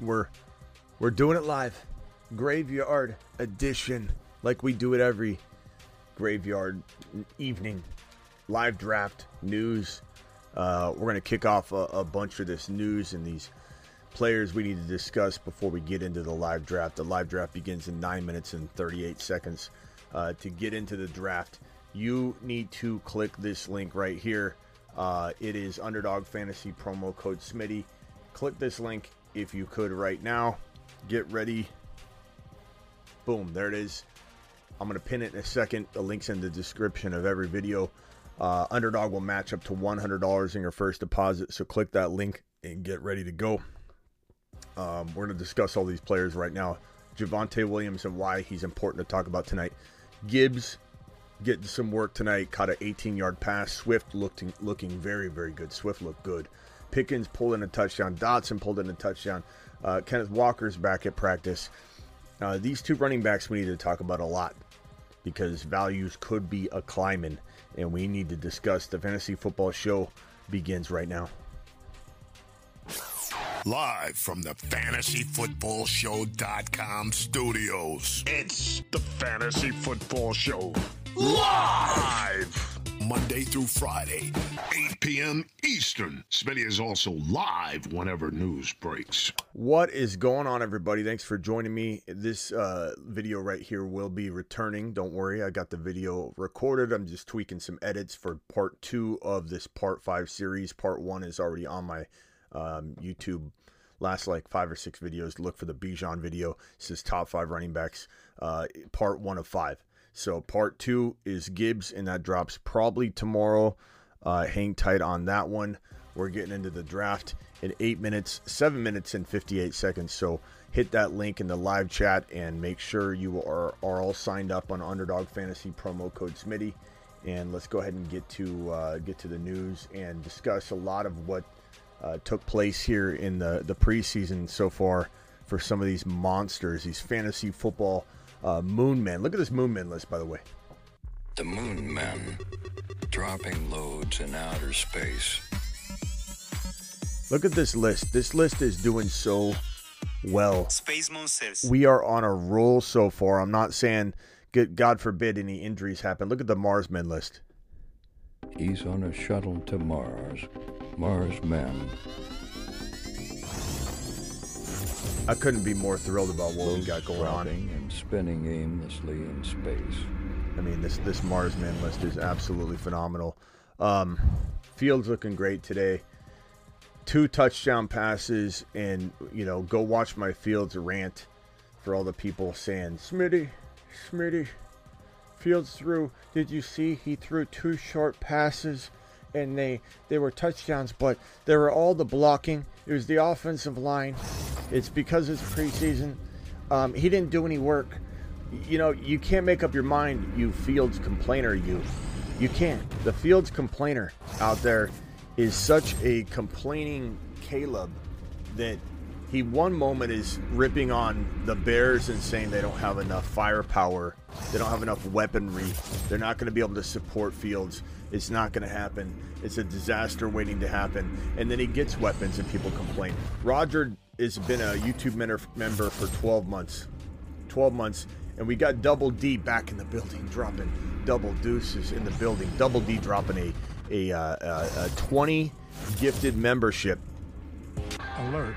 We're we're doing it live. Graveyard edition. Like we do it every graveyard evening. Live draft news. Uh, we're gonna kick off a, a bunch of this news and these players we need to discuss before we get into the live draft. The live draft begins in 9 minutes and 38 seconds. Uh, to get into the draft, you need to click this link right here. Uh, it is Underdog Fantasy promo code Smitty. Click this link if you could right now. Get ready. Boom, there it is. I'm going to pin it in a second. The link's in the description of every video. Uh, Underdog will match up to $100 in your first deposit. So click that link and get ready to go. Um, we're going to discuss all these players right now. Javonte Williams and why he's important to talk about tonight. Gibbs getting some work tonight. Caught an 18 yard pass. Swift looking looking very very good. Swift looked good. Pickens pulled in a touchdown. Dotson pulled in a touchdown. Uh, Kenneth Walker's back at practice. Uh, these two running backs we need to talk about a lot because values could be a climbing, and we need to discuss. The fantasy football show begins right now. Live from the fantasyfootballshow.com studios. It's the Fantasy Football Show. Live! Monday through Friday, 8 p.m. Eastern. Smitty is also live whenever news breaks. What is going on, everybody? Thanks for joining me. This uh, video right here will be returning. Don't worry, I got the video recorded. I'm just tweaking some edits for part two of this part five series. Part one is already on my um, YouTube. Last like five or six videos. Look for the Bijan video. This is top five running backs. Uh, part one of five. So part two is Gibbs, and that drops probably tomorrow. Uh, hang tight on that one. We're getting into the draft in eight minutes, seven minutes, and 58 seconds. So hit that link in the live chat and make sure you are, are all signed up on Underdog Fantasy promo code Smitty. And let's go ahead and get to uh, get to the news and discuss a lot of what uh, took place here in the the preseason so far for some of these monsters, these fantasy football uh, moon men. Look at this moon men list, by the way. The Moon Men, dropping loads in outer space. Look at this list. This list is doing so well. Space Monsters. We are on a roll so far. I'm not saying, good, God forbid, any injuries happen. Look at the Mars men list. He's on a shuttle to Mars. Mars Men. I couldn't be more thrilled about what we got going on. and spinning aimlessly in space. I mean, this this Mars man list is absolutely phenomenal. Um, Fields looking great today. Two touchdown passes, and you know, go watch my Fields rant for all the people saying, "Smitty, Smitty, Fields threw. Did you see he threw two short passes, and they they were touchdowns, but they were all the blocking. It was the offensive line. It's because it's preseason. Um, he didn't do any work." you know, you can't make up your mind, you Fields complainer, you. You can't. The Fields complainer out there is such a complaining Caleb that he one moment is ripping on the Bears and saying they don't have enough firepower, they don't have enough weaponry, they're not going to be able to support Fields. It's not going to happen. It's a disaster waiting to happen. And then he gets weapons and people complain. Roger has been a YouTube member member for 12 months. 12 months, and we got Double D back in the building, dropping double deuces in the building. Double D dropping a a, uh, a, a 20 gifted membership. Alert.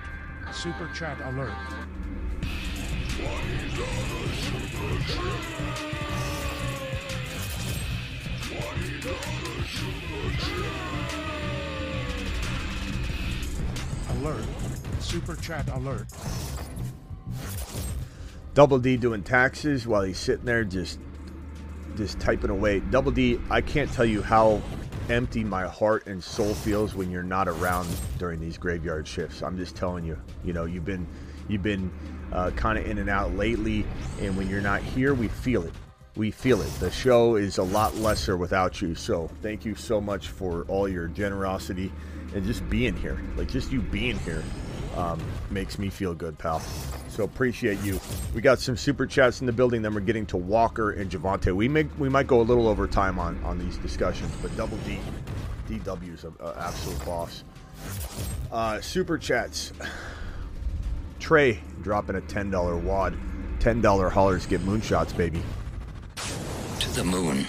Super chat alert. Alert. Super chat alert. Double D doing taxes while he's sitting there just just typing away. Double D, I can't tell you how empty my heart and soul feels when you're not around during these graveyard shifts. I'm just telling you. You know, you've been you've been uh, kind of in and out lately, and when you're not here, we feel it. We feel it. The show is a lot lesser without you. So thank you so much for all your generosity and just being here. Like just you being here um, makes me feel good, pal. So appreciate you. We got some super chats in the building. Then we're getting to Walker and Javonte. We make we might go a little over time on on these discussions, but Double D, DW is an absolute boss. Uh, super chats. Trey dropping a $10 wad. $10 haulers get moonshots, baby. The moon.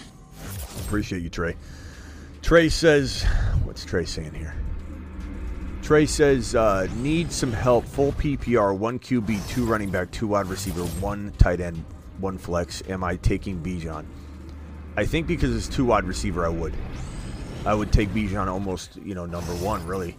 Appreciate you, Trey. Trey says, what's Trey saying here? Trey says, uh, need some help. Full PPR, one QB, two running back, two wide receiver, one tight end, one flex. Am I taking Bijan? I think because it's two wide receiver, I would. I would take Bijan almost, you know, number one, really.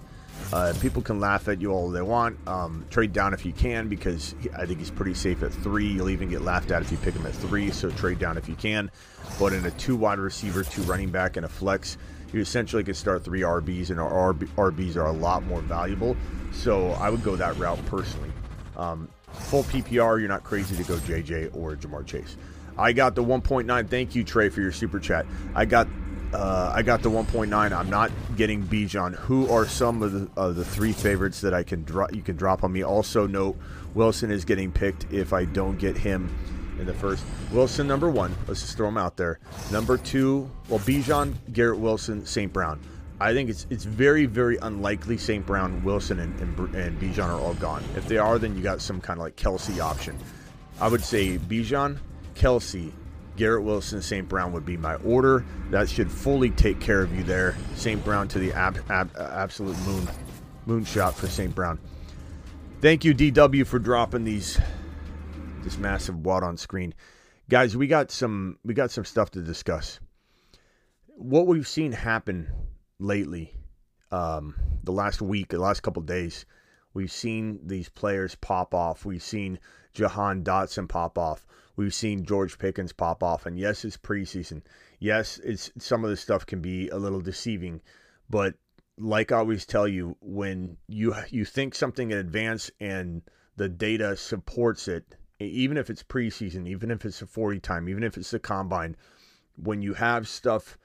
Uh, people can laugh at you all they want. Um, trade down if you can because I think he's pretty safe at three. You'll even get laughed at if you pick him at three, so trade down if you can. But in a two wide receiver, two running back, and a flex, you essentially could start three RBs, and our RB, RBs are a lot more valuable. So I would go that route personally. Um, full PPR, you're not crazy to go JJ or Ja'Marr Chase. I got the 1.9. Thank you, Trey, for your super chat. I got uh, I got the 1.9. I'm not getting Bijan. Who are some of the, of the three favorites that I can drop? You can drop on me. Also, note Wilson is getting picked if I don't get him in the first. Wilson number one. Let's just throw him out there. Number two, well, Bijan, Garrett Wilson, St. Brown. I think it's it's very very unlikely St. Brown, Wilson, and, and, and Bijan are all gone. If they are, then you got some kind of like Kelce option. I would say Bijan, Kelce, Garrett Wilson, St. Brown would be my order. That should fully take care of you there. St. Brown to the ab, ab, absolute moon moonshot for St. Brown. Thank you, DW, for dropping these this massive wad on screen. Guys, we got some we got some stuff to discuss. What we've seen happen lately, um, the last week, the last couple days, we've seen these players pop off. We've seen Jahan Dotson pop off. We've seen George Pickens pop off. And yes, it's preseason. Yes, it's some of the stuff can be a little deceiving, but like I always tell you, when you you think something in advance and the data supports it, even if it's preseason, even if it's a 40 time, even if it's the combine, when you have stuff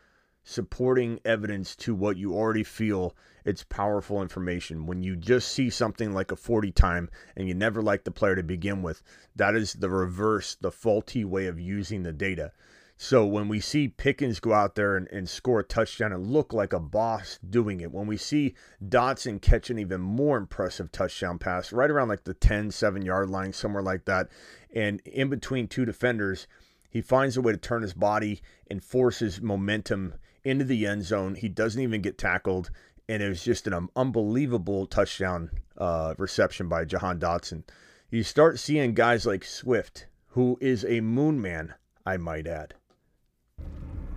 supporting evidence to what you already feel, it's powerful information. When you just see something like a 40 time and you never like the player to begin with, that is the reverse, the faulty way of using the data. So when we see Pickens go out there and, and, score a touchdown and look like a boss doing it, when we see Dotson catch an even more impressive touchdown pass right around like the 10, 7 yard line, somewhere like that, and in between two defenders, he finds a way to turn his body and forces momentum into the end zone. He doesn't even get tackled, and it was just an unbelievable touchdown uh, reception by Jahan Dotson. You start seeing guys like Swift, who is a moon man, I might add.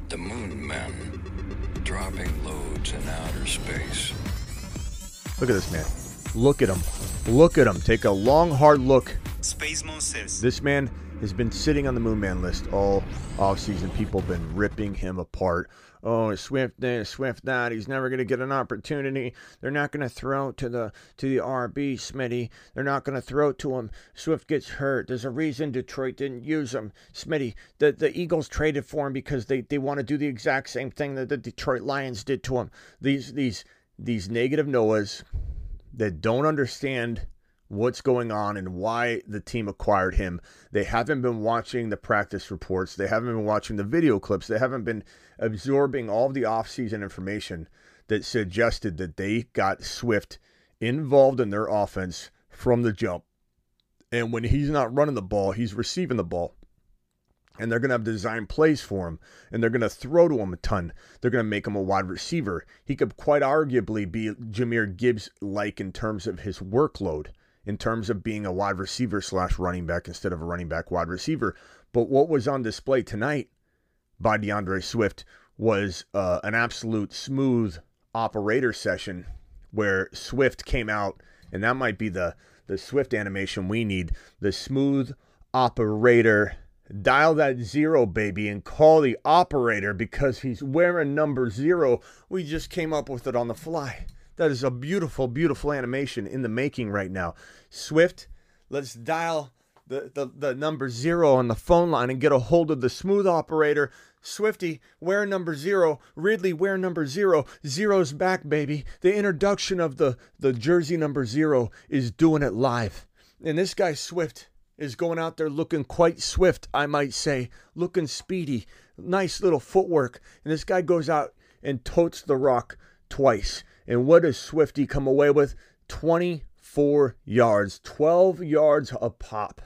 The moon men dropping loads in outer space. Look at this man. Look at him. Look at him. Take a long, hard look. Space Monsters. This man has been sitting on the Moon Man list all offseason. People have been ripping him apart. Oh, Swift this, Swift that. He's never going to get an opportunity. They're not going to throw to the to the RB, Smitty. They're not going to throw to him. Swift gets hurt. There's a reason Detroit didn't use him. Smitty, the, the Eagles traded for him because they, they want to do the exact same thing that the Detroit Lions did to him. These these these negative Noahs that don't understand what's going on and why the team acquired him. They haven't been watching the practice reports. They haven't been watching the video clips. They haven't been absorbing all of the offseason information that suggested that they got Swift involved in their offense from the jump. And when he's not running the ball, he's receiving the ball. And they're going to have design plays for him. And they're going to throw to him a ton. They're going to make him a wide receiver. He could quite arguably be Jahmyr Gibbs like in terms of his workload in terms of being a wide receiver slash running back instead of a running back wide receiver. But what was on display tonight by DeAndre Swift was uh, an absolute smooth operator session where Swift came out, and that might be the the Swift animation we need. The smooth operator. Dial that zero, baby, and call the operator because he's wearing number zero. We just came up with it on the fly. That is a beautiful, beautiful animation in the making right now. Swift, let's dial the, the, the number zero on the phone line and get a hold of the smooth operator. Swifty, wear number zero. Ridley, wear number zero. Zero's back, baby. The introduction of the, the jersey number zero is doing it live. And this guy, Swift, is going out there looking quite swift, I might say, looking speedy, nice little footwork. And this guy goes out and totes the rock twice. And what does Swifty come away with? 24 yards, 12 yards a pop.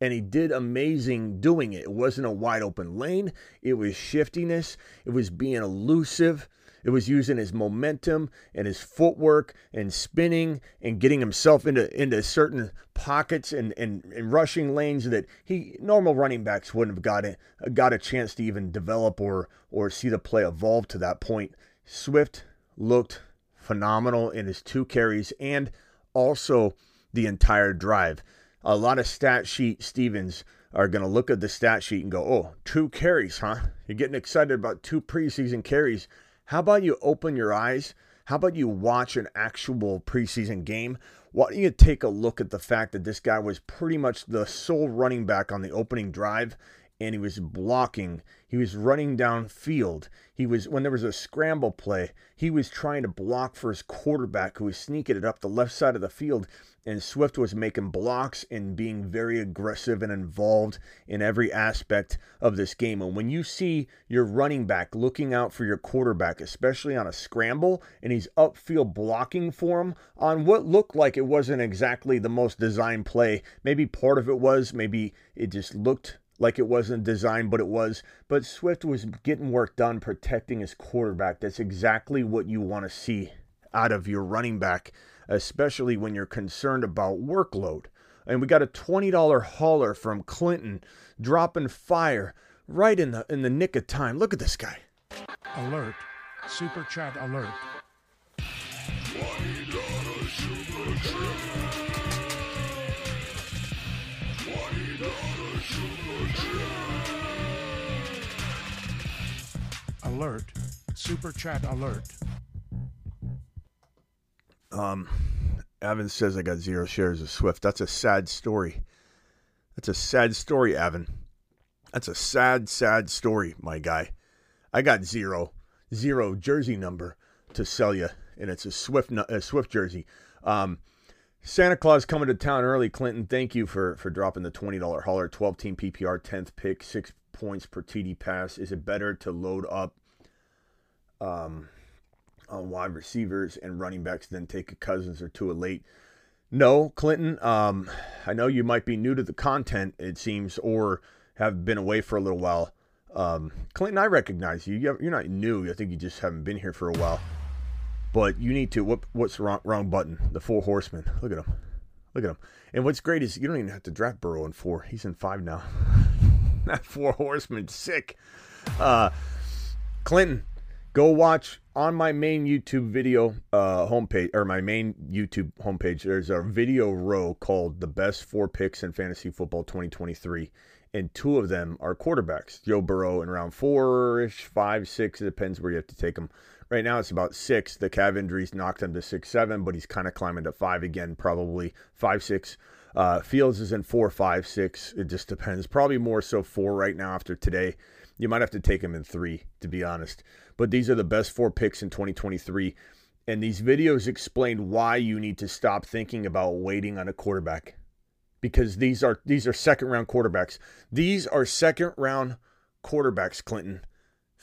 And he did amazing doing it. It wasn't a wide open lane, it was shiftiness, it was being elusive. It was using his momentum and his footwork and spinning and getting himself into into certain pockets and, and, and rushing lanes that he normal running backs wouldn't have got it, got a chance to even develop or or see the play evolve to that point. Swift looked phenomenal in his two carries and also the entire drive. A lot of stat sheet Stevens are going to look at the stat sheet and go, oh, two carries, huh? You're getting excited about two preseason carries. How about you open your eyes? How about you watch an actual preseason game? Why don't you take a look at the fact that this guy was pretty much the sole running back on the opening drive and he was blocking. He was running downfield. He was when there was a scramble play, he was trying to block for his quarterback who was sneaking it up the left side of the field. And Swift was making blocks and being very aggressive and involved in every aspect of this game. And when you see your running back looking out for your quarterback, especially on a scramble, and he's upfield blocking for him on what looked like it wasn't exactly the most designed play, maybe part of it was, maybe it just looked like it wasn't designed, but it was. But Swift was getting work done protecting his quarterback. That's exactly what you want to see out of your running back, especially when you're concerned about workload. And we got a $20 hauler from Clinton dropping fire right in the in the nick of time. Look at this guy. Alert. Super chat alert. Alert. Super chat alert. Um, Evan says I got zero shares of Swift. That's a sad story. That's a sad story, Evan. That's a sad, sad story, my guy. I got zero, zero jersey number to sell you, and it's a Swift, a Swift jersey. Um, Santa Claus coming to town early. Clinton, thank you for for dropping the twenty dollar hauler. Twelve team PPR, tenth pick, six points per TD pass. Is it better to load up um, on wide receivers and running backs than take a Cousins or two late? No, Clinton. Um, I know you might be new to the content, it seems, or have been away for a little while. Um, Clinton, I recognize you. You're not new. I think you just haven't been here for a while. But you need to. What, what's wrong, wrong button? The four horsemen. Look at him. Look at him. And what's great is you don't even have to draft Burrow in four. He's in five now. that four horsemen sick. Uh, Clinton, go watch on my main YouTube video uh, homepage or my main YouTube homepage. There's a video row called "The Best Four Picks in Fantasy Football 2023." and two of them are quarterbacks. Joe Burrow in round four ish, five, six. It depends where you have to take him. Right now it's about six. The calf knocked him to six, seven, but he's kind of climbing to five again, probably five, six. Uh, Fields is in four, five, six. It just depends. Probably more so four right now after today. You might have to take him in three, to be honest. But these are the best four picks in 2023. And these videos explain why you need to stop thinking about waiting on a quarterback because these are these are second round quarterbacks. These are second round quarterbacks, Clinton.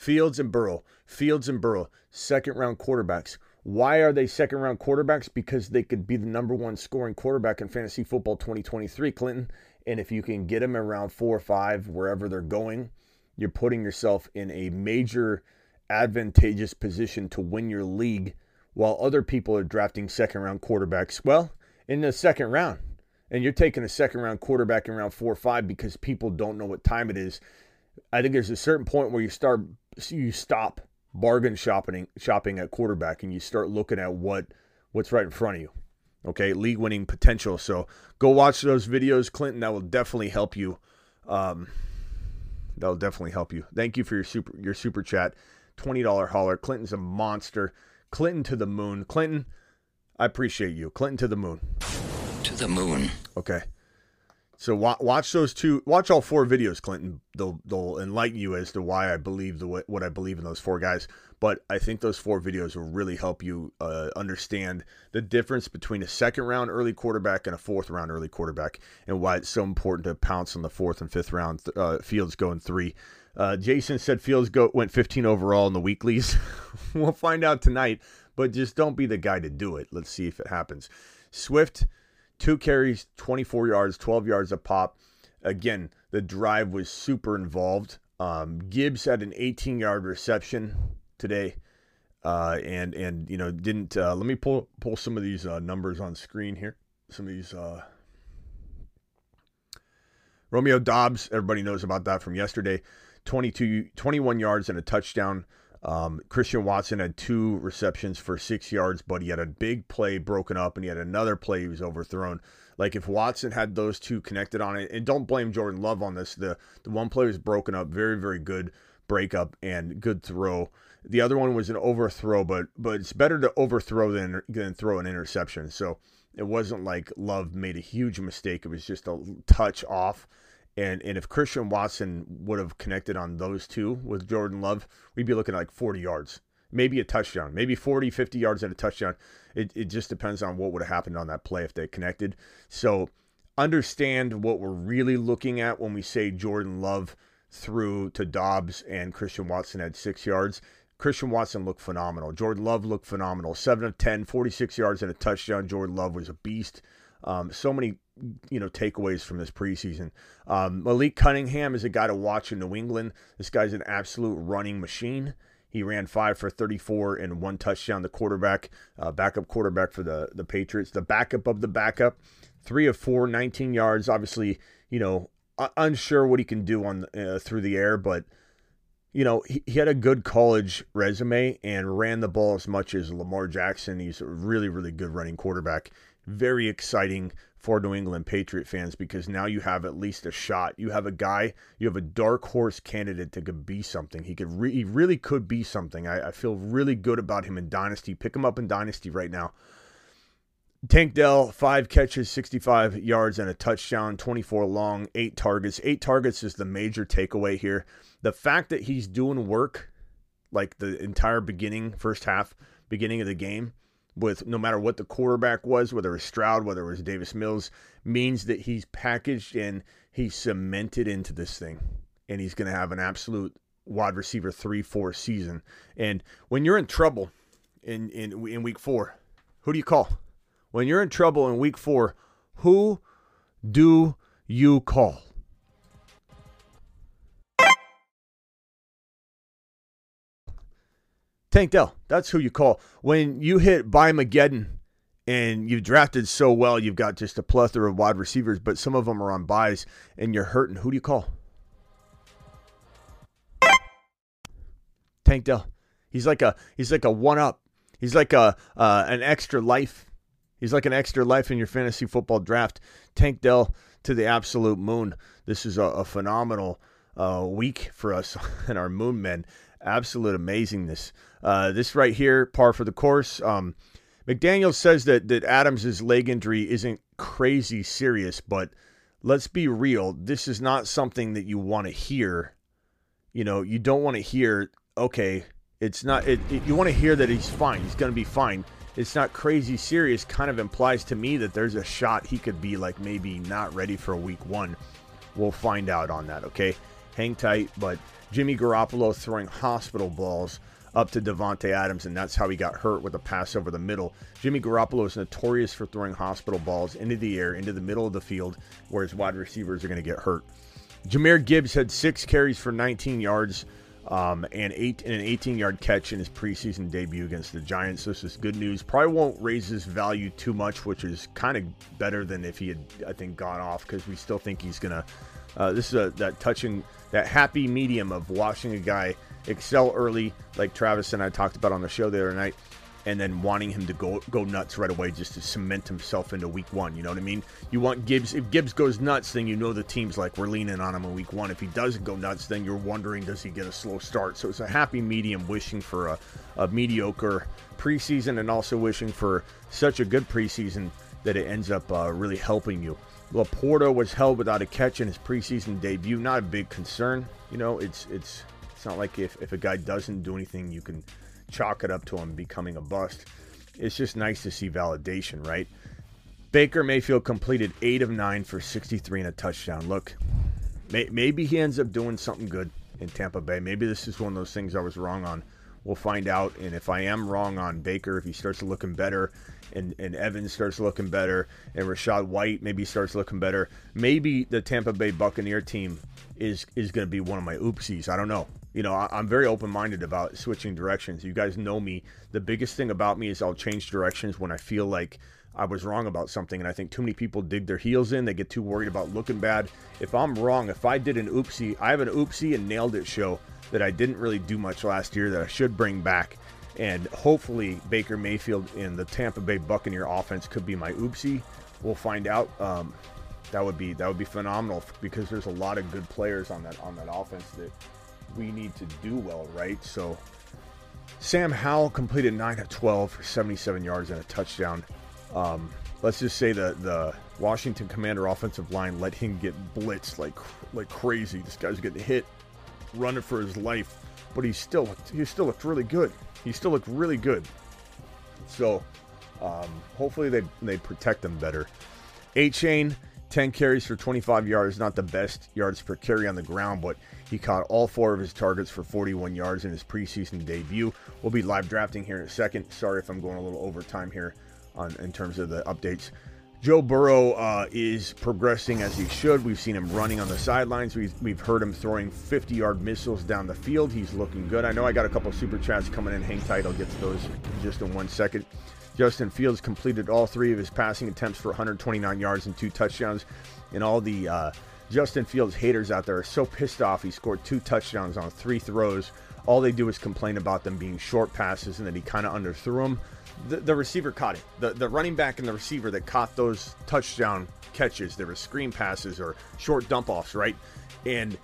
Fields and Burrow. Fields and Burrow, second round quarterbacks. Why are they second round quarterbacks? Because they could be the number one scoring quarterback in fantasy football 2023, Clinton. And if you can get them around four or five, wherever they're going, you're putting yourself in a major advantageous position to win your league while other people are drafting second round quarterbacks. Well, in the second round, and you're taking a second round quarterback in round four or five because people don't know what time it is. I think there's a certain point where you start you stop bargain shopping shopping at quarterback and you start looking at what what's right in front of you. Okay, league winning potential. So go watch those videos, Clinton. That will definitely help you. Um, that will definitely help you. Thank you for your super your super chat. Twenty dollar holler. Clinton's a monster. Clinton to the moon. Clinton, I appreciate you. Clinton to the moon to the moon. Okay. So wa- watch those two. Watch all four videos, Clinton. They'll they'll enlighten you as to why I believe the what I believe in those four guys. But I think those four videos will really help you uh, understand the difference between a second round early quarterback and a fourth round early quarterback, and why it's so important to pounce on the fourth and fifth round. Uh, Fields going three. Uh, Jason said Fields go went 15 overall in the weeklies. we'll find out tonight, but just don't be the guy to do it. Let's see if it happens. Swift, two carries, 24 yards, 12 yards a pop. Again, the drive was super involved. Um, Gibbs had an 18 yard reception today. Uh, and and you know didn't uh, let me pull pull some of these uh, numbers on screen here. Some of these uh, Romeo Doubs, everybody knows about that from yesterday. 22, 21 yards and a touchdown. Um, Christian Watson had two receptions for six yards, but he had a big play broken up and he had another play he was overthrown. Like if Watson had those two connected on it, and don't blame Jordan Love on this. The the one play was broken up, very very good breakup and good throw. The other one was an overthrow, but but it's better to overthrow than than throw an interception. So it wasn't like Love made a huge mistake. It was just a touch off. And and if Christian Watson would have connected on those two with Jordan Love, we'd be looking at like 40 yards, maybe a touchdown, maybe 40, 50 yards and a touchdown. It, it just depends on what would have happened on that play if they connected. So understand what we're really looking at when we say Jordan Love threw to Doubs and Christian Watson had six yards. Christian Watson looked phenomenal. Jordan Love looked phenomenal. 7 of 10, 46 yards and a touchdown. Jordan Love was a beast. Um, so many, you know, takeaways from this preseason. Um, Malik Cunningham is a guy to watch in New England. This guy's an absolute running machine. He ran five for 34 and one touchdown. The quarterback, uh, backup quarterback for the, the Patriots, the backup of the backup, three of four, 19 yards. Obviously, you know, unsure what he can do on uh, through the air, but you know, he, he had a good college resume and ran the ball as much as Lamar Jackson. He's a really, really good running quarterback very exciting for New England Patriot fans because now you have at least a shot. You have a guy, you have a dark horse candidate that could be something. He could, re- he really could be something. I, I, feel really good about him in Dynasty. Pick him up in Dynasty right now. Tank Dell, five catches, 65 yards, and a touchdown, 24 long, eight targets. Eight targets is the major takeaway here. The fact that he's doing work like the entire beginning, first half, beginning of the game, with no matter what the quarterback was, whether it was Stroud, whether it was Davis Mills, means that he's packaged and he's cemented into this thing. And he's going to have an absolute wide receiver 3 4 season. And when you're in trouble in, in, in week four, who do you call? When you're in trouble in week four, who do you call? Tank Dell, that's who you call. When you hit Mageddon and you've drafted so well, you've got just a plethora of wide receivers, but some of them are on buys and you're hurting. Who do you call? Tank Dell. He's like a he's like a one up. He's like a uh, an extra life. He's like an extra life in your fantasy football draft. Tank Dell to the absolute moon. This is a, a phenomenal uh, week for us and our moon men. Absolute amazingness. Uh, this right here, par for the course. Um, McDaniel says that that Adams' leg injury isn't crazy serious, but let's be real. This is not something that you want to hear. You know, you don't want to hear. Okay, it's not. It, it, you want to hear that he's fine. He's going to be fine. It's not crazy serious. Kind of implies to me that there's a shot he could be like maybe not ready for week one. We'll find out on that. Okay, hang tight. But Jimmy Garoppolo throwing hospital balls up to Davante Adams, and that's how he got hurt with a pass over the middle. Jimmy Garoppolo is notorious for throwing hospital balls into the air, into the middle of the field, where his wide receivers are going to get hurt. Jahmyr Gibbs had six carries for 19 yards um, and eight and an 18 yard catch in his preseason debut against the Giants. This is good news. Probably won't raise his value too much, which is kind of better than if he had, I think, gone off because we still think he's going to. Uh, this is a, that touching, that happy medium of watching a guy excel early, like Travis and I talked about on the show the other night, and then wanting him to go go nuts right away just to cement himself into week one. You know what I mean? You want Gibbs. If Gibbs goes nuts, then you know the team's like we're leaning on him in week one. If he doesn't go nuts, then you're wondering does he get a slow start? So it's a happy medium, wishing for a, a mediocre preseason and also wishing for such a good preseason that it ends up uh, really helping you. LaPorta was held without a catch in his preseason debut. Not a big concern. You know, it's it's it's not like if, if a guy doesn't do anything, you can chalk it up to him becoming a bust. It's just nice to see validation, right? Baker Mayfield completed 8 of 9 for 63 and a touchdown. Look, may, maybe he ends up doing something good in Tampa Bay. Maybe this is one of those things I was wrong on. We'll find out. And if I am wrong on Baker, if he starts looking better and, and Evans starts looking better and Rachaad White maybe starts looking better, maybe the Tampa Bay Buccaneer team is is going to be one of my oopsies. I don't know. You know, I, am very open minded about switching directions. You guys know me. The biggest thing about me is I'll change directions when I feel like I was wrong about something. And I think too many people dig their heels in. They get too worried about looking bad. If I'm wrong, if I did an oopsie, I have an oopsie and nailed it show that I didn't really do much last year that I should bring back. And hopefully, Baker Mayfield in the Tampa Bay Buccaneer offense could be my oopsie. We'll find out. Um, that would be that would be phenomenal because there's a lot of good players on that on that offense that we need to do well, right? So Sam Howell completed 9 of 12 for 77 yards and a touchdown. Um, let's just say the the Washington Commander offensive line let him get blitzed like like crazy. This guy's getting hit, running for his life, but he still he still looked really good. He still looked really good. So um, hopefully they they protect him better. Achane 10 carries for 25 yards, not the best yards per carry on the ground, but he caught all four of his targets for 41 yards in his preseason debut. We'll be live drafting here in a second. Sorry if I'm going a little over time here on in terms of the updates. Joe Burrow uh, is progressing as he should. We've seen him running on the sidelines. We've, we've heard him throwing 50 yard missiles down the field. He's looking good. I know I got a couple super chats coming in. Hang tight. I'll get to those just in one second. Justin Fields completed all three of his passing attempts for 129 yards and two touchdowns. And all the uh, Justin Fields haters out there are so pissed off. He scored two touchdowns on three throws. All they do is complain about them being short passes and that he kind of underthrew them. The, the, receiver caught it. The, the running back and the receiver that caught those touchdown catches, there were screen passes or short dump offs, right? And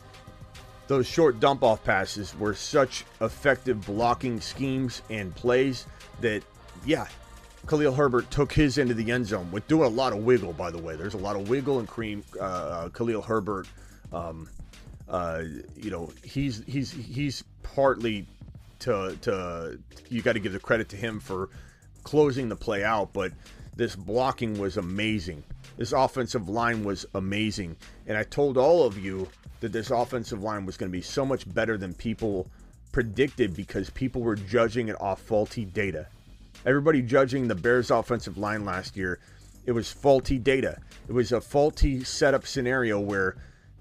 those short dump off passes were such effective blocking schemes and plays that, yeah, Khalil Herbert took his into the end zone with doing a lot of wiggle. By the way, there's a lot of wiggle and cream. Uh, uh, Khalil Herbert, um, uh, you know, he's he's he's partly to to you got to give the credit to him for closing the play out, but this blocking was amazing. This offensive line was amazing, and I told all of you that this offensive line was going to be so much better than people predicted because people were judging it off faulty data everybody judging the Bears' offensive line last year, it was faulty data. It was a faulty setup scenario where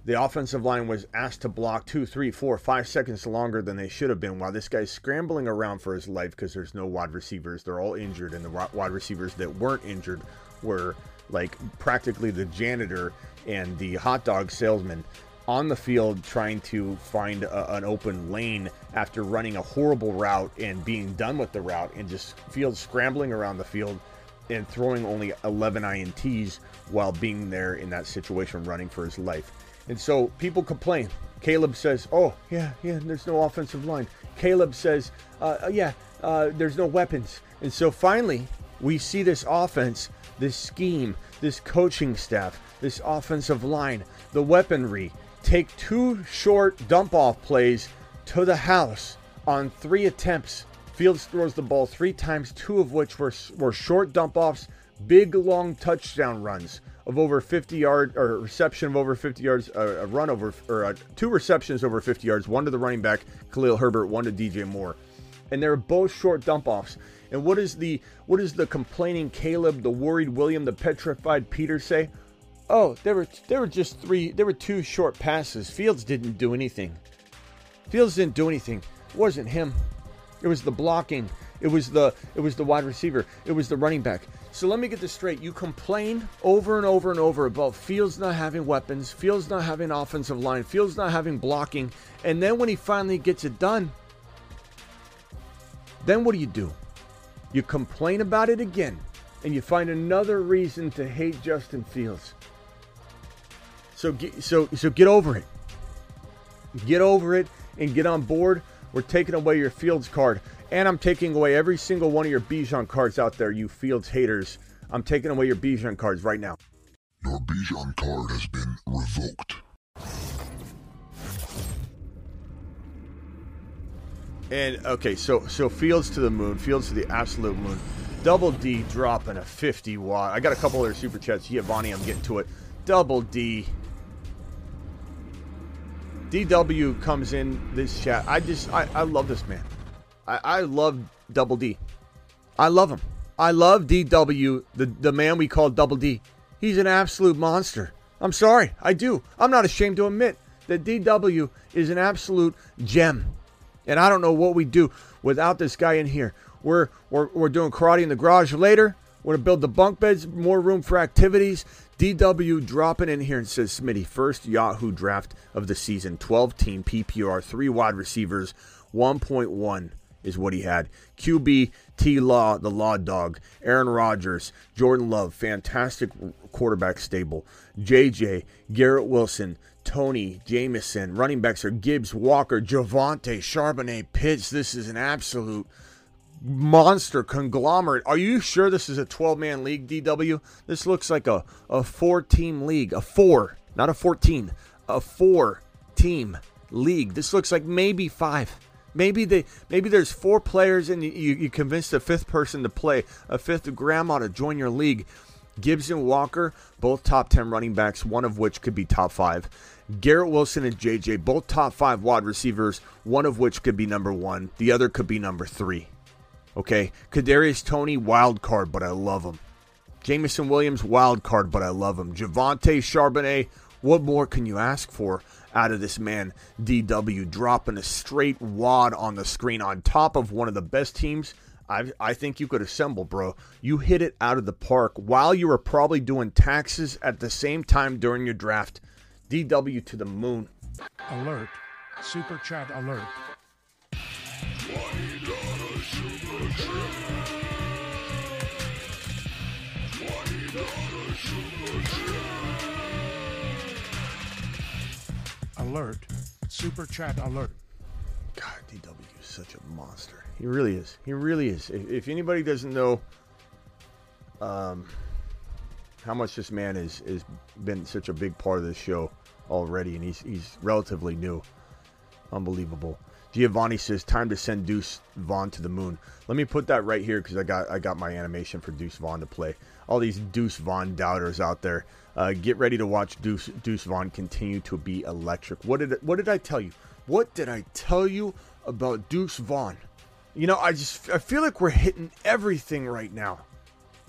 the offensive line was asked to block two, three, four, five seconds longer than they should have been while this guy's scrambling around for his life because there's no wide receivers. They're all injured, and the wide receivers that weren't injured were like practically the janitor and the hot dog salesman on the field trying to find a, an open lane after running a horrible route and being done with the route and just field scrambling around the field and throwing only 11 INTs while being there in that situation running for his life. And so people complain. Caleb says, "Oh, yeah, yeah, there's no offensive line." Caleb says, uh, "Yeah, uh, there's no weapons." And so finally, we see this offense, this scheme, this coaching staff, this offensive line, the weaponry, take two short dump off plays to the house on three attempts. Fields throws the ball three times, two of which were, were short dump offs, big long touchdown runs of over 50 yards, or reception of over 50 yards, uh, a run over, or uh, two receptions over 50 yards, one to the running back, Khalil Herbert, one to DJ Moore. And they're both short dump offs. And what is the what is the complaining Caleb, the worried William, the petrified Peter say? Oh, there were there were just three. There were two short passes. Fields didn't do anything. Fields didn't do anything. It wasn't him. It was the blocking. It was the it was the wide receiver. It was the running back. So let me get this straight. You complain over and over and over about Fields not having weapons, Fields not having offensive line, Fields not having blocking, and then when he finally gets it done, then what do you do? You complain about it again, and you find another reason to hate Justin Fields. So get, so so get over it. Get over it and get on board. We're taking away your Fields card, and I'm taking away every single one of your Bijan cards out there, you Fields haters. I'm taking away your Bijan cards right now. Your Bijan card has been revoked. And okay, so so Fields to the moon, Fields to the absolute moon. Double D dropping a 50 watt. I got a couple other super chats. Giovanni, I'm getting to it. Double D DW comes in this chat. I just, I, I love this man. I, I love Double D. I love him. I love DW, the, the man we call Double D. He's an absolute monster. I'm sorry, I do. I'm not ashamed to admit that DW is an absolute gem. And I don't know what we do without this guy in here. We're, we're, we're doing karate in the garage later. We're going to build the bunk beds, more room for activities. DW dropping in here and says, Smitty, first Yahoo draft of the season, 12 team PPR, three wide receivers, 1.1 is what he had. QB, T Law, the Law Dog, Aaron Rodgers, Jordan Love, fantastic quarterback stable, JJ, Garrett Wilson, Toney, Jameson, running backs are Gibbs, Walker, Javonte, Charbonnet, Pitts. This is an absolute monster conglomerate. Are you sure this is a 12 man league, DW? This looks like a, a four team league. A four, not a 14, a four team league. This looks like maybe five. Maybe they maybe there's four players and you, you convinced a fifth person to play, a fifth grandma to join your league. Gibson Walker, both top 10 running backs, one of which could be top five. Garrett Wilson and JJ, both top five wide receivers, one of which could be number one, the other could be number three. Okay, Kadarius Toney wild card, but I love him. Jameson Williams, wild card, but I love him. Javonte Charbonnet, what more can you ask for out of this man? DW dropping a straight wad on the screen on top of one of the best teams I, I think you could assemble, bro. You hit it out of the park while you were probably doing taxes at the same time during your draft. DW to the moon. Alert. Super chat alert. Alert. Super chat alert. God, DW is such a monster. He really is. He really is. If, if anybody doesn't know um, how much this man has is been such a big part of this show already, and he's he's relatively new. Unbelievable. Giovanni says, "Time to send Deuce Vaughn to the moon." Let me put that right here because I got I got my animation for Deuce Vaughn to play. All these Deuce Vaughn doubters out there, uh, get ready to watch Deuce Deuce Vaughn continue to be electric. What did what did I tell you? What did I tell you about Deuce Vaughn? You know, I just I feel like we're hitting everything right now.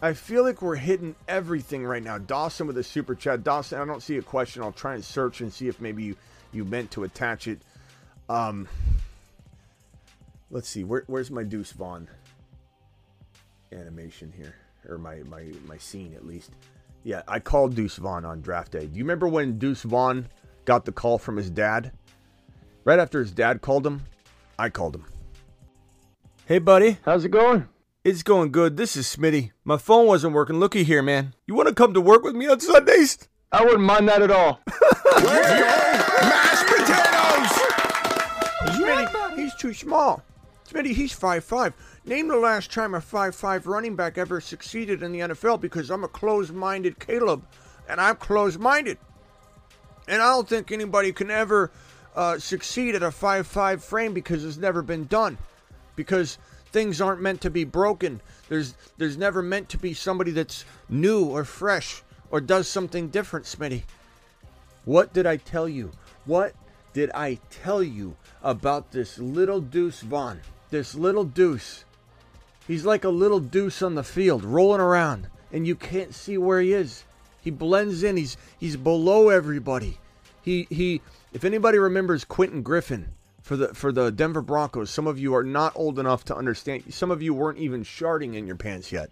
I feel like we're hitting everything right now. Dawson with a super chat. Dawson, I don't see a question. I'll try and search and see if maybe you you meant to attach it. Um, let's see. Where, where's my Deuce Vaughn animation here, or my my my scene at least? Yeah, I called Deuce Vaughn on draft day. Do you remember when Deuce Vaughn got the call from his dad? Right after his dad called him, I called him. Hey, buddy. How's it going? It's going good. This is Smitty. My phone wasn't working. Looky here, man. You want to come to work with me on Sundays? I wouldn't mind that at all. Where's your Mashed potatoes! Smitty, he's too small. Smitty, he's five five. Name the last time a five five running back ever succeeded in the NFL because I'm a closed-minded Caleb, and I'm closed-minded. And I don't think anybody can ever uh, succeed at a five five frame because it's never been done. Because things aren't meant to be broken. There's there's never meant to be somebody that's new or fresh or does something different, Smitty. What did I tell you? What did I tell you about this little Deuce Vaughn? This little Deuce. He's like a little deuce on the field, rolling around, and you can't see where he is. He blends in. He's he's below everybody. He he. If anybody remembers Quentin Griffin for the for the Denver Broncos, some of you are not old enough to understand. Some of you weren't even sharding in your pants yet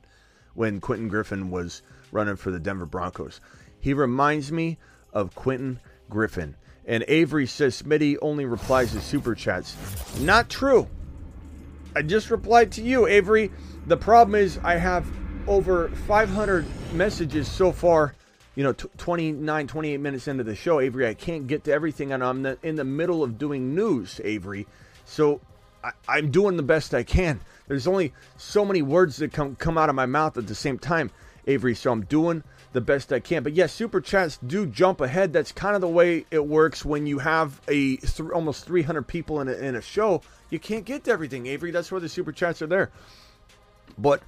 when Quentin Griffin was running for the Denver Broncos. He reminds me of Quentin Griffin. And Avery says Smitty only replies to super chats. Not true. I just replied to you, Avery. The problem is I have over 500 messages so far. You know, t- 29, 28 minutes into the show, Avery. I can't get to everything, and I'm in the middle of doing news, Avery. So I, I'm doing the best I can. There's only so many words that come come out of my mouth at the same time, Avery. So I'm doing the best I can. But yes, super chats do jump ahead. That's kind of the way it works when you have a th- almost 300 people in a, in a show. You can't get to everything, Avery. That's why the super chats are there. But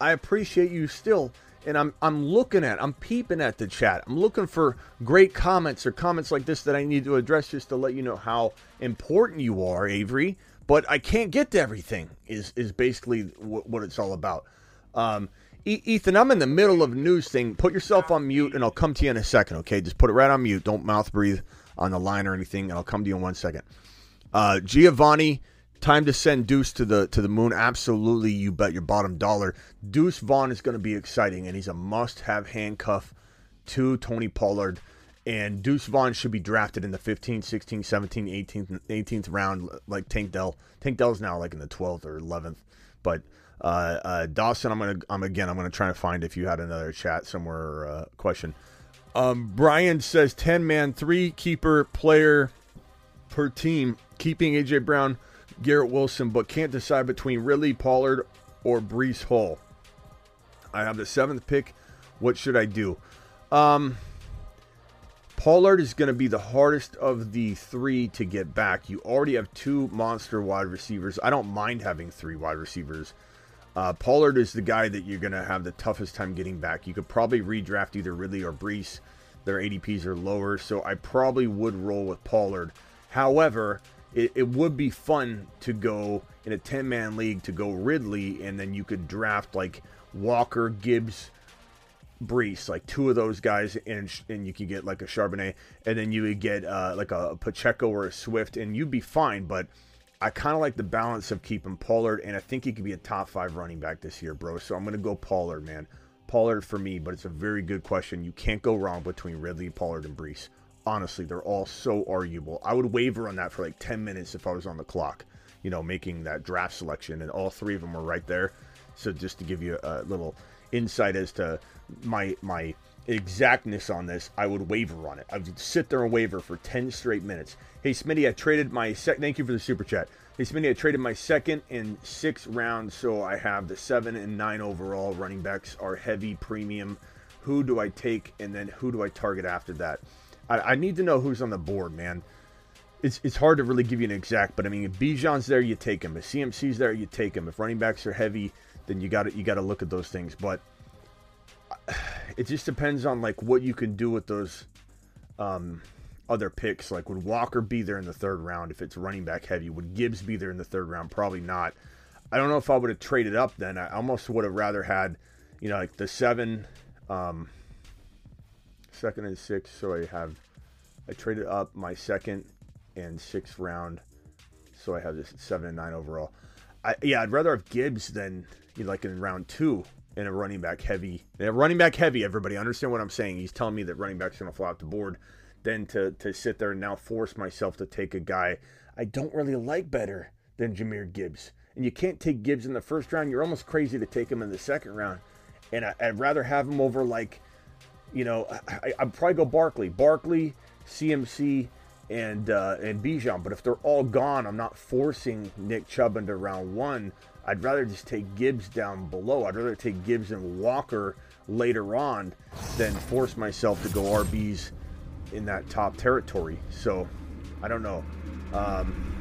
I appreciate you still, and I'm I'm looking at, I'm peeping at the chat. I'm looking for great comments or comments like this that I need to address just to let you know how important you are, Avery. But I can't get to everything. Is is basically what, what it's all about. Um, E- Ethan, I'm in the middle of news thing. Put yourself on mute, and I'll come to you in a second. Okay, just put it right on mute. Don't mouth breathe on the line or anything, and I'll come to you in one second. Uh, Giovanni, time to send Deuce to the to the moon. Absolutely, you bet your bottom dollar. Deuce Vaughn is going to be exciting, and he's a must-have handcuff to Tony Pollard. And Deuce Vaughn should be drafted in the 15th, 16th, 17th, 18th, 18th round, like Tank Dell. Tank Dell's now like in the 12th or 11th, but uh, uh, Dawson, I'm gonna, I'm again, I'm gonna try to find if you had another chat somewhere uh, question. Um, Brian says 10 man, three keeper player per team, keeping AJ Brown, Garrett Wilson, but can't decide between Ridley Pollard or Breece Hall. I have the seventh pick. What should I do? Um, Pollard is going to be the hardest of the three to get back. You already have two monster wide receivers. I don't mind having three wide receivers. Uh, Pollard is the guy that you're going to have the toughest time getting back. You could probably redraft either Ridley or Breece. Their ADPs are lower, so I probably would roll with Pollard. However, it, it would be fun to go in a 10 man league to go Ridley, and then you could draft like Walker, Gibbs, Breece, like two of those guys, and and you could get like a Charbonnet, and then you would get uh, like a Pacheco or a Swift, and you'd be fine. But I kind of like the balance of keeping Pollard, and I think he could be a top five running back this year, bro. So I'm going to go Pollard, man. Pollard for me, but it's a very good question. You can't go wrong between Ridley, Pollard, and Breece. Honestly, they're all so arguable. I would waver on that for like 10 minutes if I was on the clock, you know, making that draft selection, and all three of them were right there. So just to give you a little insight as to my my exactness on this, I would waver on it. I would sit there and waver for 10 straight minutes. Hey, Smitty, I traded my second. Thank you for the super chat. Hey, Smitty, I traded my second and sixth round, so I have the seven and nine overall. Running backs are heavy premium. Who do I take, and then who do I target after that? I, I need to know who's on the board, man. It's, it's hard to really give you an exact, but I mean, if Bijan's there, you take him. If CMC's there, you take him. If running backs are heavy, then you got you got to look at those things. But it just depends on like what you can do with those um, other picks. Like, would Walker be there in the third round if it's running back heavy? Would Gibbs be there in the third round? Probably not. I don't know if I would have traded up then. I almost would have rather had, you know, like the seven, um, second and six. So I have, I traded up my second and sixth round. So I have this seven and nine overall. I, yeah, I'd rather have Gibbs than you know, like in round two in a running back heavy. A running back heavy, everybody understand what I'm saying. He's telling me that running back's going to fly off the board. Then to to sit there and now force myself to take a guy I don't really like better than Jahmyr Gibbs. And you can't take Gibbs in the first round. You're almost crazy to take him in the second round. And I, would rather have him over like, you know, I, would probably go Barkley, Barkley, CMC, and uh, and Bijan. But if they're all gone, I'm not forcing Nick Chubb into round one. I'd rather just take Gibbs down below. I'd rather take Gibbs and Walker later on than force myself to go RBs in that top territory. So I don't know. Um,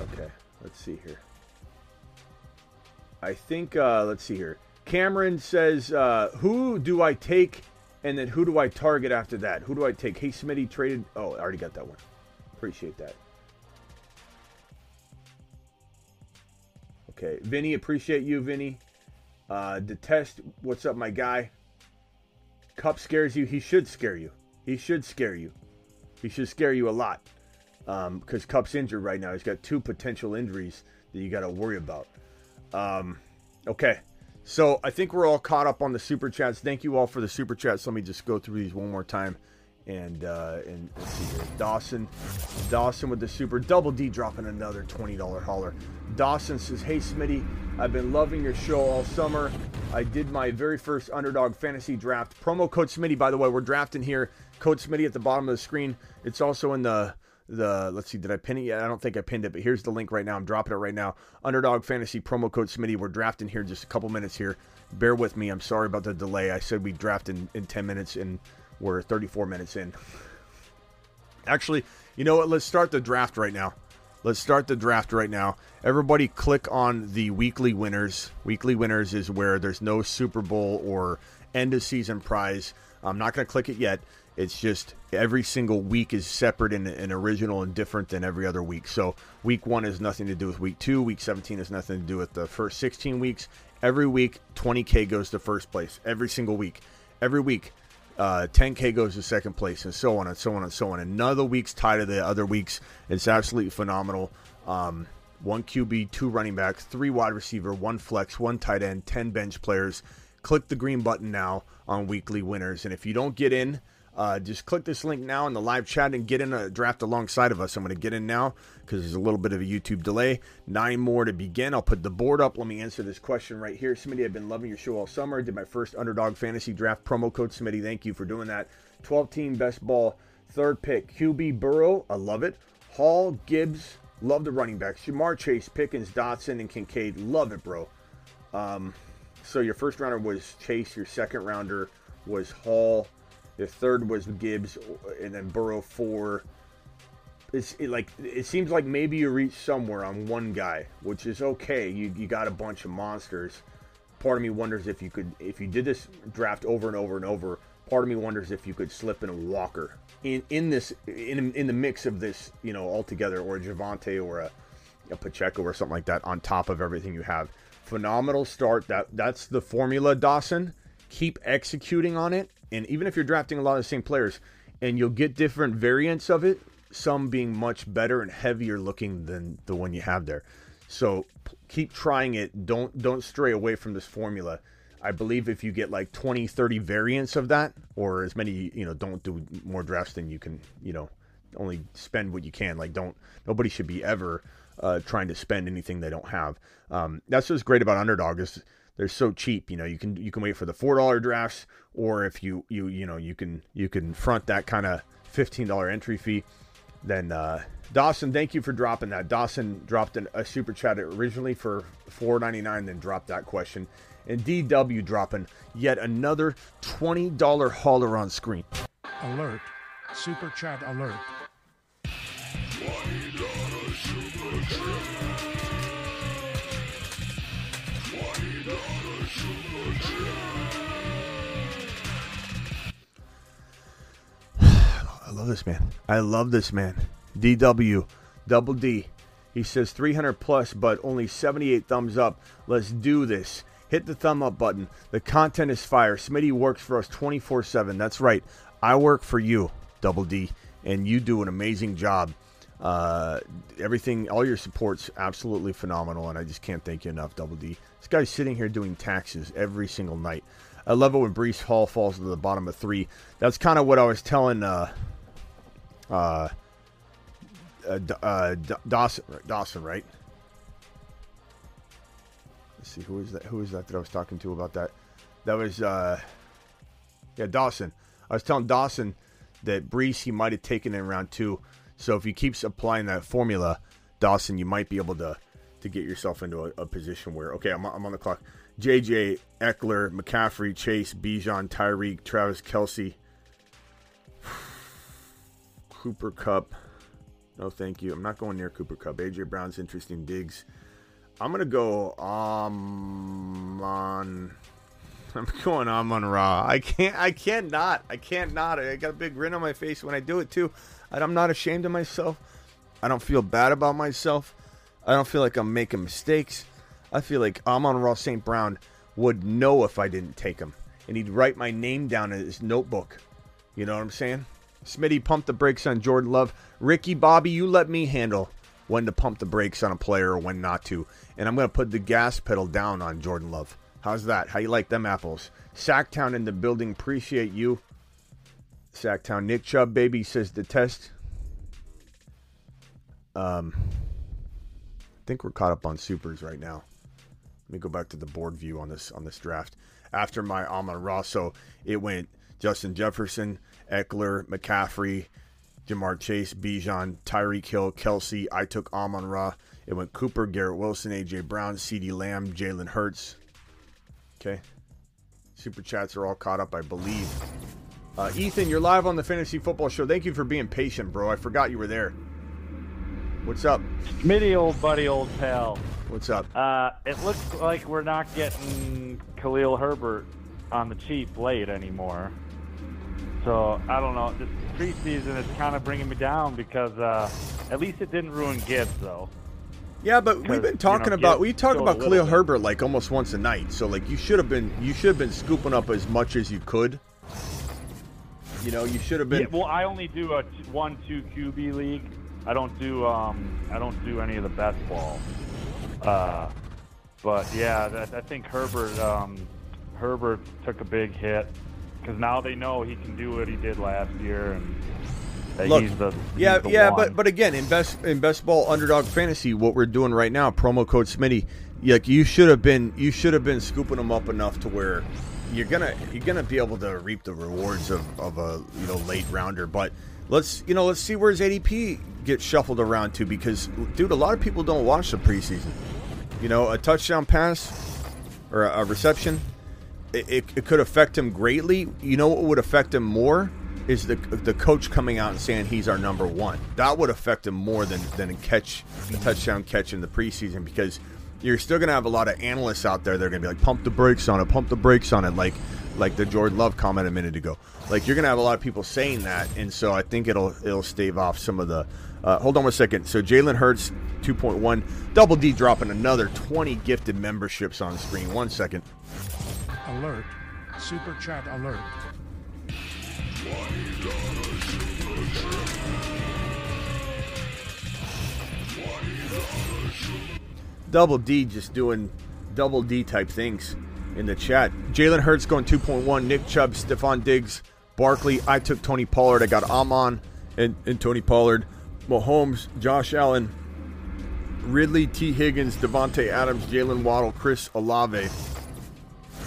okay, let's see here. I think uh, let's see here. Cameron says, uh, "Who do I take, and then who do I target after that? Who do I take? Hey, Smitty traded. Oh, I already got that one. Appreciate that. Okay, Vinny, appreciate you, Vinny. Uh, detest, what's up, my guy? Kupp scares you. He should scare you. He should scare you. He should scare you a lot. Because um, Kupp's injured right now. He's got two potential injuries that you got to worry about. Um, okay. So I think we're all caught up on the super chats. Thank you all for the super chats. Let me just go through these one more time. And uh, and let's see here. Dawson, Dawson with the super double D dropping another twenty dollar hauler. Dawson says, "Hey Smitty, I've been loving your show all summer. I did my very first underdog fantasy draft. Promo code Smitty, by the way, we're drafting here. Code Smitty at the bottom of the screen. It's also in the the let's see, did I pin it yet? I don't think I pinned it, but here's the link right now. I'm dropping it right now. Underdog Fantasy promo code Smitty. We're drafting here in just a couple minutes here. Bear with me. I'm sorry about the delay. I said we draft in, in 10 minutes and we're 34 minutes in. Actually, you know what? Let's start the draft right now. Let's start the draft right now. Everybody click on the weekly winners. Weekly winners is where there's no Super Bowl or end of season prize. I'm not going to click it yet. It's just every single week is separate and, and, original and different than every other week. So week one has nothing to do with week two. Week 17 has nothing to do with the first 16 weeks. Every week, 20K goes to first place. Every single week. Every week, uh, 10K goes to second place, and so on and so on and so on. The weeks tie to the other weeks. It's absolutely phenomenal. Um, one QB, two running backs, three wide receiver, one flex, one tight end, 10 bench players. Click the green button now on weekly winners. And if you don't get in, uh, just click this link now in the live chat and get in a draft alongside of us. I'm going to get in now because there's a little bit of a YouTube delay. Nine more to begin. I'll put the board up. Let me answer this question right here. Smitty, I've been loving your show all summer. Did my first underdog fantasy draft promo code. Smitty, thank you for doing that. 12 team best ball, third pick. QB Burrow, I love it. Hall, Gibbs, love the running backs. Ja'Marr Chase, Pickens, Dotson, and Kincaid, love it, bro. Um, so your first rounder was Chase. Your second rounder was Hall. The third was Gibbs, and then Burrow four. It's it like it seems like maybe you reach somewhere on one guy, which is okay. You you got a bunch of monsters. Part of me wonders if you could if you did this draft over and over and over. Part of me wonders if you could slip in a Walker in in this in in the mix of this, you know, altogether, or a Javonte or a, a Pacheco or something like that on top of everything you have. Phenomenal start. That that's the formula, Dawson. Keep executing on it and even if you're drafting a lot of the same players, and you'll get different variants of it, some being much better and heavier looking than the one you have there. So keep trying it. Don't don't stray away from this formula. I believe if you get like 20, 30 variants of that, or as many, you know, don't do more drafts than you can, you know, only spend what you can. Like, don't, nobody should be ever uh, trying to spend anything they don't have. Um, that's what's great about Underdog is they're so cheap. You know, you can you can wait for the four dollar drafts, or if you you you know you can you can front that kind of fifteen dollar entry fee. Then uh, Dawson, thank you for dropping that. Dawson dropped an, a super chat originally for four ninety nine, then dropped that question. And DW dropping yet another twenty dollar hauler on screen. Alert! Super chat alert! I love this man. I love this man. DW, double D. He says 300 plus, but only 78 thumbs up. Let's do this. Hit the thumb up button. The content is fire. Smitty works for us 24 7. That's right. I work for you, Double D, and you do an amazing job. Uh, everything, all your support's absolutely phenomenal, and I just can't thank you enough, Double D. This guy's sitting here doing taxes every single night. I love it when Breece Hall falls to the bottom of three. That's kind of what I was telling uh, uh, uh, uh Dawson, Dawson, right? Let's see who is that? Who is that that I was talking to about that? That was uh, yeah, Dawson. I was telling Dawson that Breece he might have taken in round two. So if he keeps applying that formula, Dawson, you might be able to to get yourself into a, a position where okay, I'm, I'm on the clock. JJ Ekeler, McCaffrey, Chase, Bijan, Tyreek, Travis Kelce. Cooper Kupp. No, thank you. I'm not going near Cooper Kupp. AJ Brown's interesting digs. I'm gonna go um on. I'm going Amon Ra. I can't. I can't not. I can't not. I got a big grin on my face when I do it too. And I'm not ashamed of myself. I don't feel bad about myself. I don't feel like I'm making mistakes. I feel like Amon-Ra St. Brown would know if I didn't take him, and he'd write my name down in his notebook. You know what I'm saying? Smitty, pump the brakes on Jordan Love. Ricky Bobby, you let me handle when to pump the brakes on a player or when not to. And I'm going to put the gas pedal down on Jordan Love. How's that? How you like them apples? Sacktown in the building. Appreciate you. Sacktown. Nick Chubb, baby, says the test. Um, I think we're caught up on supers right now. Let me go back to the board view on this on this draft. After my Amon Rosso, it went Justin Jefferson, Ekeler, McCaffrey, Ja'Marr Chase, Bijan, Tyreek Hill, Kelce. I took Amon Ra. It went Cooper, Garrett Wilson, AJ Brown, CeeDee Lamb, Jalen Hurts. Okay. Super chats are all caught up, I believe. Uh, Ethan, you're live on the Fantasy Football Show. Thank you for being patient, bro. I forgot you were there. What's up? Smitty, old buddy, old pal. What's up? Uh, it looks like we're not getting Khalil Herbert on the cheap late anymore. So I don't know. This preseason is kind of bringing me down because uh, at least it didn't ruin Gibbs though. Yeah, but we've been you talking know, about we talk about Khalil bit. Herbert like almost once a night. So like you should have been you should have been scooping up as much as you could. You know, you should have been Yeah, well, I only do a one two QB league. I don't do um I don't do any of the best ball. Uh, but yeah, that, I think Herbert um Herbert took a big hit because now they know he can do what he did last year and that Look, he's the he's yeah, the yeah, one. but but again, in best in best ball underdog fantasy, what we're doing right now, promo code Smitty, like you should have been you should have been scooping them up enough to where you're gonna you're gonna be able to reap the rewards of, of a you know late rounder. But let's you know let's see where his ADP gets shuffled around to because dude, a lot of people don't watch the preseason. You know, a touchdown pass or a, a reception, it, it, could affect him greatly. You know what would affect him more is the the coach coming out and saying he's our number one. That would affect him more than than a catch, a touchdown catch in the preseason because you're still gonna have a lot of analysts out there. They're gonna be like, pump the brakes on it, pump the brakes on it, like like the Jordan Love comment a minute ago. Like you're gonna have a lot of people saying that, and so I think it'll it'll stave off some of the. Uh, hold on one second. So Jalen Hurts 2.1, Double D dropping another 20 gifted memberships on screen. One second. Alert. Super chat alert. Double D just doing double D type things in the chat. Jalen Hurts going 2.1. Nick Chubb, Stefon Diggs, Barkley. I took Tony Pollard. I got Amon and, and Tony Pollard. Mahomes, Josh Allen, Ridley, Tee Higgins, Davante Adams, Jalen Waddle, Chris Olave,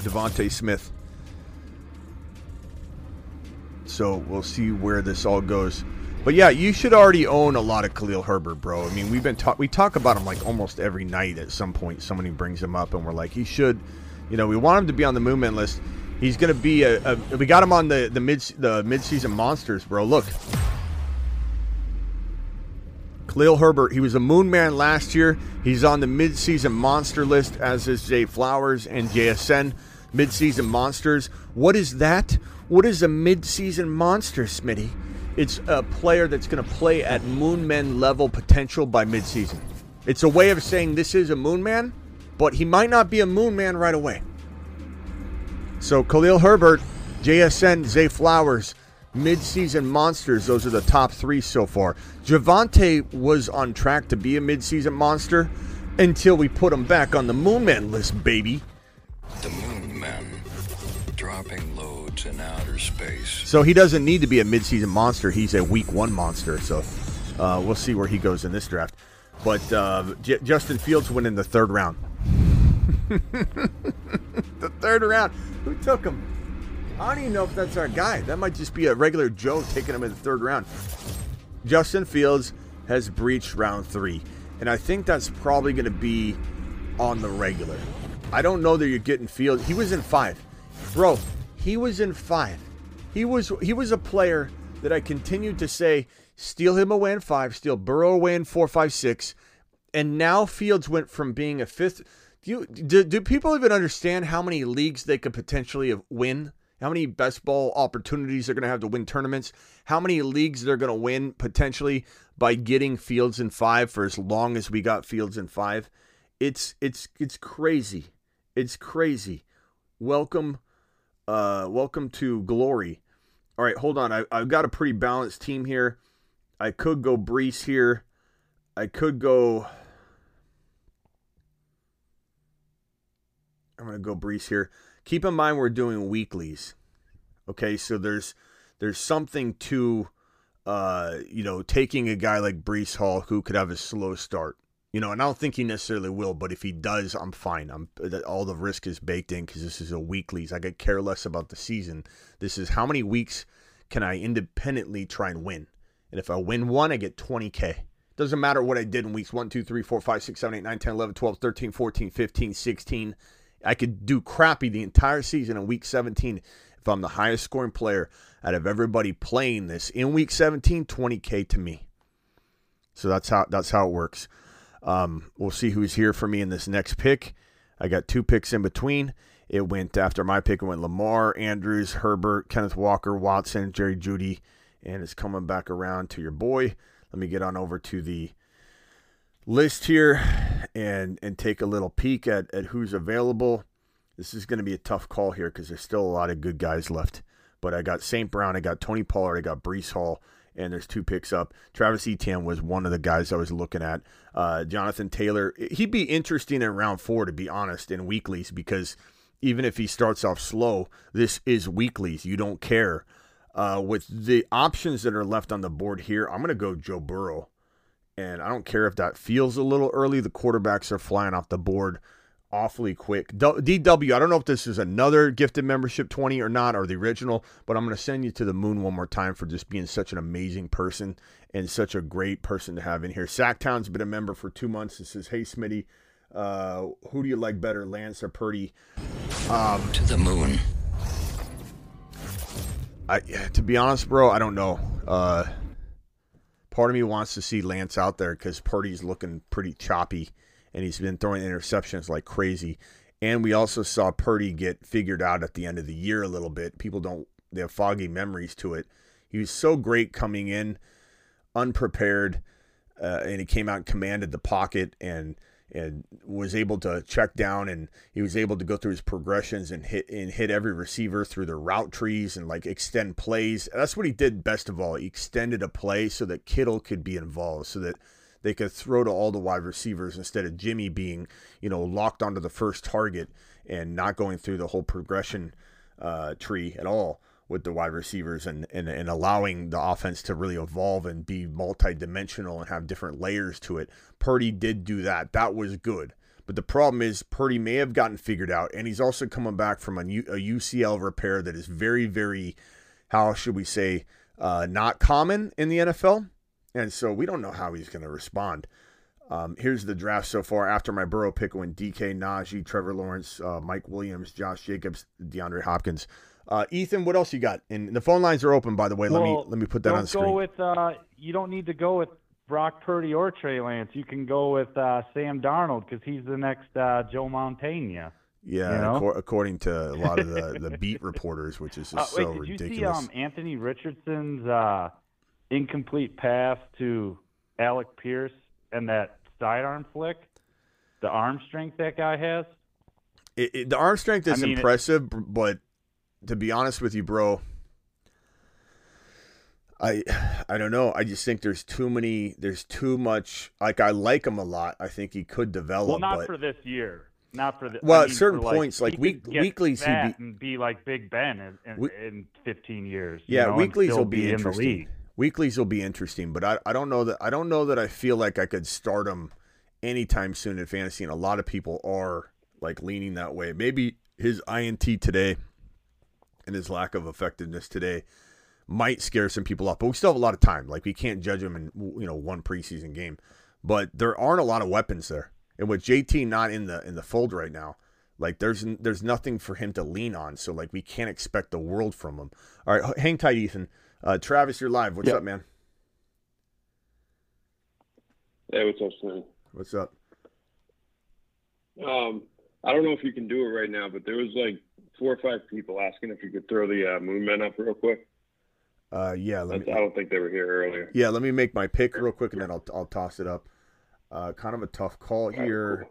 DeVonta Smith. So we'll see where this all goes. But yeah, you should already own a lot of Khalil Herbert, bro. I mean, we've been talk we talk about him like almost every night. At some point, somebody brings him up, and we're like, he should. You know, we want him to be on the movement list. He's to be a, a. We got him on the the mid the midseason monsters, bro. Look, Khalil Herbert. He was a moon man last year. He's on the midseason monster list, as is Zay Flowers and JSN. Midseason monsters. What is that? What is a midseason monster, Smitty? It's a player that's going to play at Moon Moonman level potential by midseason. It's a way of saying this is a Moonman, but he might not be a Moonman right away. So Khalil Herbert, JSN, Zay Flowers, midseason monsters. Those are the top three so far. Javonte was on track to be a midseason monster until we put him back on the Moonman list, baby. The Moon Men, dropping loads in outer space. So he doesn't need to be a midseason monster. He's a week one monster. So uh, we'll see where he goes in this draft. But uh, J- Justin Fields went in the third round. the third round. Who took him? I don't even know if that's our guy. That might just be a regular Joe taking him in the third round. Justin Fields has breached round three. And I think that's probably going to be on the regular. I don't know that you're getting Fields. He was in five. Bro, he was in five. He was he was a player that I continued to say steal him away in five, steal Burrow away in four, five, six, and now Fields went from being a fifth. Do you do, do people even understand how many leagues they could potentially win? How many best ball opportunities they're going to have to win tournaments? How many leagues they're going to win potentially by getting Fields in five for as long as we got Fields in five? It's it's it's crazy. It's crazy. Welcome uh, welcome to glory. All right, hold on. I, I've got a pretty balanced team here. I could go Breece here. I could go. I'm gonna go Breece here. Keep in mind we're doing weeklies. Okay, so there's there's something to uh, you know taking a guy like Breece Hall who could have a slow start. You know, and I don't think he necessarily will, but if he does, I'm fine. I'm all the risk is baked in because this is a weeklies. I could care less about the season. This is how many weeks can I independently try and win, and if I win one, I get 20k. Doesn't matter what I did in weeks 1, 2, 3, 4, 5, 6, 7, 8, 9, 10, 11, 12, 13, 14, 15, 16. I could do crappy the entire season in week 17 if I'm the highest scoring player out of everybody playing this in week 17, 20k to me. So that's how that's how it works. Um, we'll see who's here for me in this next pick. I got two picks in between. It went after my pick. It went Lamar, Andrews, Herbert, Kenneth Walker, Watson, Jerry Jeudy, and it's coming back around to your boy. Let me get on over to the list here and and take a little peek at, at who's available. This is going to be a tough call here because there's still a lot of good guys left. But I got St. Brown, I got Tony Pollard, I got Breece Hall, and there's two picks up. Travis Etienne was one of the guys I was looking at. Uh, Jonathan Taylor, he'd be interesting in round four, to be honest, in weeklies because even if he starts off slow, this is weeklies. You don't care. Uh, with the options that are left on the board here, I'm going to go Joe Burrow. And I don't care if that feels a little early. The quarterbacks are flying off the board awfully quick. DW, I don't know if this is another gifted membership 20 or not, or the original, but I'm going to send you to the moon one more time for just being such an amazing person and such a great person to have in here. Sacktown's been a member for two months. It says, Hey, Smitty, uh, who do you like better, Lance or Purdy? Um, to the moon. I, to be honest, bro, I don't know. Uh, part of me wants to see Lance out there because Purdy's looking pretty choppy and he's been throwing interceptions like crazy. And we also saw Purdy get figured out at the end of the year a little bit. People don't they have foggy memories to it. He was so great coming in, unprepared, uh, and he came out and commanded the pocket and and was able to check down and he was able to go through his progressions and hit and hit every receiver through the route trees and like extend plays. That's what he did best of all. He extended a play so that Kittle could be involved, so that they could throw to all the wide receivers instead of Jimmy being, you know, locked onto the first target and not going through the whole progression uh, tree at all with the wide receivers and, and, and allowing the offense to really evolve and be multi-dimensional and have different layers to it. Purdy did do that. That was good. But the problem is Purdy may have gotten figured out, and he's also coming back from a, U- a UCL repair that is very, very, how should we say, uh, not common in the NFL. And so we don't know how he's going to respond. Um, here's the draft so far. After my Burrow pick went DK, Najee, Trevor Lawrence, uh, Mike Williams, Josh Jacobs, DeAndre Hopkins. Uh, Ethan, what else you got? And the phone lines are open, by the way. Well, let me let me put that on the screen. Go with, uh, you don't need to go with Brock Purdy or Trey Lance. You can go with uh, Sam Darnold because he's the next uh, Joe Montana. Yeah, you know? ac- according to a lot of the, the beat reporters, which is just Uh, wait, so did ridiculous. you see um, Anthony Richardson's uh, incomplete pass to Alec Pierce and that sidearm flick? The arm strength that guy has. It, it, the arm strength is I mean, impressive, b- but to be honest with you, bro, I I don't know. I just think there's too many. There's too much. Like I like him a lot. I think he could develop. Well, not but for this year. Not for the. Well, I at certain like, points, like he week- weeklies, he'd be- be like Big Ben in, in, We- in 15 years. you yeah, know, weeklies will be, the interesting. Weeklies will be interesting, but I, I don't know that I don't know that I feel like I could start him anytime soon in fantasy, and a lot of people are like leaning that way. Maybe his INT today and his lack of effectiveness today might scare some people off, but we still have a lot of time. Like we can't judge him in you know one preseason game, but there aren't a lot of weapons there, and with JT not in the in the fold right now. Like there's there's nothing for him to lean on, so like we can't expect the world from him. All right, hang tight, Ethan. Uh, Travis, you're live. What's Yep. up, man? Hey, what's up, Slim? What's up? Um, I don't know if you can do it right now, but there was like four or five people asking if you could throw the uh, Moon Men up real quick. Uh, yeah, let me. I don't think they were here earlier. Yeah, let me make my pick real quick, and then I'll I'll toss it up. Uh, kind of a tough call here.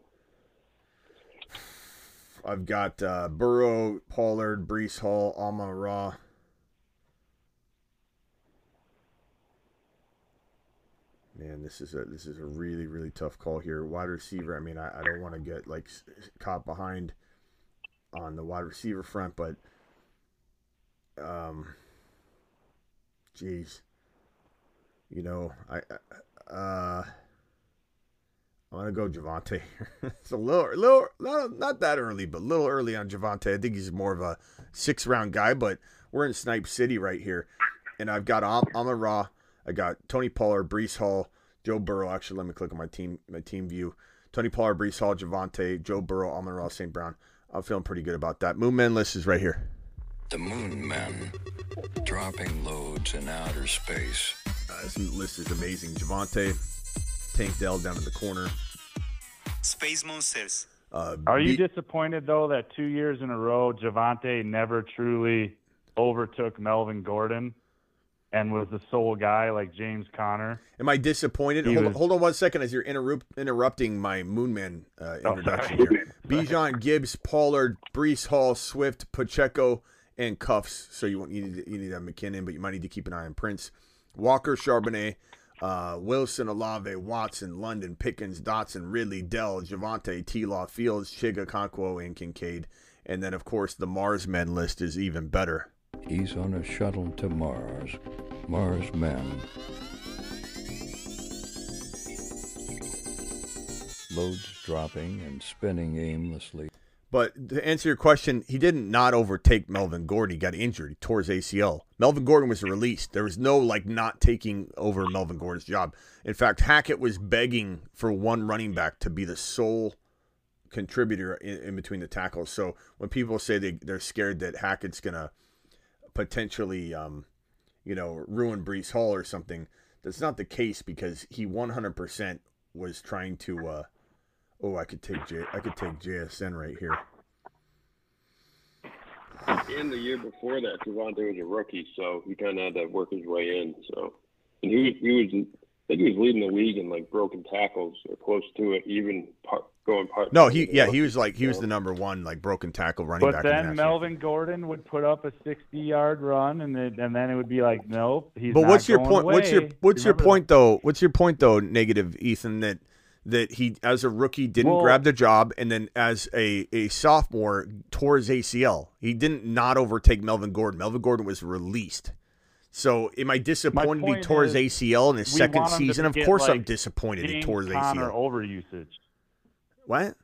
I've got uh, Burrow, Pollard, Breece Hall, Amon Ra. Man, this is a this is a really really tough call here. Wide receiver. I mean, I, I don't want to get like caught behind on the wide receiver front, but um, jeez, you know, I I- uh. I'm gonna go Javonte. it's a little, little, not, not that early, but a little early on Javonte. I think he's more of a six round guy, but we're in Snipe City right here, and I've got Am- Amon Ra, I got Tony Pollard, Breece Hall, Joe Burrow. Actually, let me click on my team, my team view. Tony Pollard, Breece Hall, Javonte, Joe Burrow, Amon Ra, St. Brown. I'm feeling pretty good about that. Moon Man list is right here. The moon men dropping loads in outer space. Uh, this list is amazing. Javonte, Tank Dell down in the corner. Space Monsters. Uh, Are you be- disappointed though that two years in a row Javonte never truly overtook Melvin Gordon and was the sole guy like James Conner? Am I disappointed? Hold, was- hold on one second as you're interrupt, interrupting my Moonman uh, Oh, introduction sorry. here. Bijan, Gibbs, Pollard, Breece Hall, Swift, Pacheco, and Cuffs. So you won't you need you need to have McKinnon, but you might need to keep an eye on Prince, Walker, Charbonnet, uh, Wilson, Olave, Watson, London, Pickens, Dotson, Ridley, Dell, Javonte, T. Law, Fields, Chiga, Okonkwo, and Kincaid. And then of course the Mars men list is even better. He's on a shuttle to Mars. Mars men. Loads dropping and spinning aimlessly. But to answer your question, he didn't not overtake Melvin Gordon. He got injured. He tore his ACL. Melvin Gordon was released. There was no like not taking over Melvin Gordon's job. In fact, Hackett was begging for one running back to be the sole contributor in, in between the tackles. So when people say they, they're scared that Hackett's gonna potentially, um, you know, ruin Breece Hall or something, that's not the case because he 100% was trying to. Uh, Oh, I could take J. I could take JSN right here. And the year before that, Javonte was a rookie, so he kind of had to work his way in. So, and he he was, I think he was leading the league in like broken tackles or close to it, even part, going part. No, he yeah he was like he was the number one like broken tackle running But back. in the then National- Melvin Gordon would put up a 60-yard run, and then, and then it would be like, nope, he's But not what's your going point? What's your away. what's your Remember point though? What's your point though? Negative, Ethan. That that he as a rookie didn't Well- grab the job, and then as a a sophomore tore his ACL. He didn't not overtake Melvin Gordon. Melvin Gordon was released. So am I disappointed he tore his ACL in his second want him to season? Of course, I'm like, disappointed he tore his Conner ACL. overusage. What?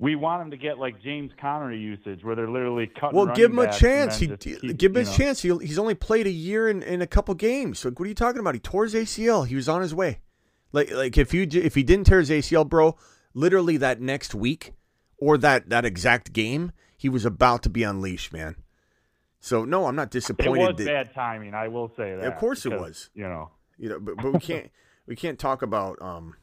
We want him to get like James Conner usage, where they're literally cutting. Well, give him a running backs and chance. He keep- give him a know. chance. He, he's only played a year and, and a couple games. So what are you talking about? He tore his ACL. He was on his way. Like like if you if he didn't tear his ACL, bro, literally that next week or that that exact game, he was about to be unleashed, man. So no, I'm not disappointed. It was that, bad timing, I will say that. Of course it was. You know, you know, but, but we can't we can't talk about. um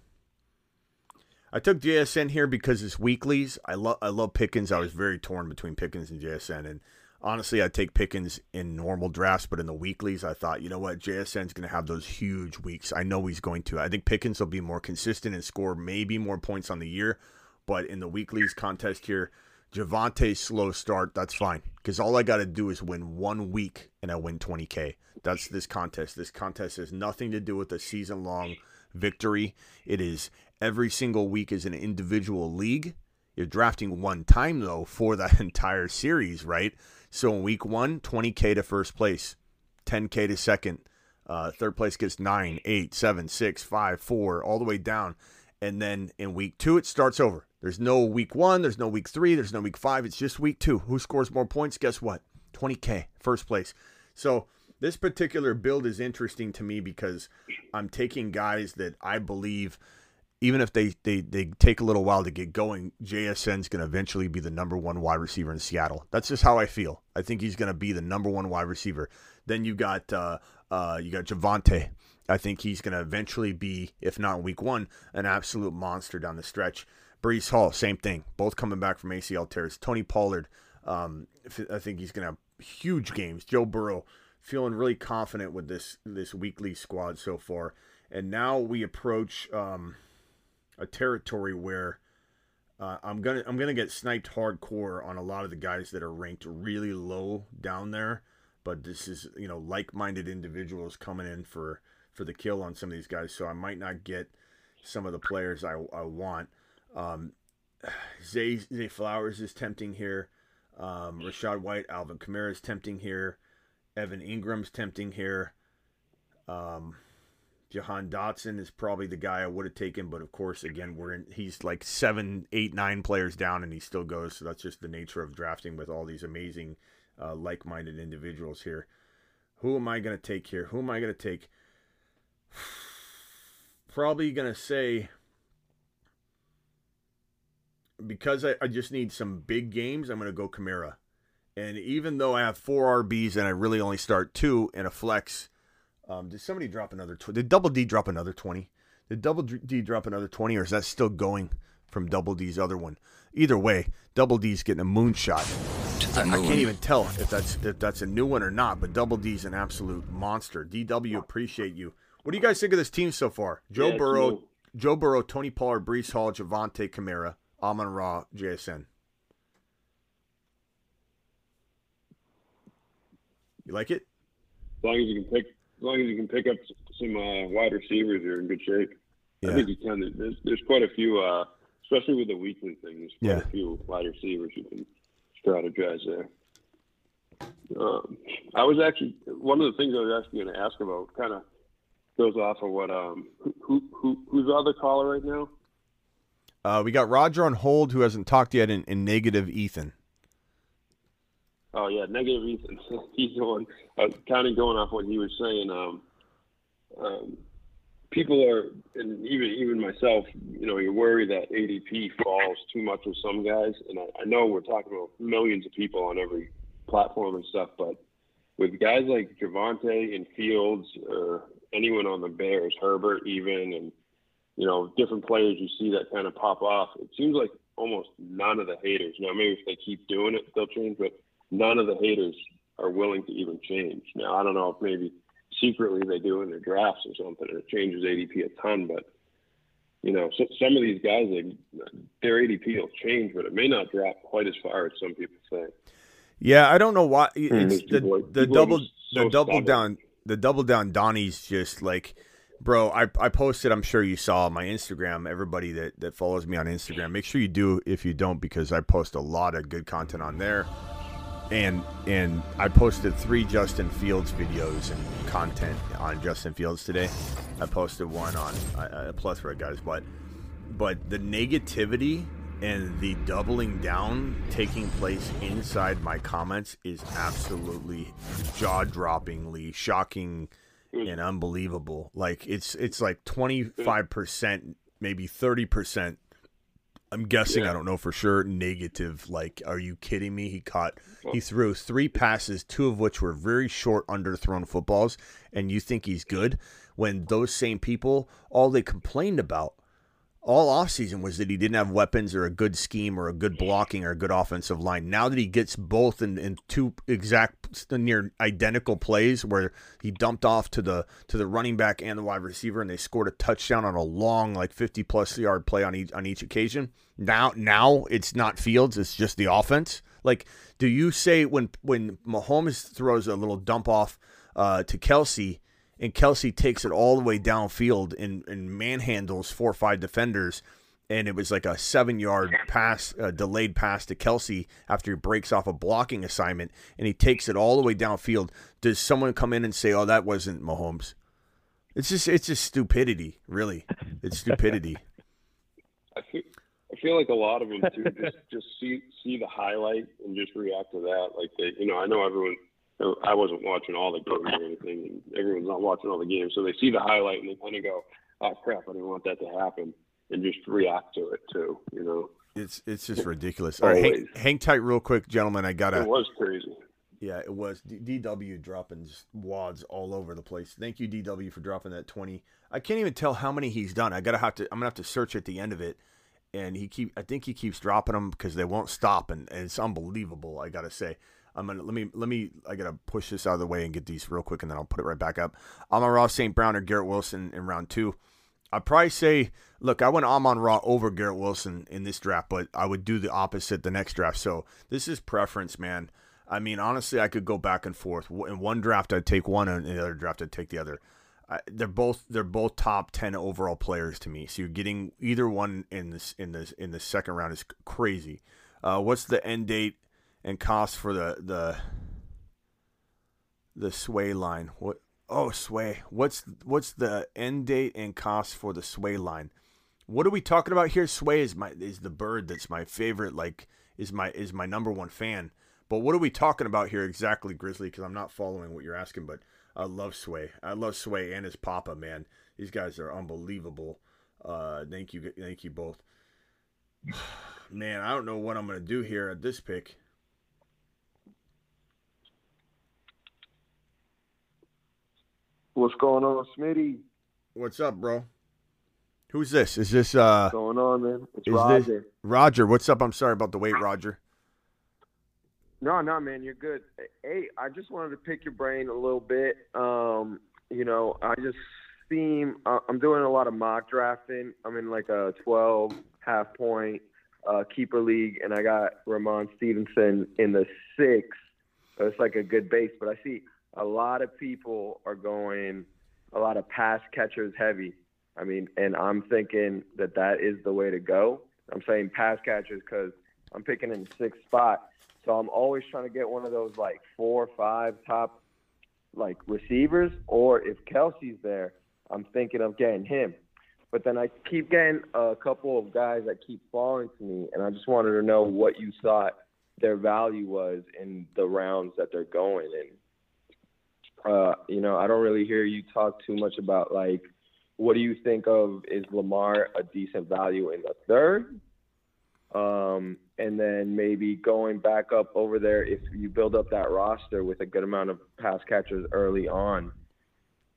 I took JSN here because it's weeklies. I love I love Pickens. I was very torn between Pickens and JSN, and honestly, I take Pickens in normal drafts, but in the weeklies, I thought, you know what, JSN's going to have those huge weeks. I know he's going to. I think Pickens will be more consistent and score maybe more points on the year, but in the weeklies contest here, Javonte's slow start, that's fine because all I got to do is win one week and I win 20k. That's this contest. This contest has nothing to do with a season long victory. It is every single week is an individual league. You're drafting one time though for that entire series, right? So in week one, 20k to first place, 10k to second. Uh, third place gets nine, eight, seven, six, five, four, all the way down. And then in week two, it starts over. There's no week one, there's no week three, there's no week five. It's just week two. Who scores more points? Guess what? 20K, first place. So this particular build is interesting to me because I'm taking guys that I believe, even if they, they, they take a little while to get going, JSN's going to eventually be the number one wide receiver in Seattle. That's just how I feel. I think he's going to be the number one wide receiver. Then you got uh, uh, you got Javonte. I think he's going to eventually be, if not week one, an absolute monster down the stretch. Breece Hall, same thing. Both coming back from ACL tears. Tony Pollard, um, I think he's going to have huge games. Joe Burrow, feeling really confident with this this weekly squad so far. And now we approach um, a territory where uh, I'm gonna I'm gonna get sniped hardcore on a lot of the guys that are ranked really low down there. But this is you know like-minded individuals coming in for for the kill on some of these guys, so I might not get some of the players I, I want. Um, Zay, Zay Flowers is tempting here. Um, Rachaad White, Alvin Kamara is tempting here. Evan Engram's tempting here. Um, Jahan Dotson is probably the guy I would have taken, but of course, again, we're in. He's like seven, eight, nine players down, and he still goes. So that's just the nature of drafting with all these amazing, uh, like-minded individuals here. Who am I going to take here? Who am I going to take? Probably going to say because I, I just need some big games. I'm going to go Kamara, and even though I have four RBs and I really only start two in a flex. Um, did somebody drop another? Tw- did Double D drop another twenty? Did Double D drop another twenty, or is that still going from Double D's other one. Either way, Double D's getting a moonshot. I, I can't even tell if that's if that's a new one or not, but Double D's an absolute monster. DW appreciate you. What do you guys think of this team so far? Joe Yeah, Burrow, new. Joe Burrow, Tony Pollard, Breece Hall, Javonte Kamara, Amon Ra, JSN. You like it? As long as you can pick, as long as you can pick up some uh, wide receivers, you're in good shape. Yeah. I think you can. There's, there's quite a few, uh, especially with the weekly things. Quite Yeah. a few wide receivers you can strategize there. Um, I was actually one of the things I was actually going to ask about. Kind of goes off of what um who who, who who's the other caller right now? Uh, we got Roger on hold who hasn't talked yet, and, and negative Ethan. Oh yeah, negative Ethan. He's. I was kind of going off what he was saying. Um, um, people are, and even even myself, you know, you worry that ADP falls too much with some guys, and I, I know we're talking about millions of people on every platform and stuff, but with guys like Javonte and Fields or anyone on the Bears, Herbert even, and you know, different players you see that kind of pop off. It seems like almost none of the haters. Now, maybe if they keep doing it, they'll change, but none of the haters are willing to even change. Now, I don't know if maybe secretly they do in their drafts or something, and it changes ADP a ton, but you know, so, some of these guys, they, their ADP will change, but it may not drop quite as far as some people say. Yeah, I don't know why. Hmm, it's there's the people- the people double just the double stubborn. down the double down. Donnie's just like, bro. I I posted. I'm sure you saw my Instagram. Everybody that that follows me on Instagram, make sure you do if you don't, because I post a lot of good content on there. And and I posted three Justin Fields videos and content on Justin Fields today. I posted one on uh, a plethora of guys, but but the negativity and the doubling down taking place inside my comments is absolutely jaw-droppingly shocking and unbelievable. Like it's it's like 25%, maybe 30% I'm guessing, I don't know for sure, negative. Like, are you kidding me? He caught, he threw three passes, two of which were very short, underthrown footballs, and you think he's good when those same people, all they complained about all offseason was that he didn't have weapons or a good scheme or a good blocking or a good offensive line. Now that he gets both in, in two exact near identical plays where he dumped off to the to the running back and the wide receiver and they scored a touchdown on a long like 50 plus yard play on each on each occasion. Now now it's not Fields, it's just the offense. Like do you say when when Mahomes throws a little dump off uh, to Kelce and Kelce takes it all the way downfield and, and manhandles four or five defenders. And it was like a seven yard pass, uh, delayed pass to Kelce after he breaks off a blocking assignment and he takes it all the way downfield. Does someone come in and say, oh, that wasn't Mahomes? It's just, it's just stupidity, really. It's stupidity. I feel, I feel like a lot of them too just just see see the highlight and just react to that. Like they, you know, I know everyone. I wasn't watching all the games or anything. And everyone's not watching all the games, so they see the highlight and they kind of go, "Oh crap, I didn't want that to happen," and just react to it too. You know, It's, it's just ridiculous. All right, hang, hang tight real quick, gentlemen. I got to. it was crazy. Yeah, it was D- DW dropping just wads all over the place. Thank you, DW, for dropping that twenty. I can't even tell how many he's done. I gotta have to. I'm gonna have to search at the end of it, and he keep. I think he keeps dropping them because they won't stop, and, and it's unbelievable. I gotta say. I'm gonna let me let me. I gotta push this out of the way and get these real quick, and then I'll put it right back up. Amon Ross, St. Brown, or Garrett Wilson in round two. I'd probably say, look, I went Amon Ra over Garrett Wilson in this draft, but I would do the opposite the next draft. So this is preference, man. I mean, honestly, I could go back and forth. In one draft, I'd take one, and in the other draft, I'd take the other. I, they're both they're both top ten overall players to me. So you're getting either one in this in this in the second round is crazy. Uh, what's the end date and cost for the the the sway line? What? Oh, sway. What's what's the end date and cost for the sway line? What are we talking about here? Sway is my is the bird that's my favorite. Like is my is my number one fan. But what are we talking about here exactly, Grizzly? Because I'm not following what you're asking. But I love Sway. I love Sway and his papa, man. These guys are unbelievable. Uh, thank you, thank you both. Man, I don't know what I'm gonna do here at this pick. What's going on, Smitty? What's up, bro? Who's this? Is this uh What's going on, man? It's Roger. this Roger? What's up? I'm sorry about the wait, Roger. No, no, man, you're good. Hey, I just wanted to pick your brain a little bit. Um, you know, I just seem uh, I'm doing a lot of mock drafting. I'm in like a 12 half point uh, keeper league, and I got Rhamondre Stevenson in the six. So it's like a good base, but I see a lot of people are going a lot of pass catchers heavy. I mean, and I'm thinking that that is the way to go. I'm saying pass catchers because I'm picking in the sixth spot. So I'm always trying to get one of those like four or five top like receivers, or if Kelce's there, I'm thinking of getting him. But then I keep getting a couple of guys that keep falling to me, and I just wanted to know what you thought their value was in the rounds that they're going in. Uh, you know, I don't really hear you talk too much about like what do you think of is Lamar a decent value in the third? Um, and then maybe going back up over there if you build up that roster with a good amount of pass catchers early on,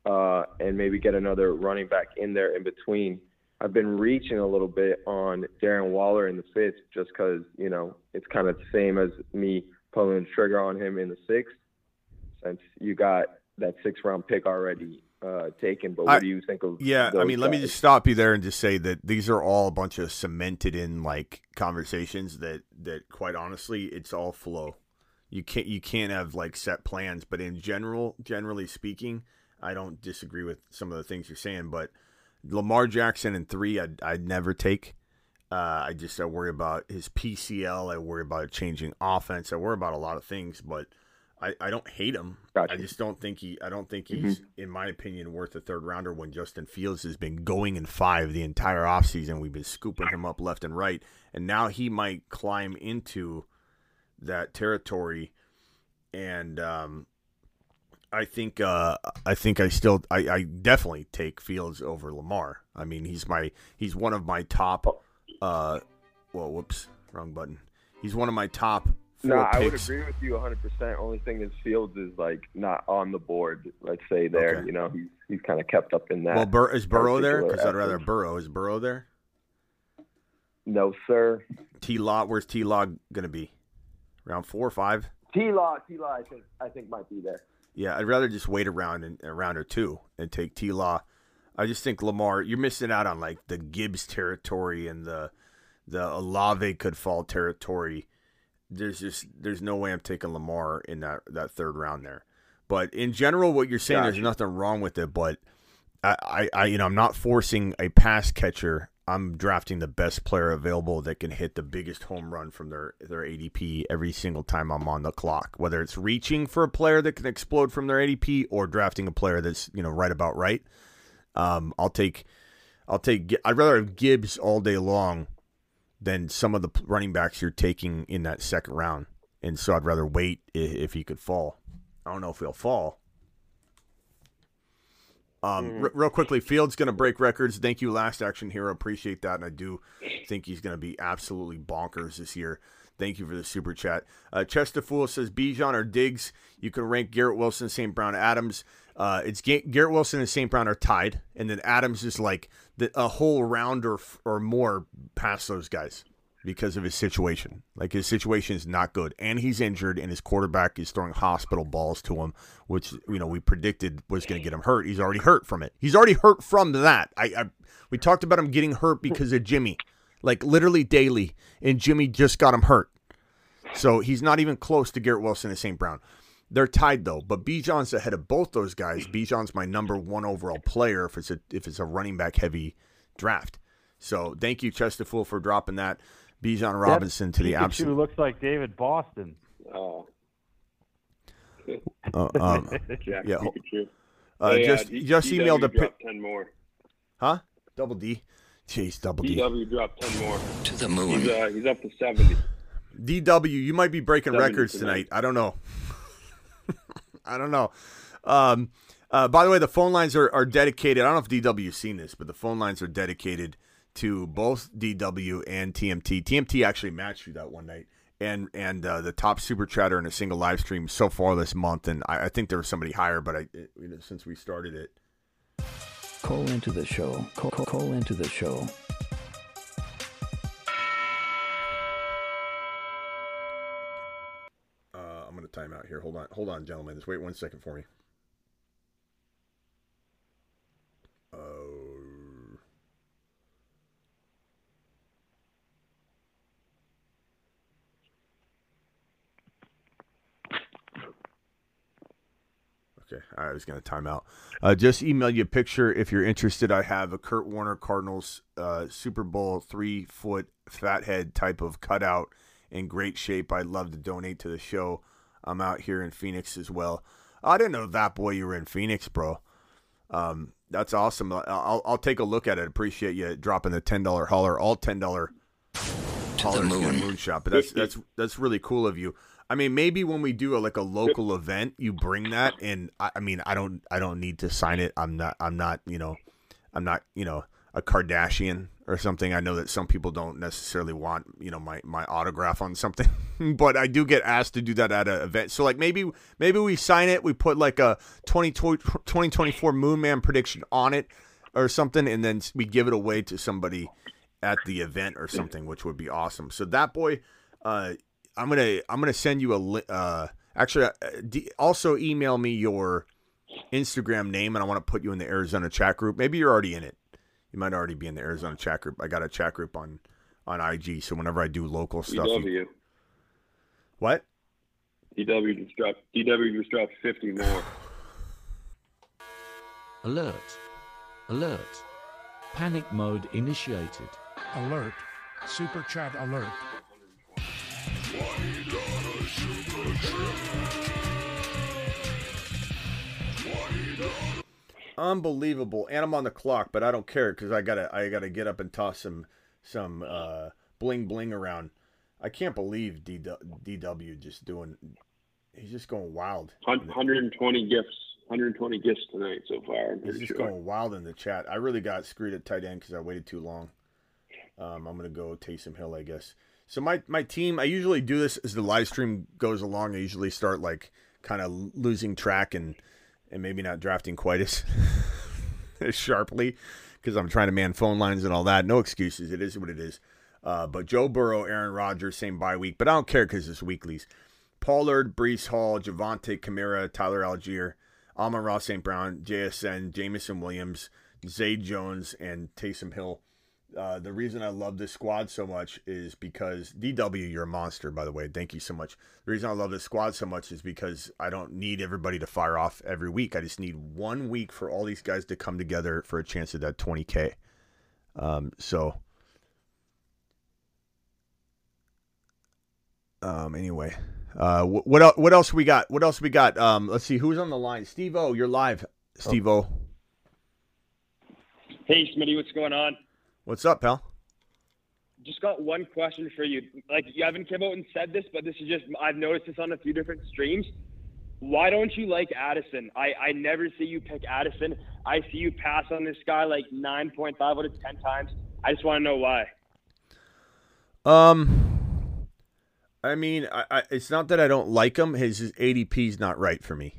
uh, and maybe get another running back in there in between. I've been reaching a little bit on Darren Waller in the fifth just because, you know, it's kind of the same as me pulling the trigger on him in the sixth since you got that six round pick already uh, taken. But what I- do you think of Yeah, I mean, let me just stop you there and just say that these are all a bunch of cemented in like conversations that that quite honestly, it's all flow. You can't you can't have like set plans, but in general, generally speaking, I don't disagree with some of the things you're saying, but Lamar Jackson in 3 I'd, I'd never take. Uh, I just I worry about his PCL. I worry about changing offense. I worry about a lot of things, but I, I don't hate him. Gotcha. I just don't think he. I don't think he's, in my opinion, worth a third rounder. When Justin Fields has been going in five the entire offseason. we've been scooping him up left and right, and now he might climb into that territory. And um, I think uh, I think I still I, I definitely take Fields over Lamar. I mean he's my he's one of my top. Uh, well, whoops, wrong button. He's one of my top. No, I would agree with you 100%. Only thing is Fields is like not on the board. Let's say there, Okay. you know, he's he's kind of kept up in that. Well, Bur- is Burrow there? Because I'd rather. Burrow. Is Burrow there? No, sir. T Law, where's T Law gonna be? Round four or five? T Law, T Law, I think I think might be there. Yeah, I'd rather just wait around in a round or two and take T Law. I just think Lamar, you're missing out on like the Gibbs territory and the the Olave could fall territory. There's just there's no way I'm taking Lamar in that that third round there. But in general, what you're saying, there's nothing wrong with it. But I, I, I, you know, I'm not forcing a pass catcher. I'm drafting the best player available that can hit the biggest home run from their their ADP every single time I'm on the clock. Whether it's reaching for a player that can explode from their ADP or drafting a player that's you know right about right. Um, I'll take, I'll take. I'd rather have Gibbs all day long than some of the running backs you're taking in that second round. And so I'd rather wait if he could fall. I don't know if he'll fall. Um, re- real quickly, Fields going to break records. Thank you, Last Action Hero. Appreciate that, and I do think he's going to be absolutely bonkers this year. Thank you for the super chat. Uh, Chester Fool says Bijan or Diggs. You can rank Garrett Wilson, St. Brown, Adams. Uh, it's Ga- Garrett Wilson and St. Brown are tied, and then Adams is like the, a whole round or or more past those guys because of his situation. Like his situation is not good, and he's injured, and his quarterback is throwing hospital balls to him, which you know we predicted was going to get him hurt. He's already hurt from it. He's already hurt from that. I, I we talked about him getting hurt because of Jimmy, like literally daily, and Jimmy just got him hurt. So he's not even close to Garrett Wilson and St. Brown. They're tied though, but Bijan's ahead of both those guys. Bijan's my number one overall player if it's a if it's a running back heavy draft. So thank you, Chesterfield, for dropping that. Bijan Robinson to the Pikachu absolute. looks like David Boston. Oh, Uh, um, Jack Yeah, Pikachu. uh, Hey, just D- just DW emailed a pic. ten more. Huh? Double D. Jeez, double D. DW dropped ten more. To the He's moon. uh, he's up to seventy. DW, you might be breaking records tonight. tonight. I don't know. I don't know. Um, uh, by the way, the phone lines are, are dedicated. I don't know if DW's seen this, but the phone lines are dedicated to both DW and TMT. TMT actually matched you that one night. And and uh, the top super chatter in a single live stream so far this month, and I, I think there was somebody higher, but I it, you know, since we started it, Call into the show. Call, call, call into the show. Uh, I'm going to time out here. Hold on. Hold on, gentlemen. Just wait one second for me. Oh. Okay, I was going to time out. Uh, just email you a picture if you're interested. I have a Kurt Warner Cardinals uh, Super Bowl three foot fathead type of cutout in great shape. I'd love to donate to the show. I'm out here in Phoenix as well. I didn't know that boy you were in Phoenix, bro. Um, that's awesome. I'll, I'll take a look at it. Appreciate you dropping the ten dollar holler, all ten dollar hollers moon shop. But that's that's that's really cool of you. I mean, maybe when we do a, like a local event, you bring that, and I, I mean, I don't I don't need to sign it. I'm not I'm not you know, I'm not you know a Kardashian or something. I know that some people don't necessarily want, you know, my, my autograph on something, but I do get asked to do that at an event. So like maybe maybe we sign it, we put like a 20, 2024 Moon Man prediction on it or something, and then we give it away to somebody at the event or something, which would be awesome. So that boy, uh, I'm gonna I'm gonna send you a li- uh, actually uh, also email me your Instagram name, and I want to put you in the Arizona chat group. Maybe you're already in it. You might already be in the Arizona chat group. I got a chat group on on IG, so whenever I do local stuff, DW. you- what? DW just dropped. DW just dropped fifty more. Alert. Alert. Panic mode initiated. Alert. Super chat alert. Unbelievable, and I'm on the clock, but I don't care because I gotta I gotta get up and toss some some uh, bling bling around. I can't believe DW, just doing. He's just going wild. 120 gifts. 120 gifts tonight so far. He's just sure. going wild in the chat. I really got screwed at tight end because I waited too long. Um, I'm gonna go Taysom Hill, I guess. So my my team, I usually do this as the live stream goes along. I usually start like kind of losing track and and maybe not drafting quite as as sharply because I'm trying to man phone lines and all that. No excuses. It is what it is. Uh, but Joe Burrow, Aaron Rodgers, same bye week. But I don't care because it's weeklies. Pollard, Breece Hall, Javonte Kamara, Tyler Allgeier, Amon Ross St. Brown, JSN, Jameson Williams, Zay Jones, and Taysom Hill. Uh, the reason I love this squad so much is because DW, you're a monster, by the way. Thank you so much. The reason I love this squad so much is because I don't need everybody to fire off every week. I just need one week for all these guys to come together for a chance at that 20K. Um, so, um, anyway, uh, wh- what? What else we got? What else we got? Um, let's see who's on the line. Steve O, you're live. Steve O, Hey, Smitty, what's going on? What's up, pal? Just got one question for you. Like, you haven't come out and said this, but this is just, I've noticed this on a few different streams. Why don't you like Addison? I, I never see you pick Addison. I see you pass on this guy like 9.5 out of 10 times. I just want to know why. Um, I mean, I, I, it's not that I don't like him. His, his ADP is not right for me,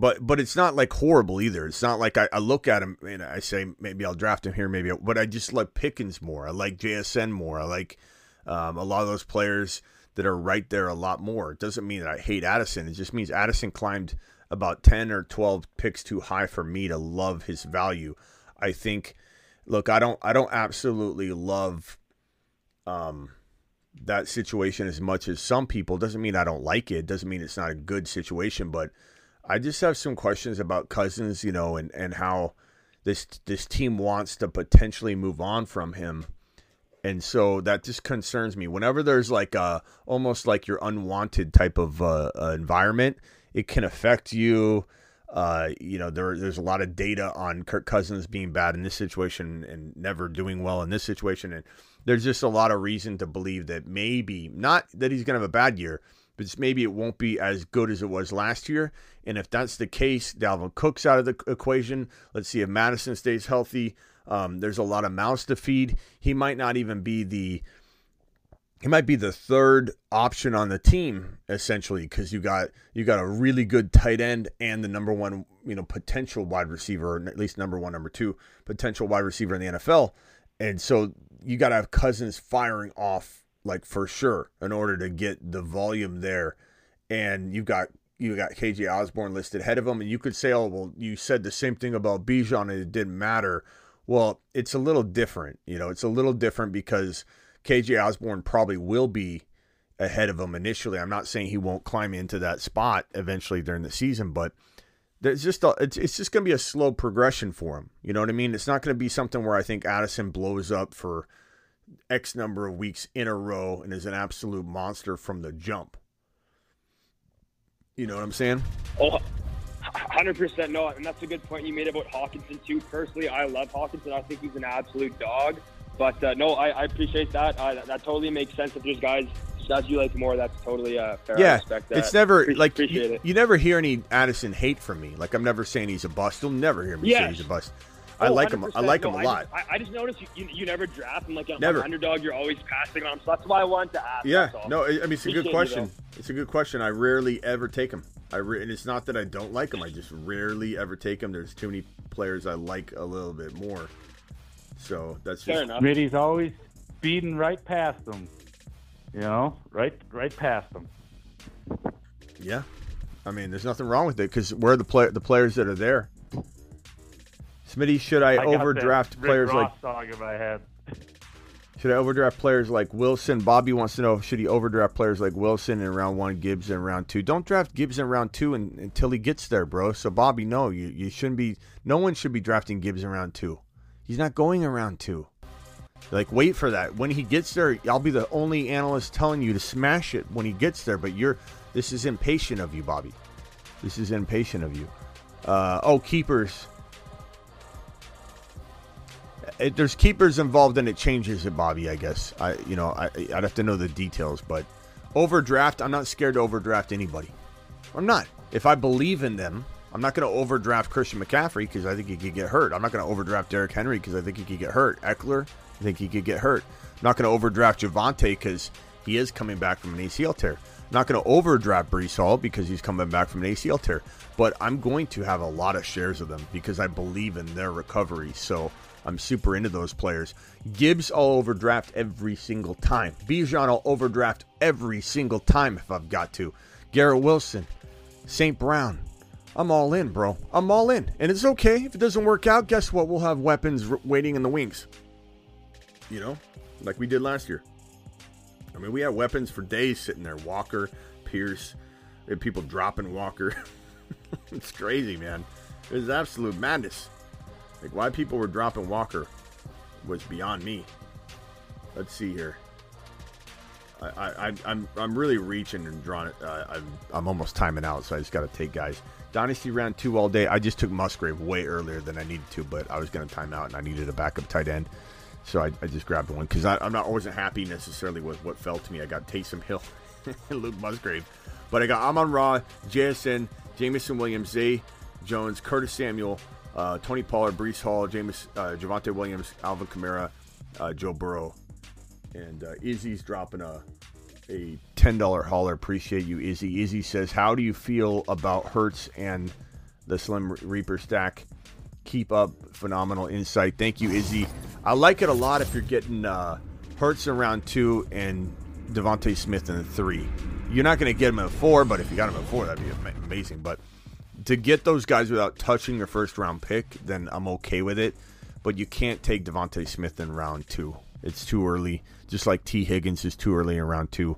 but but it's not like horrible either. It's not like I, I look at him and I say maybe I'll draft him here, maybe. I, but I just like Pickens more. I like JSN more. I like um, a lot of those players that are right there a lot more. It doesn't mean that I hate Addison. It just means Addison climbed about ten or twelve picks too high for me to love his value. I think. Look, I don't. I don't absolutely love um, that situation as much as some people. Doesn't mean I don't like it. Doesn't mean it's not a good situation. But I just have some questions about Cousins, you know, and and how this this team wants to potentially move on from him. And so that just concerns me. Whenever there's like a almost like your unwanted type of uh, uh, environment, it can affect you. Uh, you know, there, there's a lot of data on Kirk Cousins being bad in this situation and never doing well in this situation. And there's just a lot of reason to believe that maybe, not that he's going to have a bad year, but maybe it won't be as good as it was last year. And if that's the case, Dalvin Cook's out of the equation. Let's see if Mattison stays healthy. Um, there's a lot of mouths to feed. He might not even be the he might be the third option on the team essentially because you got you got a really good tight end and the number one you know potential wide receiver, or at least number one, number two potential wide receiver in the NFL, and so you got to have Cousins firing off like for sure in order to get the volume there, and you've got you got KJ Osborn listed ahead of him, and you could say, oh well, you said the same thing about Bijan and it didn't matter. Well, it's a little different, you know, it's a little different because KJ Osborn probably will be ahead of him initially. I'm not saying he won't climb into that spot eventually during the season, but there's just a, it's, it's just going to be a slow progression for him. You know what I mean? It's not going to be something where I think Addison blows up for X number of weeks in a row and is an absolute monster from the jump. You know what I'm saying? Oh, 100% no, and that's a good point you made about Hockenson too. Personally, I love Hockenson. I think he's an absolute dog. But uh, no, I, I, appreciate that. Uh, that. that. totally makes sense. If there's guys that you like more, that's totally uh, fair. Yeah, it's never Pre- like you, it. you, never hear any Addison hate from me. Like I'm never saying he's a bust. You'll never hear me yes. say he's a bust. I oh, like him. I like no, him a lot. I, I, just noticed you, you, you never draft him like a never. underdog. You're always passing on him. So that's why I wanted to ask. Yeah, no, I mean it's a good question. It's a good question. I rarely ever take him. I re- and it's not that I don't like him. I just rarely ever take him. There's too many players I like a little bit more. So that's fair just, enough. Smitty's always speeding right past them. You know, right, right past them. Yeah, I mean, there's nothing wrong with it because we're the play the players that are there. Smitty, should I, I overdraft players like? Song in my head. Should I overdraft players like Wilson? Bobby wants to know should he overdraft players like Wilson in round one, Gibbs in round two? Don't draft Gibbs in round two and, until he gets there, bro. So Bobby, no, you you shouldn't be. No one should be drafting Gibbs in round two. He's not going around two. Like, wait for that. When he gets there, I'll be the only analyst telling you to smash it when he gets there. But you're, this is impatient of you, Bobby. This is impatient of you. Uh, oh, keepers. It, there's keepers involved, and it changes it, Bobby. I guess I, you know, I, I'd have to know the details, but overdraft. I'm not scared to overdraft anybody. I'm not. If I believe in them, I'm not going to overdraft Christian McCaffrey because I think he could get hurt. I'm not going to overdraft Derrick Henry because I think he could get hurt. Ekeler, I think he could get hurt. I'm not going to overdraft Javonte because he is coming back from an ACL tear. I'm not going to overdraft Breece Hall because he's coming back from an ACL tear. But I'm going to have a lot of shares of them because I believe in their recovery. So I'm super into those players. Gibbs, I'll overdraft every single time. Bijan, I'll overdraft every single time if I've got to. Garrett Wilson, St. Brown, I'm all in, bro. I'm all in. And it's okay if it doesn't work out. Guess what? We'll have weapons waiting in the wings. You know, like we did last year. I mean, we had weapons for days sitting there. Walker, Pierce, people dropping Walker. it's crazy, man. It was absolute madness. Like why people were dropping Walker was beyond me. Let's see here. I, I, I I'm I'm really reaching and drawing it. Uh, I'm I'm almost timing out, so I just got to take guys. Dynasty round two all day. I just took Musgrave way earlier than I needed to, but I was going to time out and I needed a backup tight end. So I, I just grabbed one because I'm not wasn't happy necessarily with what fell to me. I got Taysom Hill and Luke Musgrave, but I got Amon Ra, JSN, Jameson Williams, Zay Jones, Curtis Samuel, uh, Tony Pollard, Breece Hall, James, uh, Javonte Williams, Alvin Kamara, uh, Joe Burrow, and uh, Izzy's dropping a a ten dollar hauler. Appreciate you, Izzy. Izzy says, "How do you feel about Hurts and the Slim Reaper stack? Keep up, phenomenal insight. Thank you, Izzy. I like it a lot if you're getting uh, Hurts in round two and DeVonta Smith in the three. You're not going to get him at four, but if you got him at four, that'd be amazing. But to get those guys without touching your first round pick, then I'm okay with it. But you can't take DeVonta Smith in round two. It's too early. Just like T. Higgins is too early in round two.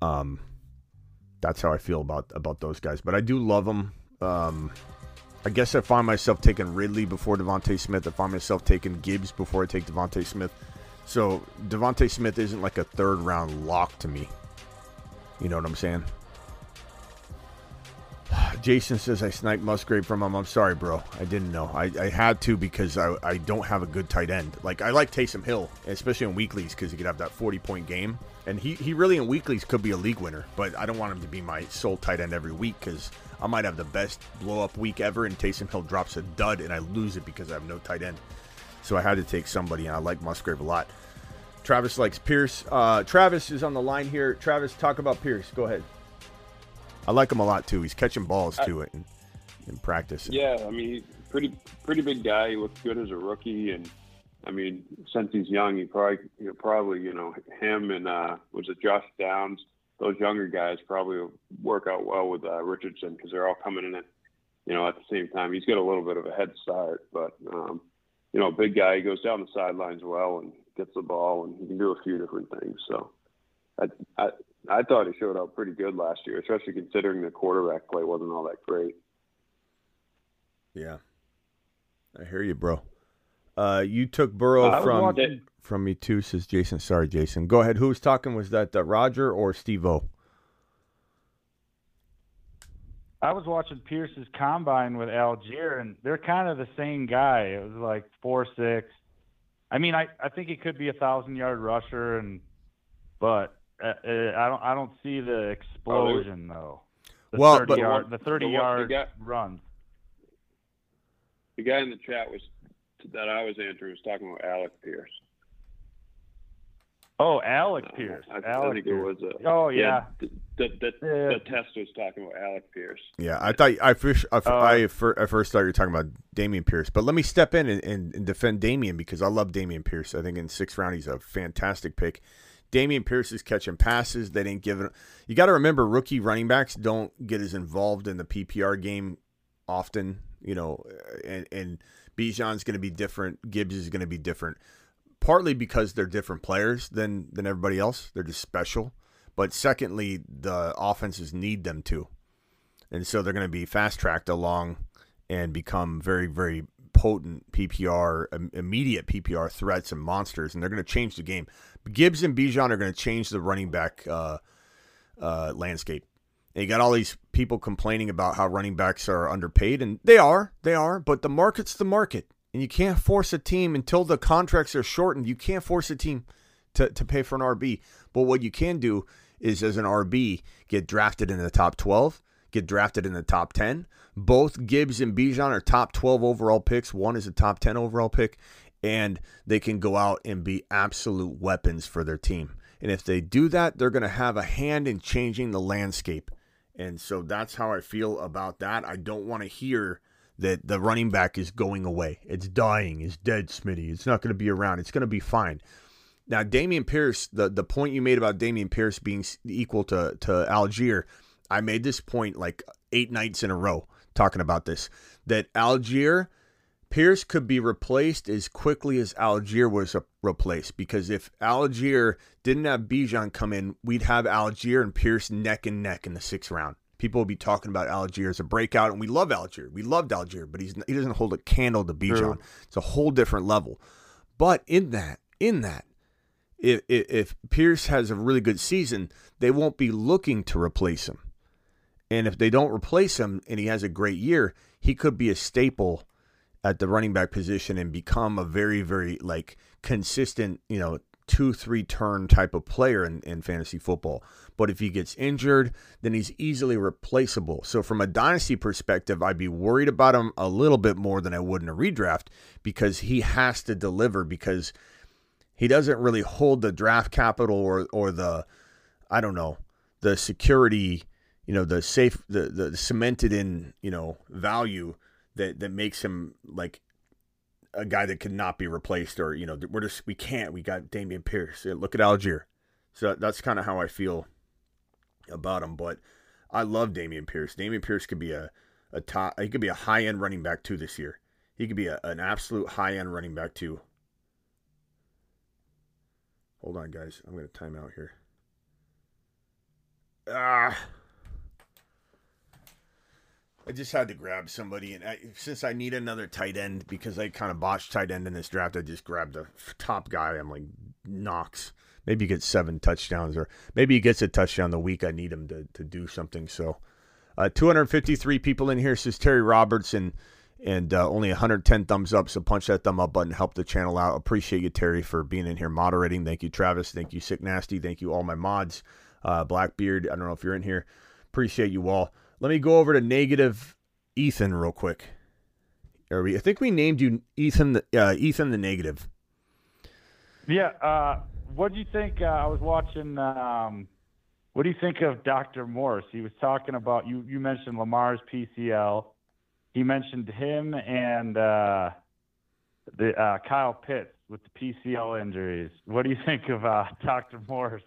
Um, that's how I feel about about those guys. But I do love them. Um, I guess I find myself taking Ridley before DeVonta Smith. I find myself taking Gibbs before I take DeVonta Smith. So DeVonta Smith isn't like a third round lock to me. You know what I'm saying? Jason says I sniped Musgrave from him. I'm sorry, bro. I didn't know. I, I had to because I, I don't have a good tight end. Like I like Taysom Hill, especially in weeklies because he could have that 40 point game. And he, he really in weeklies could be a league winner, but I don't want him to be my sole tight end every week because I might have the best blow up week ever and Taysom Hill drops a dud and I lose it because I have no tight end. So I had to take somebody and I like Musgrave a lot. Travis likes Pierce. Uh, Travis is on the line here. Travis, talk about Pierce. Go ahead. I like him a lot too. He's catching balls to it in, in practice. Yeah, I mean, he's pretty pretty big guy. He looks good as a rookie, and I mean, since he's young, he probably you know, probably you know him and uh, was it Josh Downs? Those younger guys probably work out well with uh, Richardson because they're all coming in at you know at the same time. He's got a little bit of a head start, but um, you know, big guy. He goes down the sidelines well and gets the ball, and he can do a few different things. So, I I, I thought he showed up pretty good last year, especially considering the quarterback play wasn't all that great. Yeah, I hear you, bro. Uh, you took Burrow I from watching- from me too, says Jason. Sorry, Jason. Go ahead. Who was talking? Was that uh, Roger or Steve O? I was watching Pierce's combine with Allgeier, and they're kind of the same guy. It was like four six. I mean, I, I think he could be a thousand yard rusher, and but uh, uh, I don't I don't see the explosion though. The Well, thirty but- yard the thirty the yard the guy- runs. The guy in the chat was that I was answering was talking about Alec Pierce. Oh, Alec Pierce. I, I Alec think it Pierce. was. A, Oh yeah. The, the, the, Yeah. the test was talking about Alec Pierce. Yeah, I thought I first I, Uh, I first thought you were talking about Dameon Pierce, but let me step in and, and, and defend Dameon because I love Dameon Pierce. I think in sixth round he's a fantastic pick. Dameon Pierce is catching passes. They didn't give it. You got to remember, rookie running backs don't get as involved in the PPR game often. You know, and and Bijan's going to be different. Gibbs is going to be different. Partly because they're different players than than everybody else. They're just special. But secondly, the offenses need them to and so they're going to be fast tracked along and become very very potent PPR im- immediate PPR threats and monsters, and they're going to change the game. Gibbs and Bijan are going to change the running back uh, uh, landscape. And you got all these people complaining about how running backs are underpaid, and they are, they are. But the market's the market, and you can't force a team until the contracts are shortened. You can't force a team to, to pay for an RB. But what you can do is, as an RB, get drafted in the top 12, get drafted in the top 10. Both Gibbs and Bijan are top 12 overall picks. One is a top 10 overall pick, and they can go out and be absolute weapons for their team. And if they do that, they're going to have a hand in changing the landscape. And so that's how I feel about that. I don't want to hear that the running back is going away. It's dying. It's dead, Smitty. It's not going to be around. It's going to be fine. Now, Dameon Pierce, the, the point you made about Dameon Pierce being equal to, to Allgeier, I made this point like eight nights in a row talking about this. That Allgeier, Pierce could be replaced as quickly as Allgeier was replaced because if Allgeier didn't have Bijan come in, we'd have Allgeier and Pierce neck and neck in the sixth round. People will be talking about Allgeier as a breakout, and we love Allgeier. We loved Allgeier, but he's he doesn't hold a candle to Bijan. True. It's a whole different level. But in that, in that, if, if if Pierce has a really good season, they won't be looking to replace him. And if they don't replace him and he has a great year, he could be a staple at the running back position and become a very, very like consistent, you know, two, three turn type of player in, in fantasy football. But if he gets injured, then he's easily replaceable. So from a dynasty perspective, I'd be worried about him a little bit more than I would in a redraft because he has to deliver because he doesn't really hold the draft capital or or the I don't know the security you know the safe the the cemented in you know value that that makes him like a guy that cannot be replaced or you know we're just we can't we got Dameon Pierce look at Allgeier so that's kind of how I feel about him but I love Dameon Pierce Dameon Pierce could be a a top he could be a high end running back too this year he could be a, an absolute high end running back too Hold on, guys. I'm to time out here. Ah. I just had to grab somebody, and I, since I need another tight end because I kind of botched tight end in this draft, I just grabbed the top guy. I'm like Knox. Maybe he gets seven touchdowns, or maybe he gets a touchdown the week I need him to to do something. So, uh, 253 people in here says Terry Robertson, and uh, only 110 thumbs up. So punch that thumb up button, help the channel out. Appreciate you, Terry, for being in here moderating. Thank you, Travis. Thank you, Sick Nasty. Thank you, all my mods. Uh, Blackbeard. I don't know if you're in here. Appreciate you all. Let me go over to negative Ethan real quick. I think we named you Ethan. The, uh, Ethan the negative. Yeah, uh, what do you think? Uh, I was watching. Um, what do you think of Dr. Morse? He was talking about you. You mentioned Lamar's PCL. He mentioned him and uh, the uh, Kyle Pitts with the PCL injuries. What do you think of uh, Dr. Morse?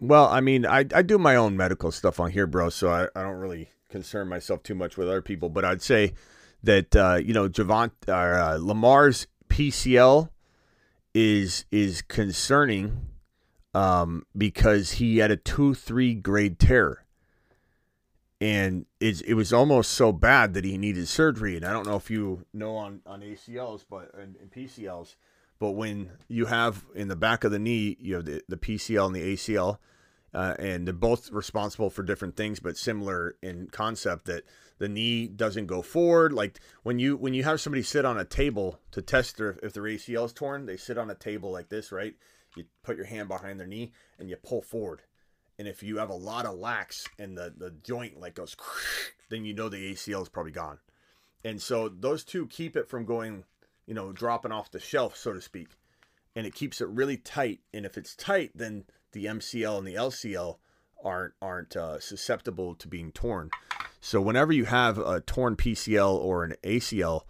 Well, I mean, I, I do my own medical stuff on here, bro, so I, I don't really concern myself too much with other people. But I'd say that uh, you know Javant or uh, Lamar's PCL is is concerning um, because he had a two three grade tear, and it it was almost so bad that he needed surgery. And I don't know if you know on on ACLs, but and, and PCLs, but when you have in the back of the knee, you have the, the PCL and the ACL. Uh, and they're both responsible for different things, but similar in concept that the knee doesn't go forward. Like when you when you have somebody sit on a table to test their, if their ACL is torn, they sit on a table like this, right? You put your hand behind their knee and you pull forward. And if you have a lot of lax and the, the joint like goes, then you know the ACL is probably gone. And so those two keep it from going, you know, dropping off the shelf, so to speak. And it keeps it really tight. And if it's tight, then the MCL and the LCL aren't aren't uh, susceptible to being torn. So whenever you have a torn PCL or an ACL,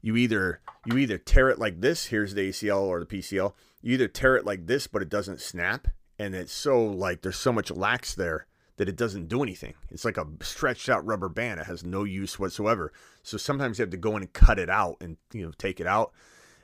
you either you either tear it like this. Here's the ACL or the PCL. You either tear it like this, but it doesn't snap, and it's so like there's so much lax there that it doesn't do anything. It's like a stretched out rubber band. It has no use whatsoever. So sometimes you have to go in and cut it out and you know take it out,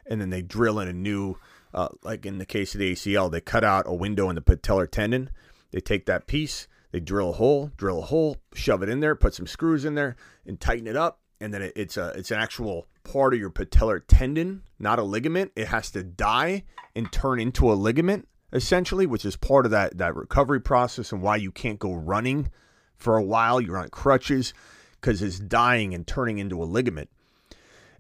and then they drill in a new. Uh, like in the case of the ACL, they cut out a window in the patellar tendon. They take that piece, they drill a hole, drill a hole, shove it in there, put some screws in there, and tighten it up. And then it, it's a it's an actual part of your patellar tendon, not a ligament. It has to die and turn into a ligament essentially, which is part of that that recovery process and why you can't go running for a while. You're on crutches because it's dying and turning into a ligament.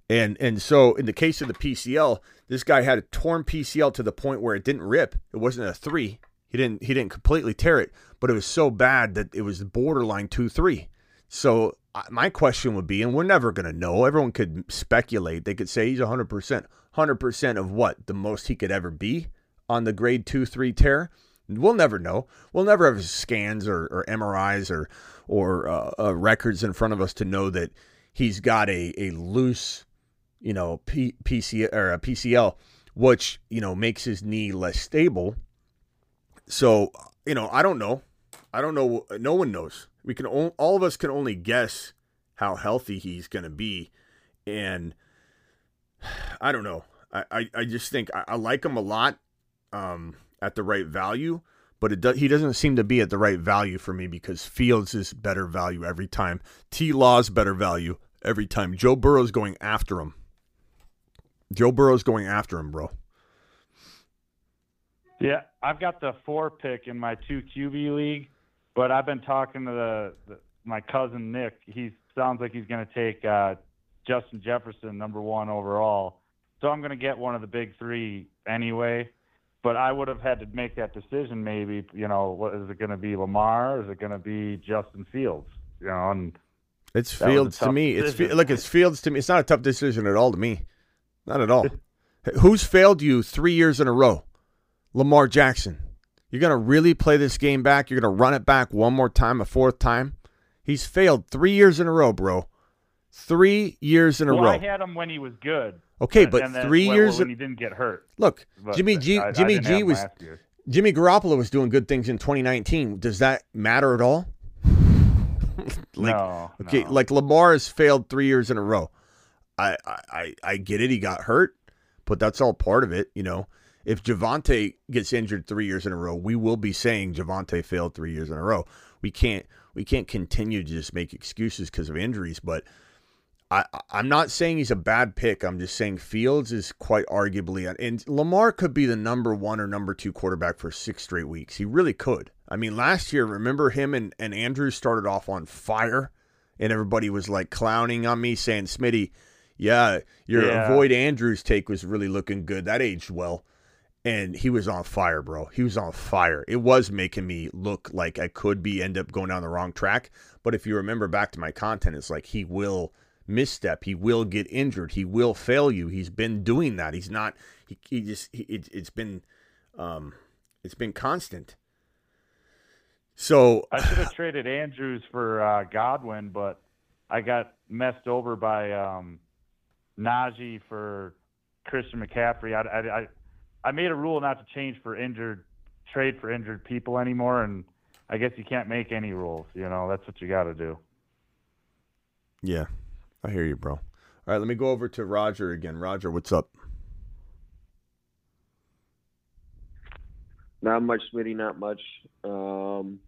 And and so in the case of the PCL, this guy had a torn PCL to the point where it didn't rip. It wasn't a three. He didn't he didn't completely tear it, but it was so bad that it was borderline two three. So my question would be, and we're never going to know. Everyone could speculate. They could say he's 100%. 100% of what? The most he could ever be on the grade 2 3 tear? We'll never know. We'll never have scans or, or MRIs or, or uh, uh, records in front of us to know that he's got a, a loose, you know, P, PC, or a PCL, which, you know, makes his knee less stable. So, you know, I don't know. I don't know. No one knows. We can all, all of us can only guess how healthy he's going to be, and I don't know. I, I, I just think I, I, like him a lot um, at the right value, but it do, he doesn't seem to be at the right value for me because Fields is better value every time. T Law's better value every time. Joe Burrow's going after him. Joe Burrow's going after him, bro. Yeah, I've got the four pick in my two QB league. But I've been talking to the, the my cousin Nick. He sounds like he's going to take uh, Justin Jefferson number one overall. So I'm going to get one of the big three anyway. But I would have had to make that decision. Maybe you know, what is it going to be? Lamar? Is it going to be Justin Fields? You know, and it's Fields to me. Decision. It's look, it's Fields to me. It's not a tough decision at all to me. Not at all. Who's failed you three years in a row? Lamar Jackson. You're going to really play this game back? You're going to run it back one more time, a fourth time? He's failed three years in a row, bro. Three years in a well, row. I had him when he was good. Okay, but three when, years when he didn't get hurt. Look, but Jimmy G. I, Jimmy I G. Was Jimmy Garoppolo was doing good things in 2019. Does that matter at all? like, no. Okay, no. like Lamar has failed three years in a row. I, I I get it. He got hurt, but that's all part of it. You know, if Javonte gets injured three years in a row, we will be saying Javonte failed three years in a row. We can't we can't continue to just make excuses because of injuries. But I I'm not saying he's a bad pick. I'm just saying Fields is quite arguably and Lamar could be the number one or number two quarterback for six straight weeks. He really could. I mean, last year, remember him and, and Andrews started off on fire, and everybody was like clowning on me, saying, Smitty, yeah, your yeah. avoid Andrews take was really looking good. That aged well and he was on fire, bro. He was on fire. It was making me look like I could be end up going down the wrong track. But if you remember back to my content, it's like he will misstep, he will get injured, he will fail you. He's been doing that. He's not. He, he just. He, it, it's been Um, it's been constant. So I should have traded Andrews for uh, Godwin, but I got messed over by um, Najee for Christian McCaffrey. I, I, I, I made a rule not to change for injured trade for injured people anymore, and I guess you can't make any rules. You know, that's what you got to do. Yeah, I hear you, bro. All right, let me go over to Roger again. Roger, what's up? Not much, Smitty. Not much. Um,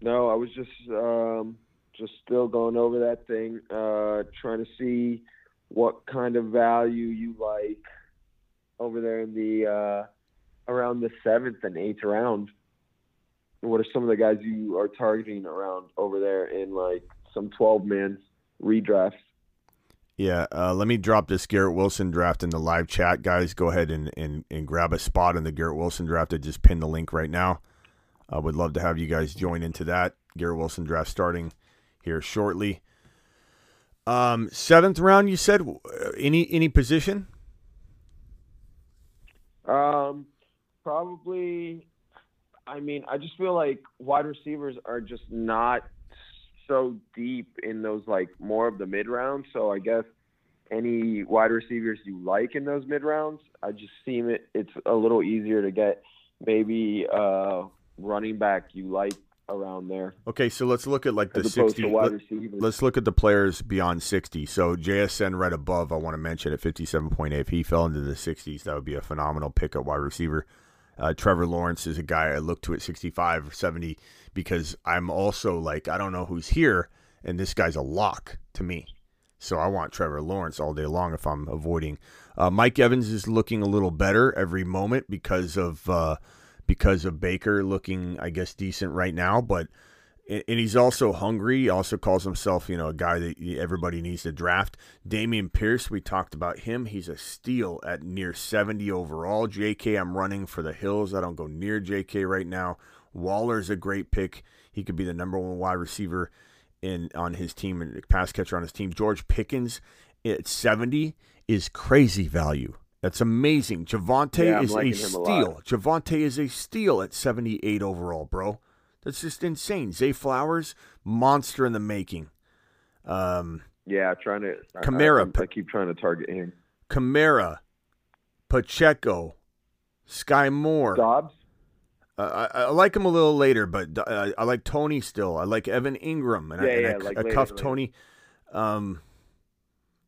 no, I was just um, just still going over that thing, uh, trying to see what kind of value you like over there in the uh, around the seventh and eighth round. What are some of the guys you are targeting around over there in like some twelve man redrafts? Yeah, uh, let me drop this Garrett Wilson draft in the live chat, guys. Go ahead and, and, and grab a spot in the Garrett Wilson draft. I just pinned the link right now. I would love to have you guys join into that. Garrett Wilson draft starting here shortly. Um, seventh round, you said any any position? Um, probably. I mean, I just feel like wide receivers are just not so deep in those like more of the mid rounds. So I guess any wide receivers you like in those mid rounds, I just seem it. It's a little easier to get maybe uh, running back you like around there. Okay, so let's look at like the sixty. wide Let, us look at the players beyond sixty. So JSN right above, I want to mention at fifty-seven point eight. If he fell into the sixties, that would be a phenomenal pick at wide receiver. Uh, Trevor Lawrence is a guy I look to at 65 or 70 because I'm also like, I don't know who's here, and this guy's a lock to me. So I want Trevor Lawrence all day long if I'm avoiding. Uh, Mike Evans is looking a little better every moment because of uh, because of Baker looking, I guess, decent right now. But and and he's also hungry. He also calls himself, you know, a guy that everybody needs to draft. Dameon Pierce, we talked about him. He's a steal at near 70 overall. JK, I'm running for the hills. I don't go near JK right now. Waller's a great pick. He could be the number one wide receiver in on his team and pass catcher on his team. George Pickens at 70 is crazy value. That's amazing. Javonte Yeah, is a steal. Javonte is a steal at 78 overall, bro. That's just insane. Zay Flowers, monster in the making. Um, Yeah, trying to. I- Kamara. I, I keep trying to target him. Kamara, Pacheco, Sky Moore. Doubs. Uh, I, I like him a little later, but uh, I like Toney still. I like Evan Engram, and I, Yeah, and yeah, I, like I later, cuff later. Toney. Um,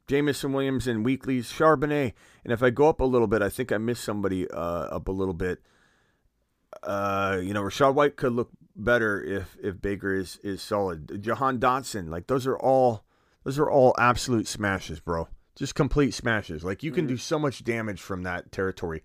Jameson Williams and Weekly's Charbonnet. And if I go up a little bit, I think I missed somebody uh, up a little bit. Uh, you know, Rachaad White could look better if if Baker is is solid. Jahan Dotson, like those are all those are all absolute smashes, bro. Just complete smashes. Like you can do mm. so much damage from that territory.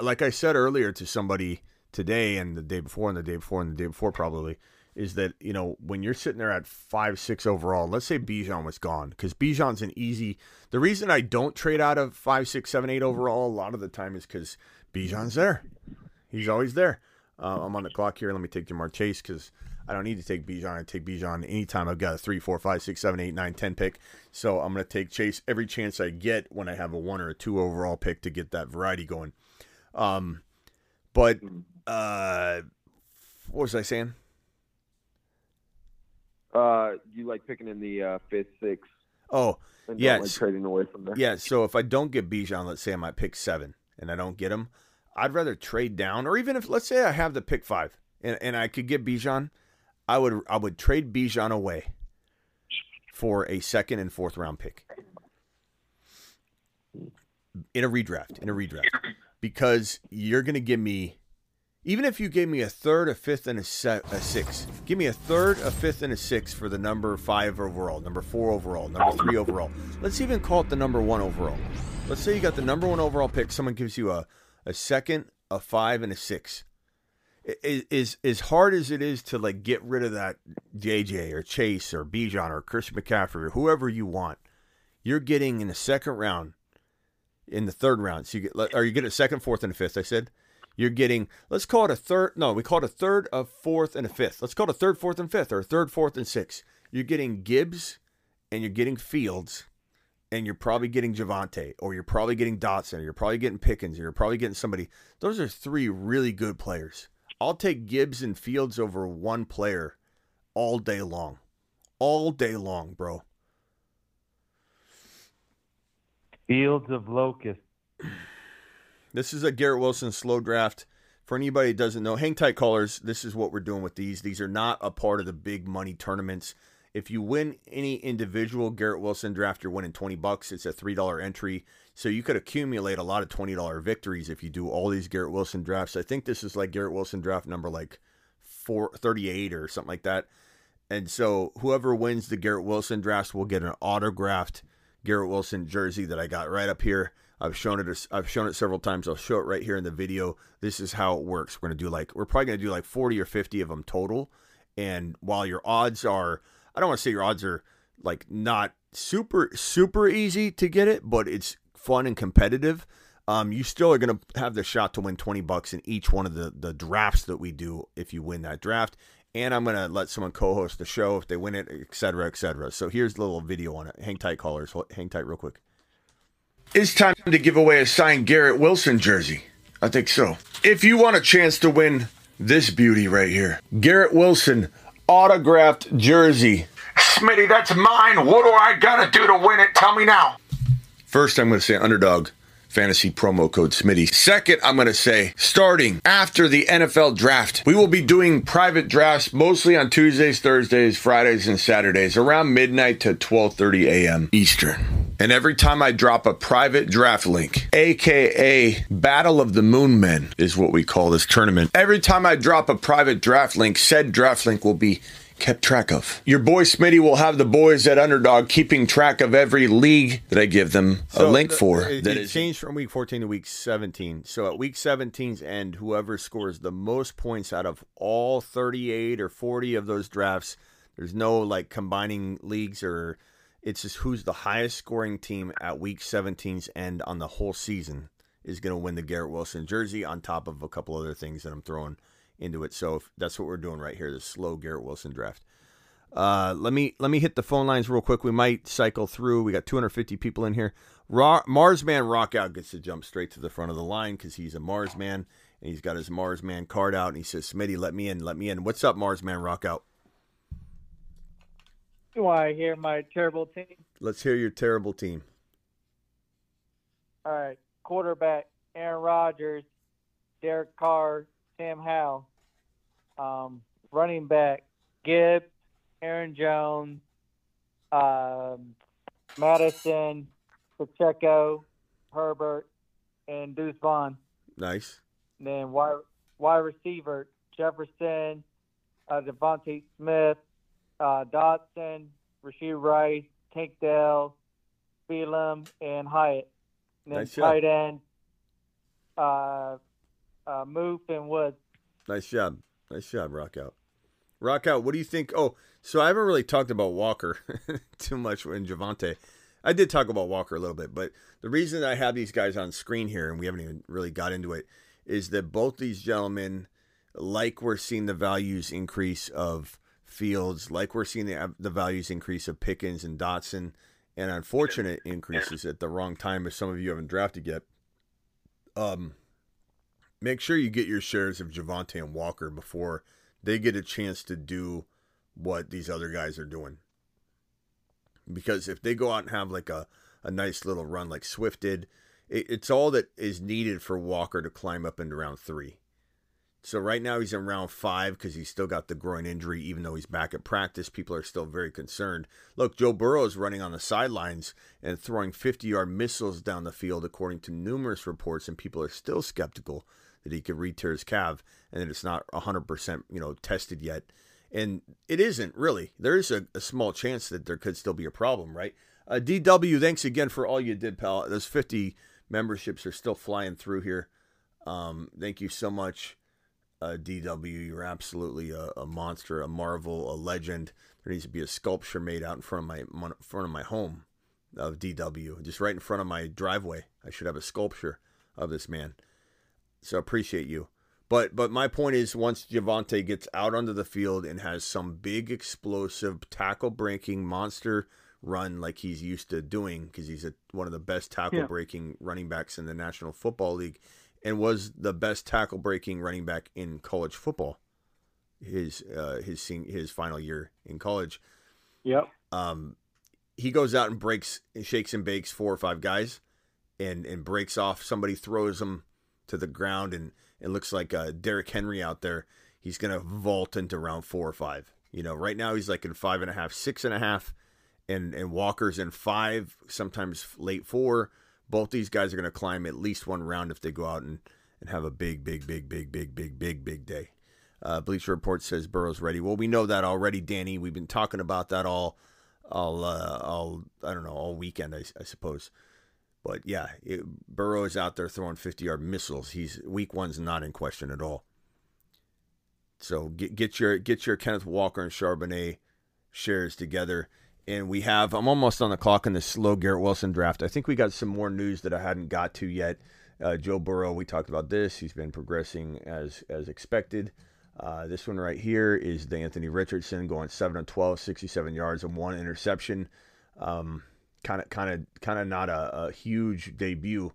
Like I said earlier to somebody today and the day before and the day before and the day before probably is that you know when you're sitting there at five six overall let's say Bijan was gone because Bijan's an easy the reason I don't trade out of five six seven eight overall a lot of the time is because Bijan's there he's always there uh, I'm on the clock here. Let me take Ja'Marr Chase because I don't need to take Bijan. I take Bijan anytime. I've got a three four five six seven eight nine ten pick. So I'm gonna take Chase every chance I get when I have a one or a two overall pick to get that variety going. Um but uh what was I saying? Uh, you like picking in the uh, fifth, sixth. Oh, yes. like trading away from there. Yeah, so if I don't get Bijan, let's say I might pick seven and I don't get him, I'd rather trade down, or even if let's say I have the pick five and, and I could get Bijan, I would I would trade Bijan away for a second and fourth round pick in a redraft. In a redraft, because you're gonna give me. Even if you gave me a third, a fifth, and a, se- a six, give me a third, a fifth, and a six for the number five overall, number four overall, number three overall. Let's even call it the number one overall. Let's say you got the number one overall pick. Someone gives you a, a second, a five, and a six. Is as hard as it is to like get rid of that JJ or Chase or Bijan or Christian McCaffrey or whoever you want, you're getting in the second round, in the third round. So you get, or you get a second, fourth, and a fifth. I said you're getting let's call it a third no we call it a third a fourth and a fifth let's call it a third fourth and fifth or a third fourth and sixth you're getting gibbs and you're getting fields and you're probably getting Javonte, or you're probably getting Dotson, or you're probably getting Pickens, or you're probably getting somebody. Those are three really good players. I'll take Gibbs and Fields over one player all day long. All day long, bro. Fields of Locust. This is a Garrett Wilson slow draft. For anybody that doesn't know, hang tight callers. This is what we're doing with these. These are not a part of the big money tournaments. If you win any individual Garrett Wilson draft, you're winning 20 bucks. It's a $3 entry. So you could accumulate a lot of $20 victories if you do all these Garrett Wilson drafts. I think this is like Garrett Wilson draft number like 438 or something like that. And so whoever wins the Garrett Wilson drafts will get an autographed Garrett Wilson jersey that I got right up here. I've shown it. I've shown it several times. I'll show it right here in the video. This is how it works. We're gonna do like we're probably gonna do like 40 or 50 of them total. And while your odds are, I don't want to say your odds are like not super super easy to get it, but it's fun and competitive. Um, you still are gonna have the shot to win 20 bucks in each one of the the drafts that we do if you win that draft. And I'm gonna let someone co-host the show if they win it, etc., etc. So here's a little video on it. Hang tight, callers. Hang tight, real quick. It's time to give away a signed Garrett Wilson jersey. I think so. If you want a chance to win this beauty right here, Garrett Wilson autographed jersey. Smitty, that's mine. What do I gotta do to win it? Tell me now. First, I'm going to say underdog fantasy promo code Smitty. Second, I'm going to say starting after the NFL draft, we will be doing private drafts mostly on Tuesdays, Thursdays, Fridays, and Saturdays around midnight to 12:30 a.m. Eastern. And every time I drop a private draft link, aka Battle of the Moon Men is what we call this tournament. Every time I drop a private draft link, said draft link will be kept track of. Your boy Smitty will have the boys at Underdog keeping track of every league that I give them a link the- for. It, that it is changed from week 14 to week 17. So at week 17's end, whoever scores the most points out of all 38 or 40 of those drafts, there's no like combining leagues or it's just who's the highest scoring team at week 17's end on the whole season is going to win the Garrett Wilson jersey on top of a couple other things that I'm throwing into it. So if, that's what we're doing right here, the slow Garrett Wilson draft. Uh, let me let me hit the phone lines real quick. We might cycle through. We got 250 people in here. Ra- Marsman Rockout gets to jump straight to the front of the line because he's a Marsman and he's got his Marsman card out and he says, "Smitty, let me in, let me in." What's up, Marsman Rockout? Do I hear my terrible team? Let's hear your terrible team. All right. Quarterback, Aaron Rodgers, Derek Carr, Sam Howell. Um, running back, Gibbs, Aaron Jones, um, Mattison, Pacheco, Herbert, and Deuce Vaughn. Nice. And then wide, wide receiver, Jefferson, uh, DeVonta Smith, uh, Dotson, Rashee Rice, Tank Dell, Phelan, and Hyatt. And then Nice tight end, uh, uh, Moof and Woods. Nice job. Nice job, Rock Out. Rock Out, what do you think? Oh, so I haven't really talked about Walker too much in Javonte. I did talk about Walker a little bit, but the reason I have these guys on screen here, and we haven't even really got into it, is that both these gentlemen, like we're seeing the values increase of Fields, like we're seeing the, the values increase of Pickens and Dotson, and unfortunate increases at the wrong time if some of you haven't drafted yet. Um, make sure you get your shares of Javonte and Walker before they get a chance to do what these other guys are doing. Because if they go out and have like a, a nice little run like Swift did, it, it's all that is needed for Walker to climb up into round three. So right now he's in round five because he's still got the groin injury, even though he's back at practice. People are still very concerned. Look, Joe Burrow is running on the sidelines and throwing 50 yard missiles down the field, according to numerous reports, and people are still skeptical that he could re-tear his calf and that it's not 100% you know tested yet. And it isn't really. There is a, a small chance that there could still be a problem, right? Uh, DW, thanks again for all you did, pal. Those 50 memberships are still flying through here. Um, thank you so much uh, DW. You're absolutely a, a monster, a marvel, a legend. There needs to be a sculpture made out in front of my mon- front of my home of DW, just right in front of my driveway. I should have a sculpture of this man. So appreciate you. But but my point is, once Javonte gets out onto the field and has some big explosive tackle breaking monster run like he's used to doing because he's a, one of the best tackle Yeah. breaking running backs in the National Football League and was the best tackle breaking running back in college football his uh, his his final year in college. Yep. Um, he goes out and breaks, and shakes and bakes four or five guys, and and breaks off. Somebody throws him to the ground, and it looks like uh, Derrick Henry out there. He's gonna vault into round four or five. You know, right now he's like in five and a half, six and a half, and and Walker's in five, sometimes late four. Both these guys are gonna climb at least one round if they go out and and have a big, big, big, big, big, big, big, big day. Uh, Bleacher Report says Burrow's ready. Well, we know that already, Danny. We've been talking about that all, all, uh, all I don't know, all weekend, I, I suppose. But yeah, it, Burrow is out there throwing 50 yard missiles. He's week one's not in question at all. So get get your get your Kenneth Walker and Charbonnet shares together. And we have I'm almost on the clock in this slow Garrett Wilson draft. I think we got some more news that I hadn't got to yet. Uh, Joe Burrow, we talked about this. He's been progressing as as expected. Uh, this one right here is the Anthony Richardson going 7 and 12, 67 yards and one interception. Um, kind of, kind of, kind of not a, a huge debut.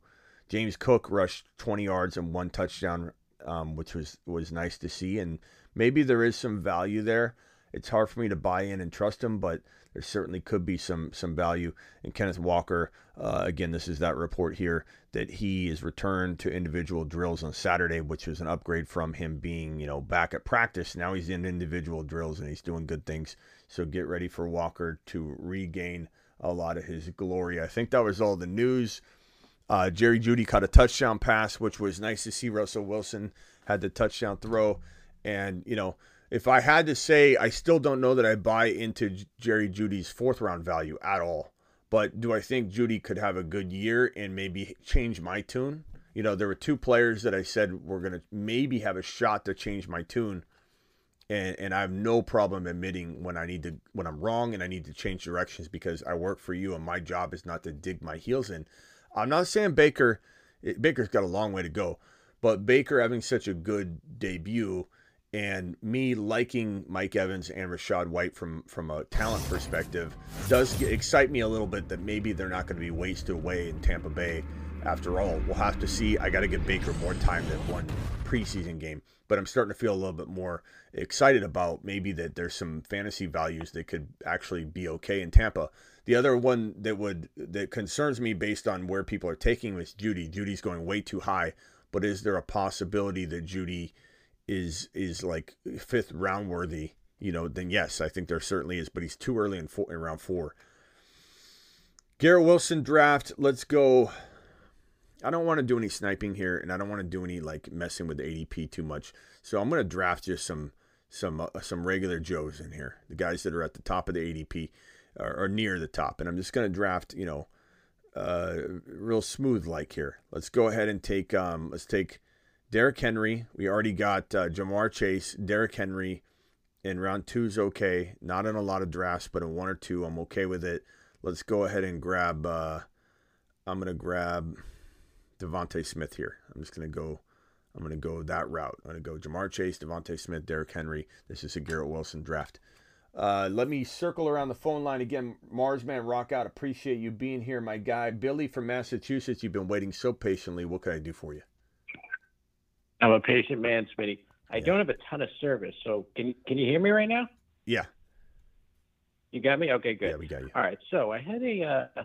James Cook rushed 20 yards and one touchdown, um, which was was nice to see. And maybe there is some value there. It's hard for me to buy in and trust him, but there certainly could be some some value. And Kenneth Walker, uh, again, this is that report here that he is returned to individual drills on Saturday, which was an upgrade from him being you know back at practice. Now he's in individual drills and he's doing good things. So get ready for Walker to regain a lot of his glory. I think that was all the news. Uh, Jerry Jeudy caught a touchdown pass, which was nice to see. Russell Wilson had the touchdown throw. And, you know, if I had to say, I still don't know that I buy into Jerry Jeudy's fourth round value at all. But do I think Jeudy could have a good year and maybe change my tune? You know, there were two players that I said were going to maybe have a shot to change my tune. And, and I have no problem admitting when I need to when I'm wrong and I need to change directions because I work for you and my job is not to dig my heels in. I'm not saying Baker eh, Baker's got a long way to go, but Baker having such a good debut and me liking Mike Evans and Rachaad White from from a talent perspective does excite me a little bit that maybe they're not going to be wasted away in Tampa Bay after all. We'll have to see. I got to give Baker more time than one preseason game, but I'm starting to feel a little bit more excited about maybe that there's some fantasy values that could actually be okay in Tampa. The other one that would that concerns me based on where people are taking is Jeudy. Jeudy's going way too high, but is there a possibility that Jeudy is is like fifth round worthy? You know, then yes, I think there certainly is, but he's too early in, four, in round four. Garrett Wilson draft. Let's go. I don't want to do any sniping here, and I don't want to do any like messing with the ADP too much. So I'm going to draft just some some uh, some regular Joes in here, the guys that are at the top of the ADP or, or near the top, and I'm just going to draft you know uh, real smooth like here. Let's go ahead and take um let's take Derrick Henry. We already got uh, Ja'Marr Chase, Derrick Henry in round two is okay. Not in a lot of drafts, but in one or two, I'm okay with it. Let's go ahead and grab. Uh, I'm gonna grab DeVonta Smith here. I'm just gonna go. I'm gonna go that route. I'm gonna go Ja'Marr Chase, DeVonta Smith, Derrick Henry. This is a Garrett Wilson draft. Uh, let me circle around the phone line again. Marsman Rock out. Appreciate you being here, my guy. Billy from Massachusetts. You've been waiting so patiently. What can I do for you? I'm a patient man, Smitty. I don't have a ton of service, so can you can you hear me right now? Yeah. You got me? Okay, good. Yeah, we got you. All right. So I had a uh,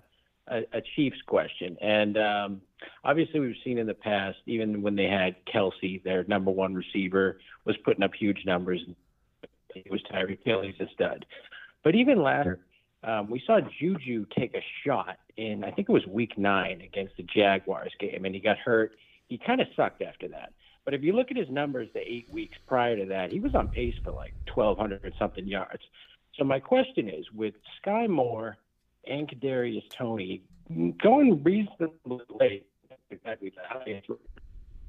a, a Chiefs question, and um, obviously we've seen in the past, even when they had Kelce, their number one receiver, was putting up huge numbers. It was Tyreek Hill. He's a stud. But even last, um, we saw Juju take a shot in I think it was Week Nine against the Jaguars game, and he got hurt. He kind of sucked after that. But if you look at his numbers the eight weeks prior to that, he was on pace for like 1,200 something yards. So my question is, with Sky Moore and Kadarius Toney going reasonably late, exactly the highest,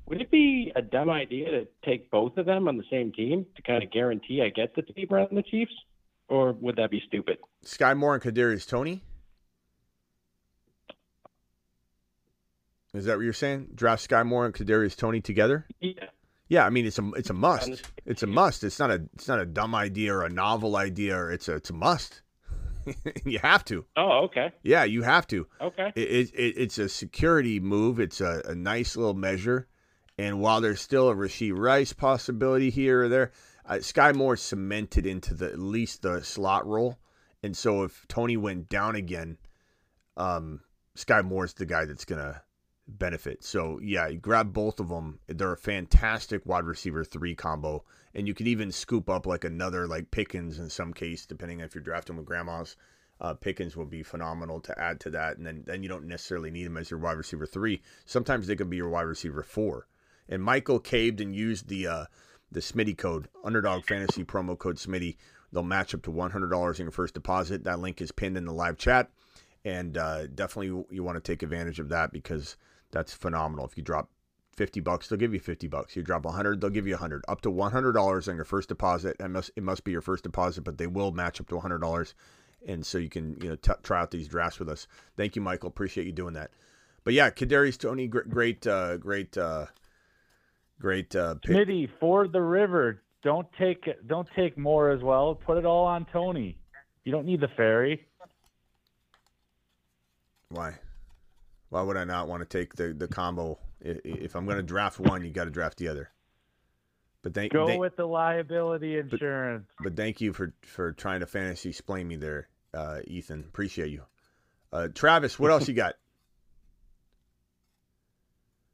would it be a dumb idea to take both of them on the same team to kind of guarantee I get the team around the Chiefs, or would that be stupid? Sky Moore and Kadarius Toney. Is that what you're saying? Draft Sky Moore and Kadarius Toney together? Yeah. Yeah, I mean it's a it's a must. It's a must. It's not a it's not a dumb idea or a novel idea or it's a it's a must. you have to. Oh, okay. Yeah, you have to. Okay. It, it, it, it's a security move. It's a, a nice little measure. And while there's still a Rashee Rice possibility here or there, uh, Sky Moore cemented into the at least the slot role. And so if Toney went down again, um, Sky Moore's the guy that's gonna benefit. So yeah, you grab both of them. They're a fantastic wide receiver three combo, and you could even scoop up like another like Pickens in some case, depending if you're drafting with grandmas. Uh, Pickens will be phenomenal to add to that, and then then you don't necessarily need him as your wide receiver three. Sometimes they can be your wide receiver four. And Michael caved and used the uh, the Smitty code, Underdog Fantasy promo code Smitty. They'll match up to one hundred dollars in your first deposit. That link is pinned in the live chat, and uh, definitely you want to take advantage of that because that's phenomenal. If you drop 50 bucks, they'll give you 50 bucks. You drop 100, they'll give you 100. Up to $100 on your first deposit. It must it must be your first deposit, but they will match up to $100 and so you can, you know, t- try out these drafts with us. Thank you, Michael. Appreciate you doing that. But yeah, Kadarius Toney great great uh great uh great uh pick. Smitty, ford the river. Don't take don't take more as well. Put it all on Toney. You don't need the ferry. Why? Why would I not want to take the the combo? If, if I'm going to draft one, you got to draft the other. But thank Go thank- with the liability insurance. But thank you for for trying to fantasy explain me there, uh, Ethan. Appreciate you. Uh, Travis, what else you got?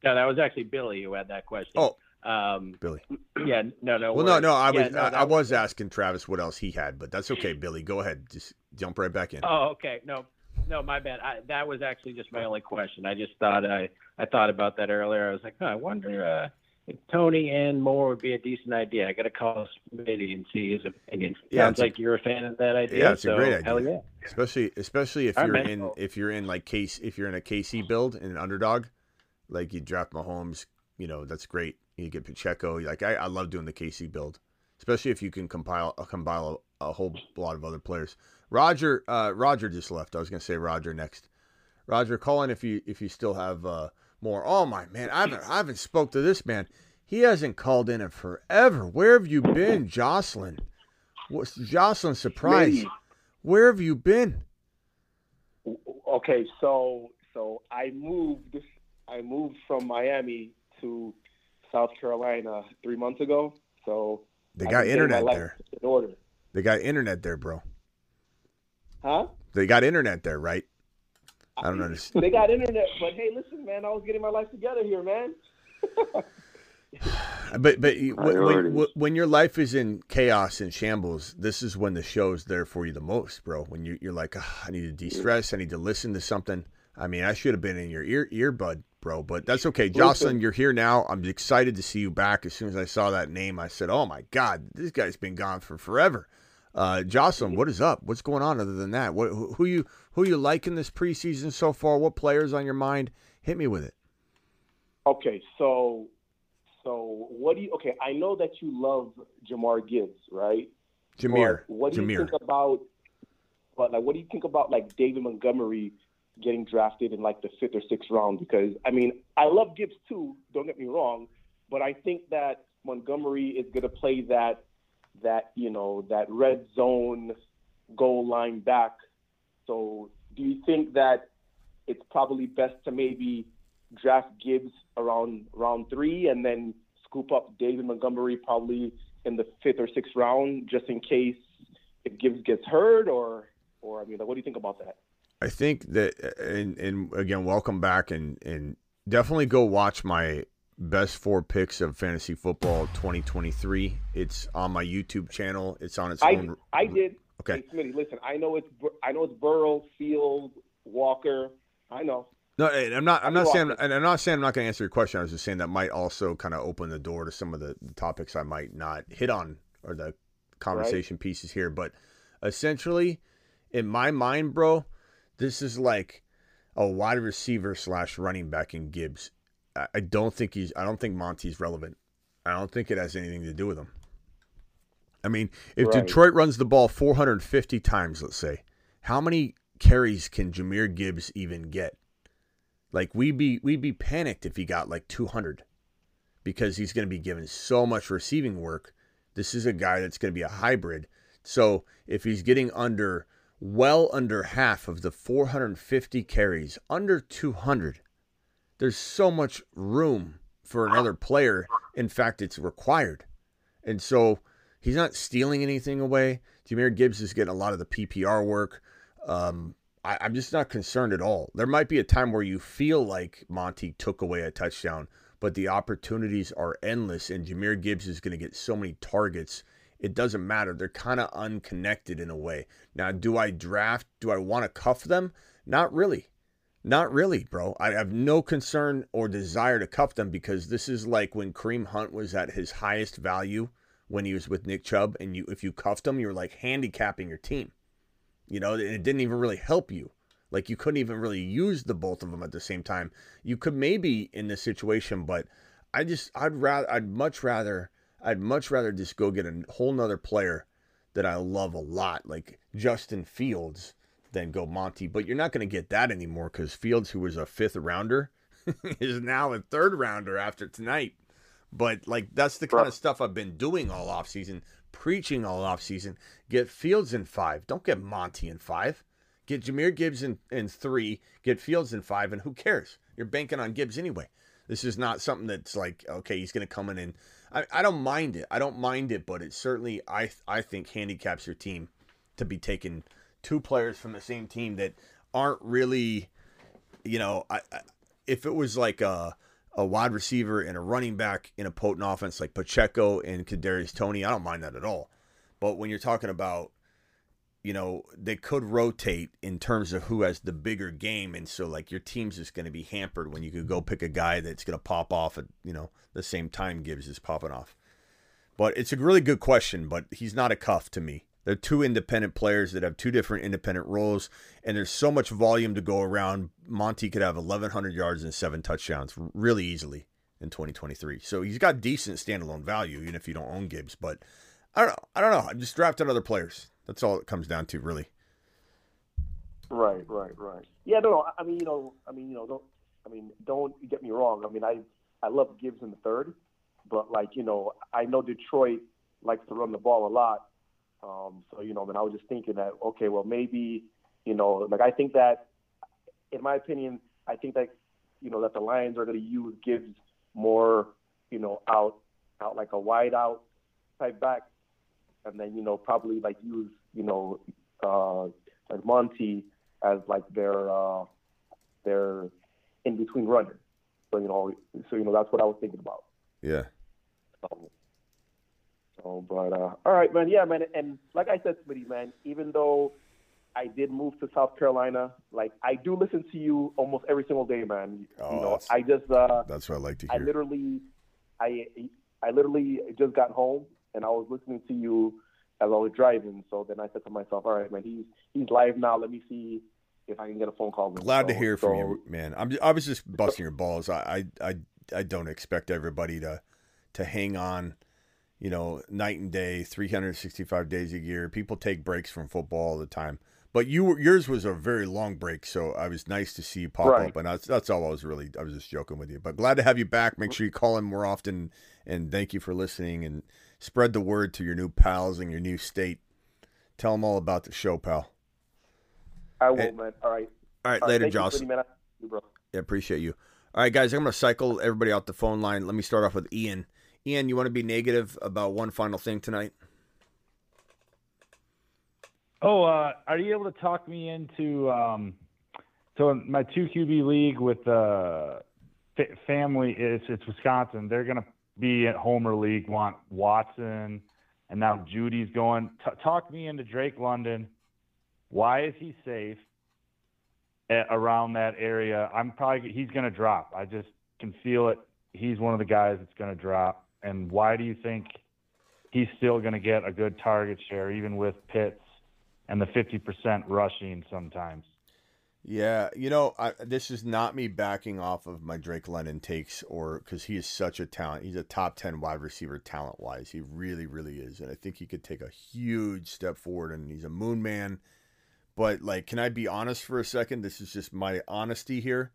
No, that was actually Billy who had that question. Oh, um, Billy. Yeah, no, no. Well, no, worries. no, I Yeah, was no, I, that I was asking Travis what else he had, but that's okay, Billy. Go ahead, just jump right back in. Oh, okay. No, no, my bad. I, that was actually just my only question. I just thought I I thought about that earlier. I was like, huh, I wonder uh, if Toney and Moore would be a decent idea. I got to call Smitty and see his opinion. Yeah, Sounds it's a- like you're a fan of that idea. Yeah, it's a great idea. Hell yeah. Especially especially if All you're right, man. in if you're in like case if you're in a KC build in an underdog, like you draft Mahomes, you know that's great. You get Pacheco. Like I, I love doing the KC build, especially if you can compile uh, compile a, a whole lot of other players. Roger uh, Roger just left. I was gonna say Roger next. Roger, call in if you if you still have uh, more. Oh my man, I haven't I haven't spoke to this man. He hasn't called in in forever. Where have you been, Jocelyn? What's Jocelyn surprise? Smitty. Where have you been? Okay, so so I moved I moved from Miami to South Carolina three months ago. So They got been getting my internet there. In order, They got internet there, bro. Huh? They got internet there, right? I don't understand. They got internet, but hey, listen, man, I was getting my life together here, man. But but when, when, when your life is in chaos and shambles, this is when the show's there for you the most, bro. When you you're like, "Ah, I need to de-stress, I need to listen to something. I mean, I should have been in your ear earbud, bro, but that's okay. Jocelyn, you're here now. I'm excited to see you back. As soon as I saw that name, I said, "Oh my God, this guy's been gone for forever." Uh, Jocelyn, what is up? What's going on other than that? What who, who you who you liking this preseason so far? What players on your mind? Hit me with it. Okay, so so what do you? Okay, I know that you love Jahmyr Gibbs, right? Jahmyr, But what do you think about? But like, what do you think about like David Montgomery getting drafted in like the fifth or sixth round? Because I mean, I love Gibbs too. Don't get me wrong, but I think that Montgomery is going to play that that you know that red zone goal line back. So do you think that it's probably best to maybe draft Gibbs around round three and then scoop up David Montgomery probably in the fifth or sixth round just in case if Gibbs gets hurt or or I mean like, what do you think about that? I think that, and, and again, welcome back, and and definitely go watch my best four picks of fantasy football 2023. It's on my YouTube channel. It's on its I own. I did. Okay. Hey, Smitty, listen, I know it's I know it's Burrow, Field, Walker. I know. No, I'm not. I'm not saying. And I'm not saying I'm not going to answer your question. I was just saying that might also kind of open the door to some of the, the topics I might not hit on or the conversation pieces here. But essentially, in my mind, bro, this is like a wide receiver slash running back in Gibbs. I, don't think he's. I don't think Monty's relevant. I don't think it has anything to do with him. I mean, if Right. Detroit runs the ball 450 times, let's say, how many carries can Jahmyr Gibbs even get? Like we'd be we'd be panicked if he got like 200 because he's going to be given so much receiving work. This is a guy that's going to be a hybrid. So if he's getting under well under half of the 450 carries, under 200. There's so much room for another player. In fact, it's required. And so he's not stealing anything away. Jahmyr Gibbs is getting a lot of the PPR work. Um, I, I'm just not concerned at all. There might be a time where you feel like Monty took away a touchdown, but the opportunities are endless, and Jahmyr Gibbs is going to get so many targets. It doesn't matter. They're kind of unconnected in a way. Now, do I draft? Do I want to cuff them? Not really. Not really, bro. I have no concern or desire to cuff them because this is like when Kareem Hunt was at his highest value when he was with Nick Chubb, and you if you cuffed him, you were like handicapping your team. You know, it didn't even really help you. Like you couldn't even really use the both of them at the same time. You could maybe in this situation, but I just I'd rather I'd much rather I'd much rather just go get a whole nother player that I love a lot, like Justin Fields, than go Monty. But you're not going to get that anymore because Fields, who was a fifth rounder, is now a third rounder after tonight. But like that's the kind of stuff I've been doing all off season, preaching all off season. Get Fields in five. Don't get Monty in five. Get Jahmyr Gibbs in, in three. Get Fields in five, and who cares? You're banking on Gibbs anyway. This is not something that's like okay, he's going to come in and I, I don't mind it. I don't mind it, but it certainly I I think handicaps your team to be taking two players from the same team that aren't really, you know, I, I if it was like a a wide receiver and a running back in a potent offense like Pacheco and Kadarius Toney, I don't mind that at all. But when you're talking about, you know, they could rotate in terms of who has the bigger game, and so like your team's just going to be hampered when you could go pick a guy that's going to pop off at you know the same time Gibbs is popping off. But it's a really good question, but he's not a cuff to me. They're two independent players that have two different independent roles, and there's so much volume to go around. Monty could have 1,100 yards and seven touchdowns really easily in 2023. So he's got decent standalone value, even if you don't own Gibbs. But I don't know. I don't know. I'm just drafting other players. That's all it comes down to, really. Right, right, right. Yeah, no, no. I mean, you know, I mean, you know, don't. I mean, don't get me wrong. I mean, I I love Gibbs in the third, but like you know, I know Detroit likes to run the ball a lot. Um, so you know, then I was just thinking that okay, well maybe you know, like I think that, in my opinion, I think that you know that the Lions are going to use Gibbs more, you know, out out like a wide out type back, and then you know probably like use you know uh, like Monty as like their uh, their in between runner. So you know, so you know that's what I was thinking about. Yeah. So, so, but uh, all right, man. Yeah, man. And like I said, Smitty, man. Even though I did move to South Carolina, like I do listen to you almost every single day, man. Oh, you know, I just uh, that's what I like to hear. I literally, I I literally just got home and I was listening to you as I was driving. So then I said to myself, all right, man, he's he's live now. Let me see if I can get a phone call. with him." Glad to So- hear from so- you, man. I'm I was just busting your balls. I I I, I don't expect everybody to to hang on, you know, night and day, 365 days a year. People take breaks from football all the time. But you were, yours was a very long break, so I was nice to see you pop Right. up, and that's that's all I was really. I was just joking with you, but glad to have you back. Make sure you call in more often, and thank you for listening, and spread the word to your new pals in your new state. Tell them all about the show, pal. I will, Hey. man. All right. All right, later, you, Joss. I- Yeah, appreciate you. All right, guys, I'm going to cycle everybody out the phone line. Let me start off with Ian. Ian, you want to be negative about one final thing tonight? Oh, uh, are you able to talk me into um, so my two QB league with uh, fa- family? It's it's Wisconsin. They're gonna be at Homer League. Want Watson, and now Jeudy's going. T- talk me into Drake London. Why is he safe at, around that area? I'm probably he's gonna drop. I just can feel it. He's one of the guys that's gonna drop. And why do you think he's still gonna get a good target share even with Pitts? and the 50% rushing sometimes. Yeah, you know, I, this is not me backing off of my Drake London takes, or because he is such a talent. He's a top ten wide receiver talent wise. He really, really is, and I think he could take a huge step forward. And he's a moon man. But like, can I be honest for a second? This is just my honesty here,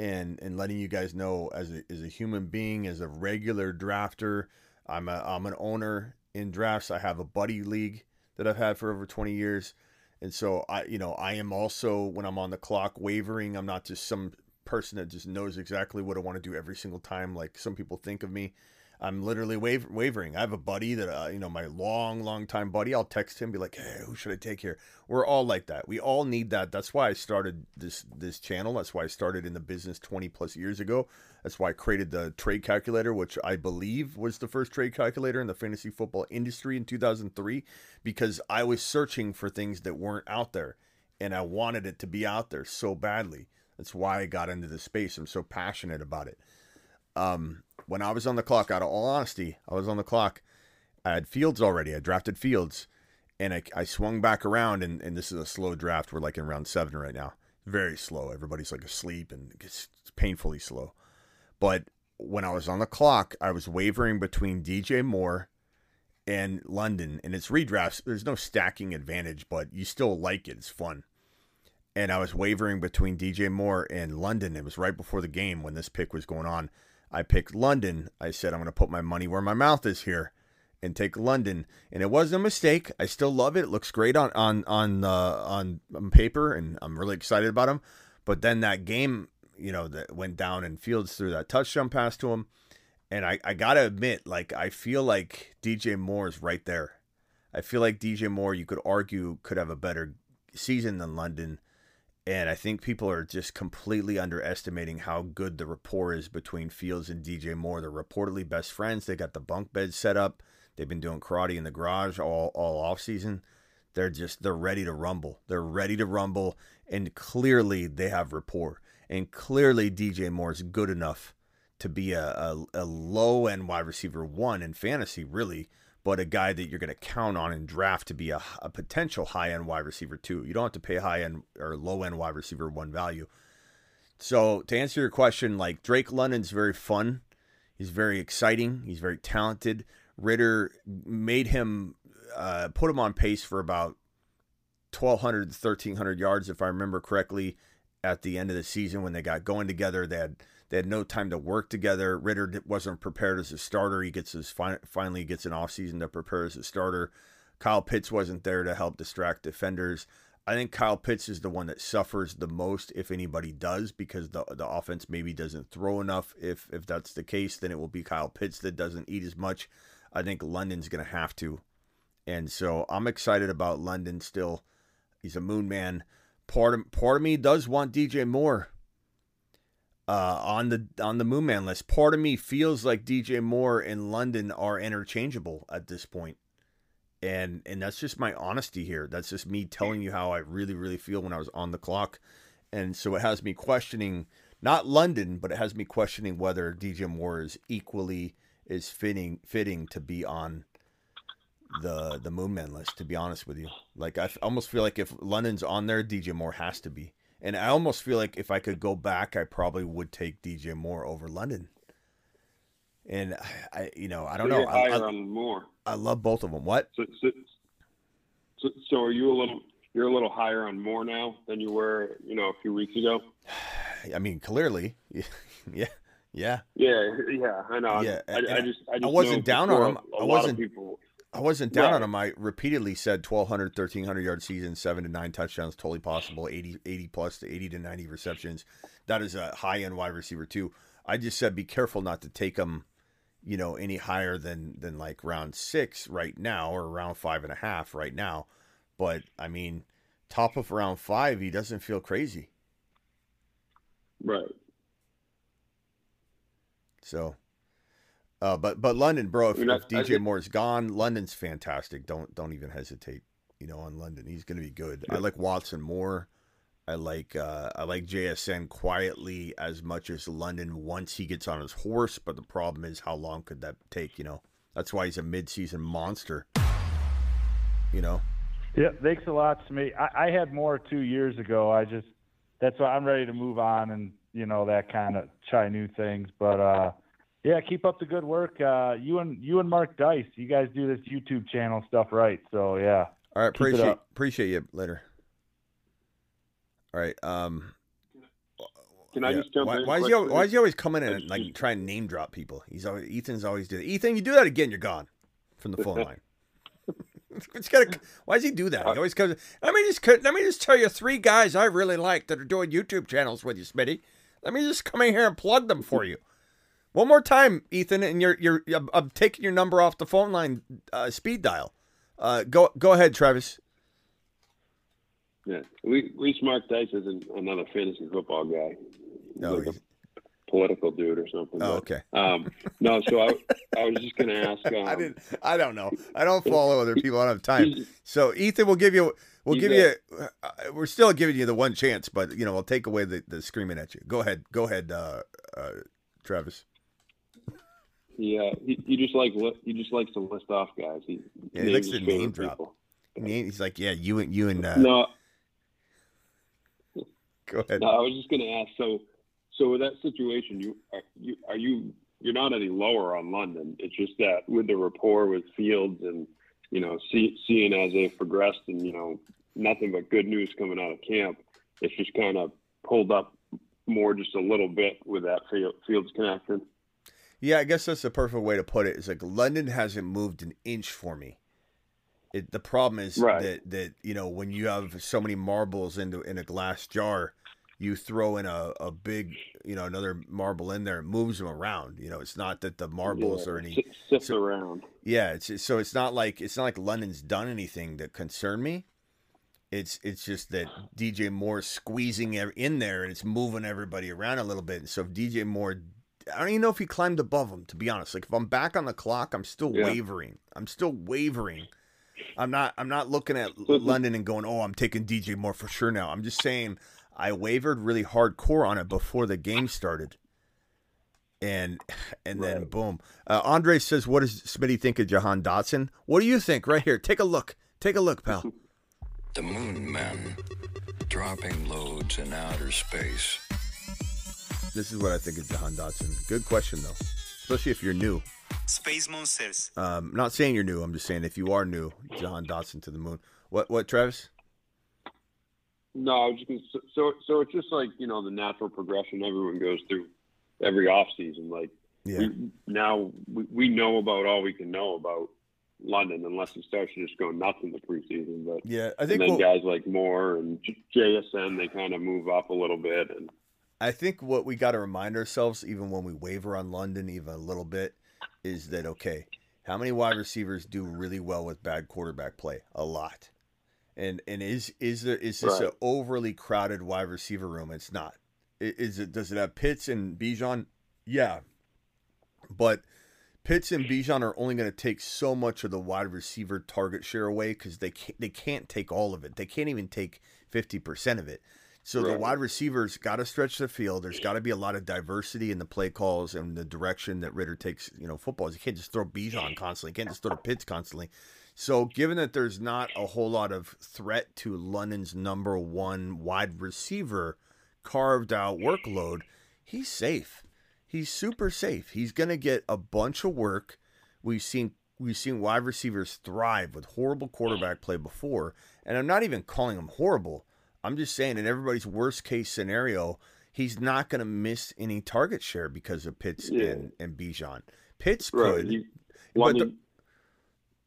and and letting you guys know as a as a human being, as a regular drafter, I'm a I'm an owner in drafts. I have a buddy league that I've had for over 20 years. And so I, you know, I am also when I'm on the clock wavering. I'm not just some person that just knows exactly what I want to do every single time, like some people think of me. I'm literally waver- wavering. I have a buddy that, uh, you know, my long, long time buddy. I'll text him, be like, "Hey, who should I take here?" We're all like that. We all need that. That's why I started this this channel. That's why I started in the business 20 plus years ago. That's why I created the trade calculator, which I believe was the first trade calculator in the fantasy football industry in 2003, because I was searching for things that weren't out there, and I wanted it to be out there so badly. That's why I got into this space. I'm so passionate about it. Um, when I was on the clock, out of all honesty, I was on the clock. I had Fields already. I drafted Fields, and I, I swung back around, and, and this is a slow draft. We're like in round seven right now. Very slow. Everybody's like asleep, and it's painfully slow. But when I was on the clock, I was wavering between DJ Moore and London, and it's redrafts. There's no stacking advantage, but you still like it. It's fun. And I was wavering between DJ Moore and London. It was right before the game when this pick was going on. I picked London. I said, I'm going to put my money where my mouth is here and take London. And it wasn't a mistake. I still love it. It looks great on on on uh, on, on paper, and I'm really excited about him. But then that game, you know, that went down and Fields threw that touchdown pass to him. And I, I gotta admit, like I feel like DJ Moore is right there. I feel like DJ Moore, you could argue, could have a better season than London. And I think people are just completely underestimating how good the rapport is between Fields and DJ Moore. They're reportedly best friends. They got the bunk beds set up. They've been doing karate in the garage all all off season. They're just they're ready to rumble. They're ready to rumble, and clearly they have rapport. And clearly DJ Moore is good enough to be a, a, a low end wide receiver one in fantasy, really, but a guy that you're going to count on in draft to be a, a potential high end wide receiver too. You don't have to pay high end or low end wide receiver one value. So to answer your question, like Drake London's very fun. He's very exciting. He's very talented. Ridder made him uh, put him on pace for about 1,200 to 1,300 yards, if I remember correctly, at the end of the season when they got going together. They had they had no time to work together. Ridder wasn't prepared as a starter. He gets his finally gets an offseason to prepare as a starter. Kyle Pitts wasn't there to help distract defenders. I think Kyle Pitts is the one that suffers the most if anybody does because the the offense maybe doesn't throw enough. If if that's the case, then it will be Kyle Pitts that doesn't eat as much. I think London's going to have to. And so I'm excited about London still. He's a moon man. Part of, part of me does want DJ Moore uh, on the on the Moon Man list. Part of me feels like DJ Moore and London are interchangeable at this point. And and that's just my honesty here. That's just me telling you how I really really feel when I was on the clock. And so it has me questioning not London, but it has me questioning whether DJ Moore is equally is fitting fitting to be on the the Moon Man list. To be honest with you, like I almost feel like if London's on there, DJ Moore has to be. And I almost feel like if I could go back, I probably would take DJ Moore over London. And I, you know, I don't so know. I, I, on Moore. I love both of them. What? So, so, so, are you a little? You're a little higher on Moore now than you were, you know, a few weeks ago. I mean, clearly, yeah, yeah, yeah, yeah. I know. Yeah, I, I, I just, I, just I wasn't down on him. A I lot wasn't. Of people, I wasn't down on him. I repeatedly said 1,200, 1,300 yard season, seven to nine touchdowns, totally possible. 80, 80 plus to 80 to 90 receptions. That is a high end wide receiver, too. I just said be careful not to take him, you know, any higher than, than like round six right now or round five and a half right now. But I mean, top of round five, he doesn't feel crazy. right? So, uh, but but London, bro, if, I mean, if DJ think- Moore's gone, London's fantastic. Don't don't even hesitate. You know, on London, he's going to be good. I like Watson more. I like uh, I like JSN quietly as much as London once he gets on his horse. But the problem is, how long could that take? You know, that's why he's a midseason monster. You know, Yeah, thanks a lot, Smitty. I, I had more two years ago. I just that's why I'm ready to move on and you know that kind of try new things. But uh, yeah, keep up the good work. Uh, you and you and Mark Dice, you guys do this YouTube channel stuff right. So yeah. all right, Keep appreciate appreciate you later. All right, um. Can I Yeah. just jump why, in why is he always, why is he always coming in and like trying to name drop people? He's always Ethan's always doing. Ethan, you do that again, you're gone from the phone line. it's gotta, why does he do that? He always comes. Let me just let me just tell you three guys I really like that are doing YouTube channels with you, Smitty. Let me just come in here and plug them for you. One more time, Ethan, and you're you're I'm, I'm taking your number off the phone line uh, speed dial. Uh, go go ahead, Travis. Yeah, we Reese Mark Dice isn't another fantasy football guy. No, like he's- a political dude or something. Oh, but, okay. Um, no, so I, I was just gonna ask. Um, I didn't. I don't know. I don't follow other people. I don't have time. So Ethan, we'll give you. We'll give a- you. Uh, we're still giving you the one chance, but you know we'll take away the, the screaming at you. Go ahead. Go ahead, uh, uh, Yeah, he, he just like he just likes to list off guys. He, Yeah, he likes to name drop. people. He's like, yeah, you and you and. Uh, No, Go ahead. no, I was just gonna ask. So, so with that situation, you are you are you you're not any lower on London. It's just that with the rapport with Fields and you know see, seeing as they've progressed and you know nothing but good news coming out of camp, it's just kind of pulled up more just a little bit with that Field- Fields connection. Yeah, I guess that's the perfect way to put it. It's like London hasn't moved an inch for me. It, the problem is Right. that that you know when you have so many marbles into in a glass jar, you throw in a, a big you know another marble in there, it moves them around. You know, it's not that the marbles Yeah, are any si- sift around. yeah, it's so it's not like it's not like London's done anything that concerned me. It's it's just that DJ Moore's squeezing in there and it's moving everybody around a little bit. And so if DJ Moore, I don't even know if he climbed above him. To be honest, like if I'm back on the clock, I'm still Yeah. wavering. I'm still wavering. I'm not. I'm not looking at So London and going, "Oh, I'm taking DJ Moore for sure now." I'm just saying I wavered really hardcore on it before the game started and and then boom. Uh, Andre says, "What does Smitty think of Jahan Dotson? What do you think? Right here, take a look. Take a look, pal." The moon men dropping loads in outer space. This is what I think of Jahan Dotson. Good question though, especially if you're new. Space Monsters. Um, not saying you're new. I'm just saying if you are new, Jahan Dotson to the moon. What? What, Travis? No, I was just gonna, so- so so it's just like you know the natural progression everyone goes through every off season. Like Yeah. we, now we, we know about all we can know about London, unless it starts to just go nuts in the preseason. But Yeah, I think and then what- guys like Moore and JSN they kind of move up a little bit, and I think what we got to remind ourselves, even when we waver on London, even a little bit, is that okay? How many wide receivers do really well with bad quarterback play? A lot. And and is is there is this Right. an overly crowded wide receiver room? It's not. Is it? Does it have Pitts and Bijan? Yeah, but Pitts and Bijan are only going to take so much of the wide receiver target share away because they can't, they can't take all of it. They can't even take fifty percent of it. So the wide receivers got to stretch the field. There's got to be a lot of diversity in the play calls and the direction that Ridder takes. You know, football. You can't just throw Bijan constantly. You can't just throw to Pitts constantly. So given that there's not a whole lot of threat to London's number one wide receiver carved out workload, he's safe. He's super safe. He's gonna get a bunch of work. We've seen we've seen wide receivers thrive with horrible quarterback play before, and I'm not even calling him horrible. I'm just saying in everybody's worst case scenario, he's not gonna miss any target share because of Pitts Yeah. and, and Bijan. Pitts Right, could, he- but the,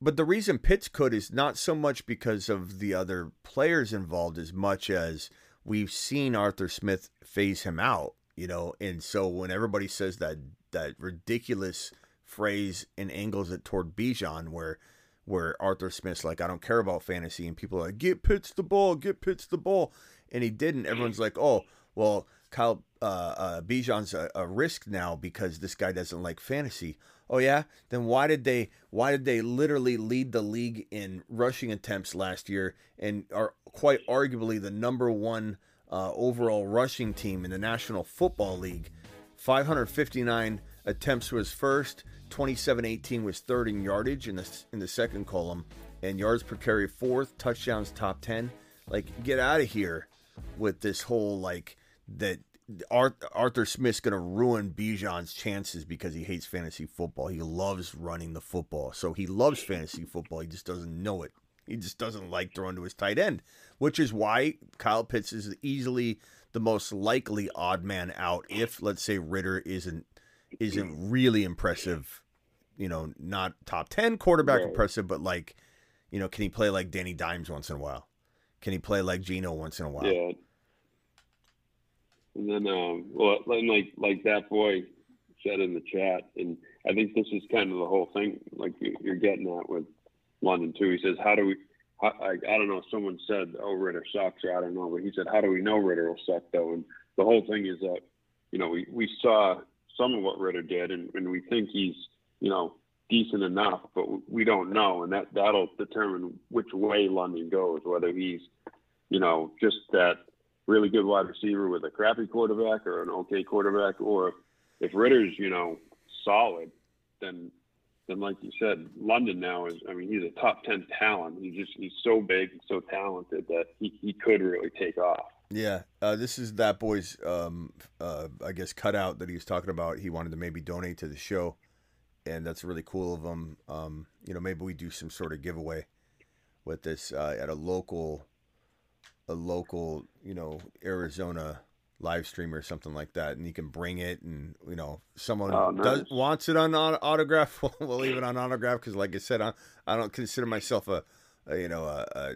but the reason Pitts could is not so much because of the other players involved as much as we've seen Arthur Smith phase him out, you know, and so when everybody says that that ridiculous phrase and angles it toward Bijan where where Arthur Smith's like, I don't care about fantasy and people are like, get Pitts the ball, get Pitts the ball and he didn't, everyone's like, Oh, well, Kyle uh, uh Bijan's a, a risk now because this guy doesn't like fantasy. Oh yeah, then why did they why did they literally lead the league in rushing attempts last year and are quite arguably the number one uh, overall rushing team in the National Football League? 559 attempts was first, 2718 was third in yardage in the in the second column, and yards per carry fourth, touchdowns top 10. Like get out of here with this whole like that Ar- Arthur Smith's going to ruin Bijan's chances because he hates fantasy football. He loves running the football. So he loves fantasy football. He just doesn't know it. He just doesn't like throwing to his tight end, which is why Kyle Pitts is easily the most likely odd man out if let's say Ridder isn't isn't really impressive, you know, not top 10 quarterback Right. impressive, but like You know, can he play like Danny Dimes once in a while? Can he play like Gino once in a while? Yeah. And then, um, well, and like like that boy said in the chat, and I think this is kind of the whole thing, like you- you're getting at with London too. He says, "How do we?" How, I, I don't know. Someone said, "Oh, Ridder sucks," or I don't know, but he said, "How do we know Ridder will suck though?" And the whole thing is that you know we we saw some of what Ridder did, and, and we think he's you know decent enough, but we don't know, and that that'll determine which way London goes, whether he's you know just that really good wide receiver with a crappy quarterback or an okay quarterback, or if Ridder's you know solid, then then like you said, London now is I mean he's a top ten talent. He just he's so big and so talented that he, he could really take off. Yeah, uh, this is that boy's, um, uh, I guess, cutout that he was talking about. He wanted to maybe donate to the show, and that's really cool of them. Um, you know, maybe we do some sort of giveaway with this uh, at a local, a local, you know, Arizona live stream or something like that, and you can bring it, and you know, someone Oh, does wants it on autograph, we'll, leave it on autograph because, like I said, I, I don't consider myself a, a you know, a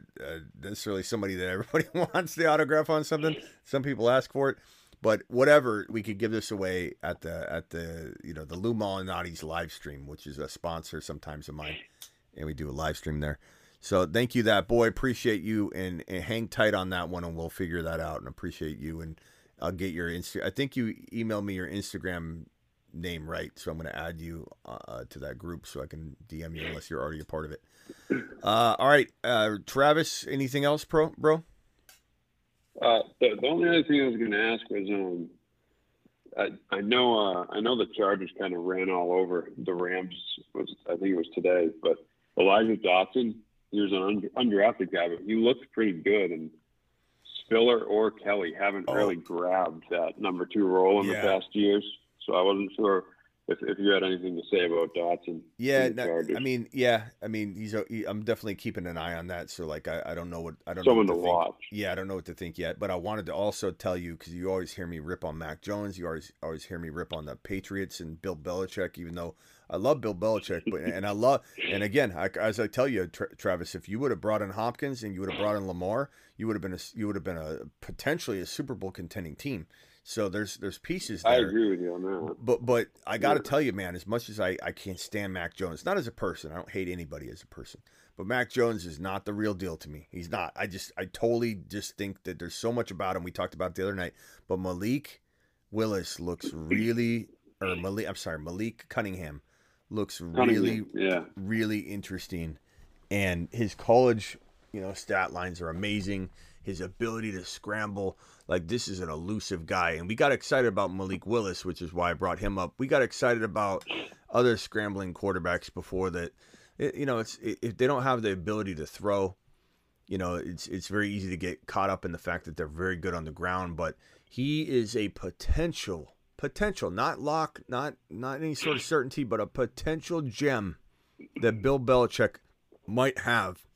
necessarily somebody that everybody wants the autograph on something. Some people ask for it, but whatever, we could give this away at the at the you know the Lou Malnati's live stream, which is a sponsor sometimes of mine, and we do a live stream there. So thank you, that boy. Appreciate you, and, and hang tight on that one, and we'll figure that out. And appreciate you, and I'll get your Insta. I think you emailed me your Instagram name right, so I'm going to add you uh, to that group so I can DM you unless you're already a part of it. Uh, all right, uh, Travis. Anything else, pro bro? Uh, the, the only other thing I was going to ask was, um, I, I know, uh, I know the Chargers kind of ran all over the Rams. Was I think it was today, but Elijah Dotson, he was an undrafted guy, but he looked pretty good. And Spiller or Kelley haven't really grabbed that number two role in Oh. Yeah. the past years. So I wasn't sure if, if you had anything to say about Dotson. Yeah, no, I mean, yeah, I mean, he's. A, he, I'm definitely keeping an eye on that. So, like, I, I don't know what I don't Someone know to what to think. watch. Yeah, I don't know what to think yet. But I wanted to also tell you because you always hear me rip on Mac Jones. You always always hear me rip on the Patriots and Bill Belichick. Even though I love Bill Belichick, but and I love and again, I, as I tell you, Tra- Travis, if you would have brought in Hopkins and you would have brought in Lamar, you would have been a you would have been a potentially a Super Bowl contending team. So there's there's pieces. There. I agree with you on that. But but I got to tell you, man, as much as I, I can't stand Mac Jones, not as a person, I don't hate anybody as a person, but Mac Jones is not the real deal to me. He's not. I just I totally just think that there's so much about him. We talked about it the other night, but Malik Willis looks really, or Malik, I'm sorry, Malik Cunningham looks really, Cunningham, yeah. really interesting, and his college, you know, stat lines are amazing. His ability to scramble, like this is an elusive guy, and we got excited about Malik Willis, which is why I brought him up. We got excited about other scrambling quarterbacks before that. It, you know, it's if they don't have the ability to throw, you know, it's it's very easy to get caught up in the fact that they're very good on the ground. But he is a potential, potential, not lock, not not any sort of certainty, but a potential gem that Bill Belichick might have.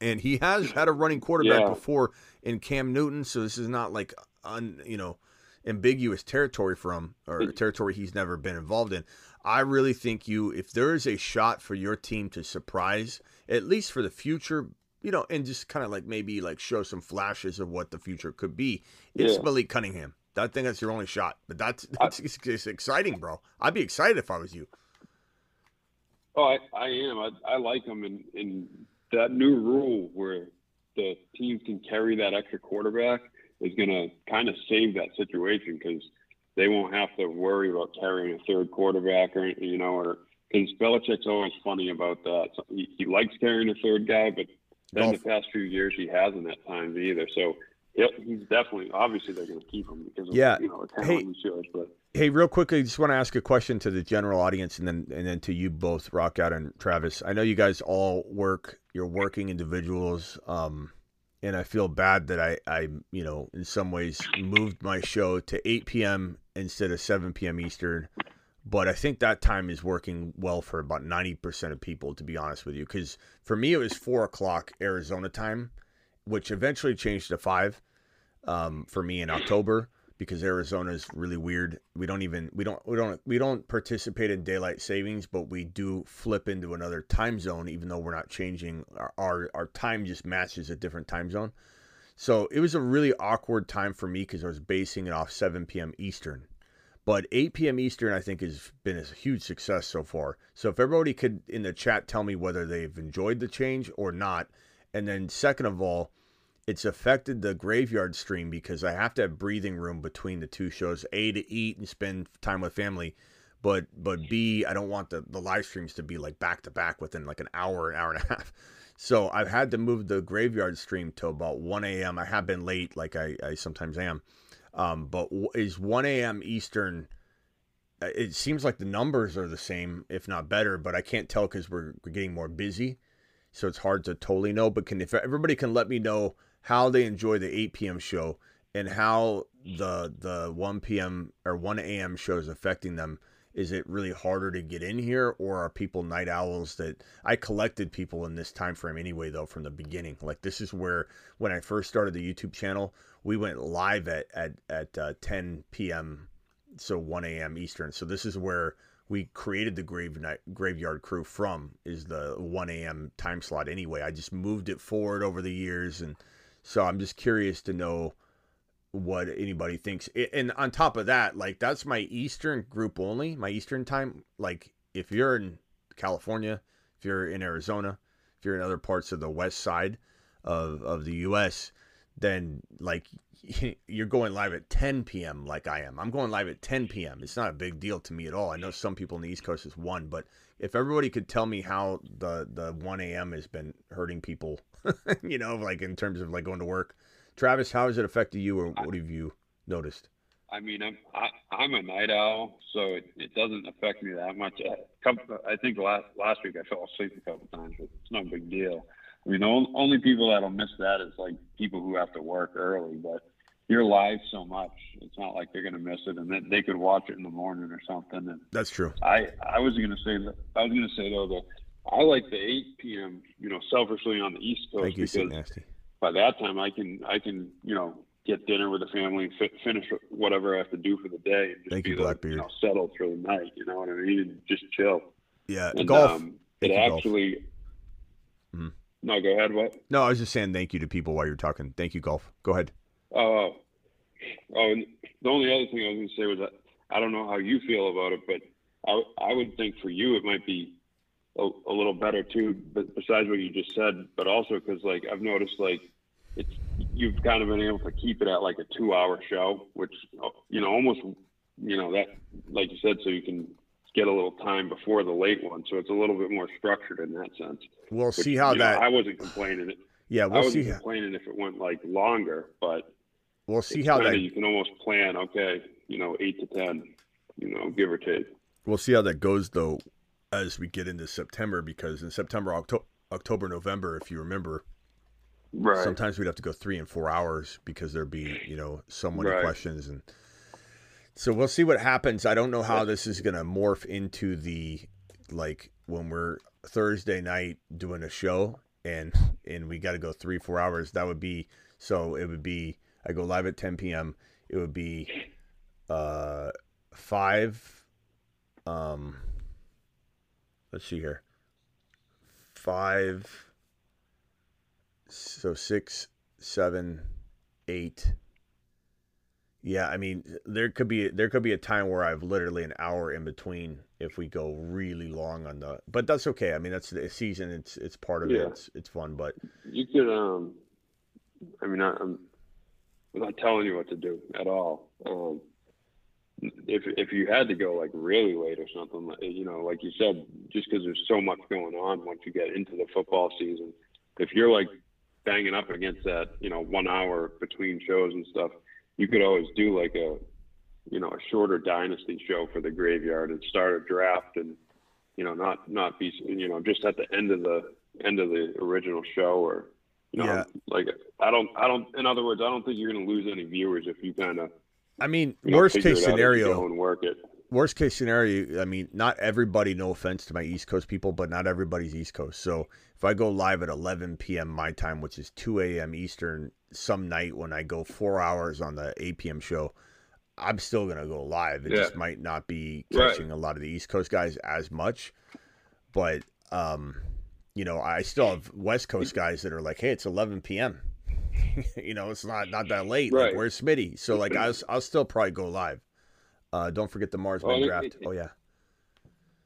And he has had a running quarterback Yeah. before in Cam Newton, so this is not like un, you know, ambiguous territory for him or mm. territory he's never been involved in. I really think you, if there is a shot for your team to surprise, at least for the future, you know, and just kind of like maybe like show some flashes of what the future could be, it's Yeah. Malik Cunningham. I think that's your only shot. But that's that's it's, it's exciting, bro. I'd be excited if I was you. Oh, I, I am. I, I like him in, in that new rule where the teams can carry that extra quarterback is going to kind of save that situation because they won't have to worry about carrying a third quarterback or you know or because Belichick's always funny about that. So he, he likes carrying a third guy, but then the past few years he hasn't at times either. So he'll, he's definitely obviously they're going to keep him because of, Yeah. you know Hey, he. But Hey, real quickly, I just want to ask a question to the general audience, and then and then to you both, Rockout and Travis. I know you guys all work. You're working individuals, um, and I feel bad that I, I, you know, in some ways moved my show to 8 p.m. instead of 7 p.m. Eastern. But I think that time is working well for about 90% of people, to be honest with you. Because for me, it was four o'clock Arizona time, which eventually changed to five um, for me in October. because Arizona is really weird. We don't even we don't we don't we don't participate in daylight savings, but we do flip into another time zone, even though we're not changing our our, our time just matches a different time zone. So it was a really awkward time for me because I was basing it off 7 p.m. Eastern. But 8 p.m. Eastern, I think, has been a huge success so far. So if everybody could in the chat tell me whether they've enjoyed the change or not. And then, second of all, it's affected the graveyard stream because I have to have breathing room between the two shows. A to eat and spend time with family, but but B I don't want the the live streams to be like back to back within like an hour, an hour and a half. So I've had to move the graveyard stream to about 1 a.m. I have been late, like I, I sometimes am, um, but is 1 a.m. Eastern. uh, It seems like the numbers are the same, if not better, but I can't tell because we're, we're getting more busy, so it's hard to totally know. But can if everybody can let me know how they enjoy the 8 p.m. show and how the the 1 p.m. or 1 a.m. show is affecting them. Is it really harder to get in here, or are people night owls that I collected people in this time frame anyway? Though from the beginning, like this is where when I first started the YouTube channel, we went live at at at uh, 10 p.m. so 1 a.m. Eastern. So this is where we created the grave night, graveyard crew from is the 1 a.m. time slot anyway. I just moved it forward over the years, and so I'm just curious to know what anybody thinks. And on top of that, like that's my Eastern group only, my Eastern time. Like if you're in California, if you're in Arizona, if you're in other parts of the west side of of the US, then like you're going live at 10 p.m. like I am. I'm going live at 10 p.m. It's not a big deal to me at all. I know some people in the East Coast is 1, but if everybody could tell me how the the 1 a.m. has been hurting people, you know, like in terms of like going to work. Travis, how has it affected you or what have you noticed? I mean, I'm I, I'm a night owl, so it, it doesn't affect me that much. I, couple, I think last last week I fell asleep a couple times, but it's no big deal. I mean, the only people that'll miss that is like people who have to work early. But you're live so much, it's not like they're gonna miss it, and then they could watch it in the morning or something. And That's true. I I was gonna say that I was gonna say though that I like the 8 p.m. You know, selfishly on the East Coast Thank because Nasty. by that time I can I can you know get dinner with the family, fi- finish whatever I have to do for the day, and just Thank be you, Blackbeard. you know settled for the night. You know what I mean? And just chill. Yeah, And, golf. Um, it you, golf. actually. Mhm. No, go ahead. What? No, I was just saying thank you to people while you're talking. Thank you, golf. Go ahead. Oh, oh, and the only other thing I was going to say was that I don't know how you feel about it, but I, I would think for you it might be a, a little better too. But besides what you just said, but also because like I've noticed like it's you've kind of been able to keep it at like a two-hour show, which uh, you know almost you know that like you said, so you can get a little time before the late one, so it's a little bit more structured in that sense. We'll Which, see how you know, that. I wasn't complaining. Yeah, we'll wasn't see. complaining if it went like longer, but We'll see it's how that. you can almost plan. Okay, you know, eight to ten, you know, give or take. We'll see how that goes though, as we get into September. Because in September, October, October, November, if you remember, Right. sometimes we'd have to go three and four hours because there'd be you know so many Right. questions and. So we'll see what happens. I don't know how this is going to morph into the like when we're Thursday night doing a show and and we got to go 3 4 hours. That would be so it would be I go live at 10 p.m. It would be uh 5 um let's see here. 5 so six, seven, eight. Yeah, I mean, there could be there could be a time where I've literally an hour in between if we go really long on the. But that's okay. I mean, that's the season. It's it's part of Yeah. it. It's it's fun. But You could, um, I mean, I, I'm, Not telling you what to do at all. Um, if if you had to go like really late or something, you know, like you said, just because there's so much going on once you get into the football season, if you're like banging up against that, you know, one hour between shows and stuff, you could always do like a, you know, a shorter dynasty show for the graveyard and start a draft and, you know, not not be, you know, just at the end of the end of the original show or, you know, Yeah. like I don't I don't in other words I don't think you're going to lose any viewers if you kind of I mean, you know, worst case it out as you scenario. and work it. worst case scenario, I mean, not everybody, no offense to my East Coast people, but not everybody's East Coast. So if I go live at 11 p.m. my time, which is 2 a.m. Eastern, some night when I go four hours on the 8 p.m. show, I'm still gonna go live. It Yeah. just might not be Right. catching a lot of the East Coast guys as much, but um, you know, I still have West Coast guys that are like, "Hey, it's 11 p.m." you know, it's not not that late. Like, where's Smitty? So like, I'll I'll still probably go live. Uh, don't forget the Mars Oh, Man it- draft. it- oh yeah,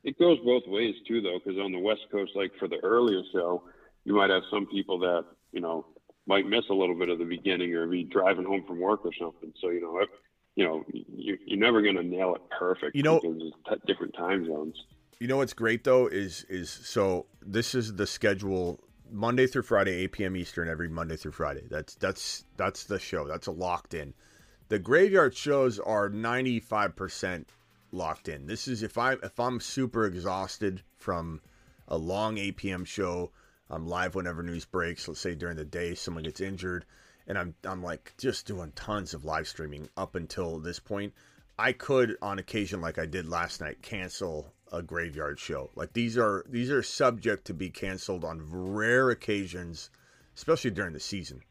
It goes both ways too, though, because on the West Coast, like for the earlier show, you might have some people that you know might miss a little bit of the beginning or be driving home from work or something. So you know, if, you know, you, you're never going to nail it perfect. You know- because different time zones. You know what's great though is is so this is the schedule Monday through Friday, 8 p.m. Eastern, every Monday through Friday. That's that's that's the show. That's a locked in. The graveyard shows are 95% locked in. This is if I if I'm super exhausted from a long 8 p.m. show, I'm live whenever news breaks. Let's say during the day someone gets injured, and I'm I'm like just doing tons of live streaming up until this point. I could on occasion, like I did last night, cancel a graveyard show. Like these are these are subject to be canceled on rare occasions, especially during the season.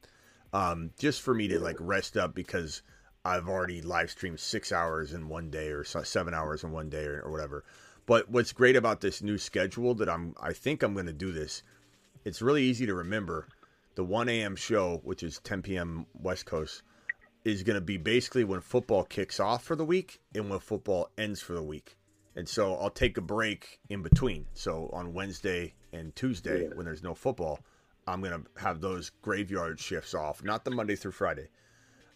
Um, just for me to like rest up because I've already live streamed six hours in one day or seven hours in one day or, or whatever. But what's great about this new schedule that I'm I think I'm going to do this. It's really easy to remember. The 1 a.m. show, which is 10 p.m. West Coast, is going to be basically when football kicks off for the week and when football ends for the week. And so I'll take a break in between. So on Wednesday and Tuesday, when there's no football, I'm going to have those graveyard shifts off, not the Monday through Friday,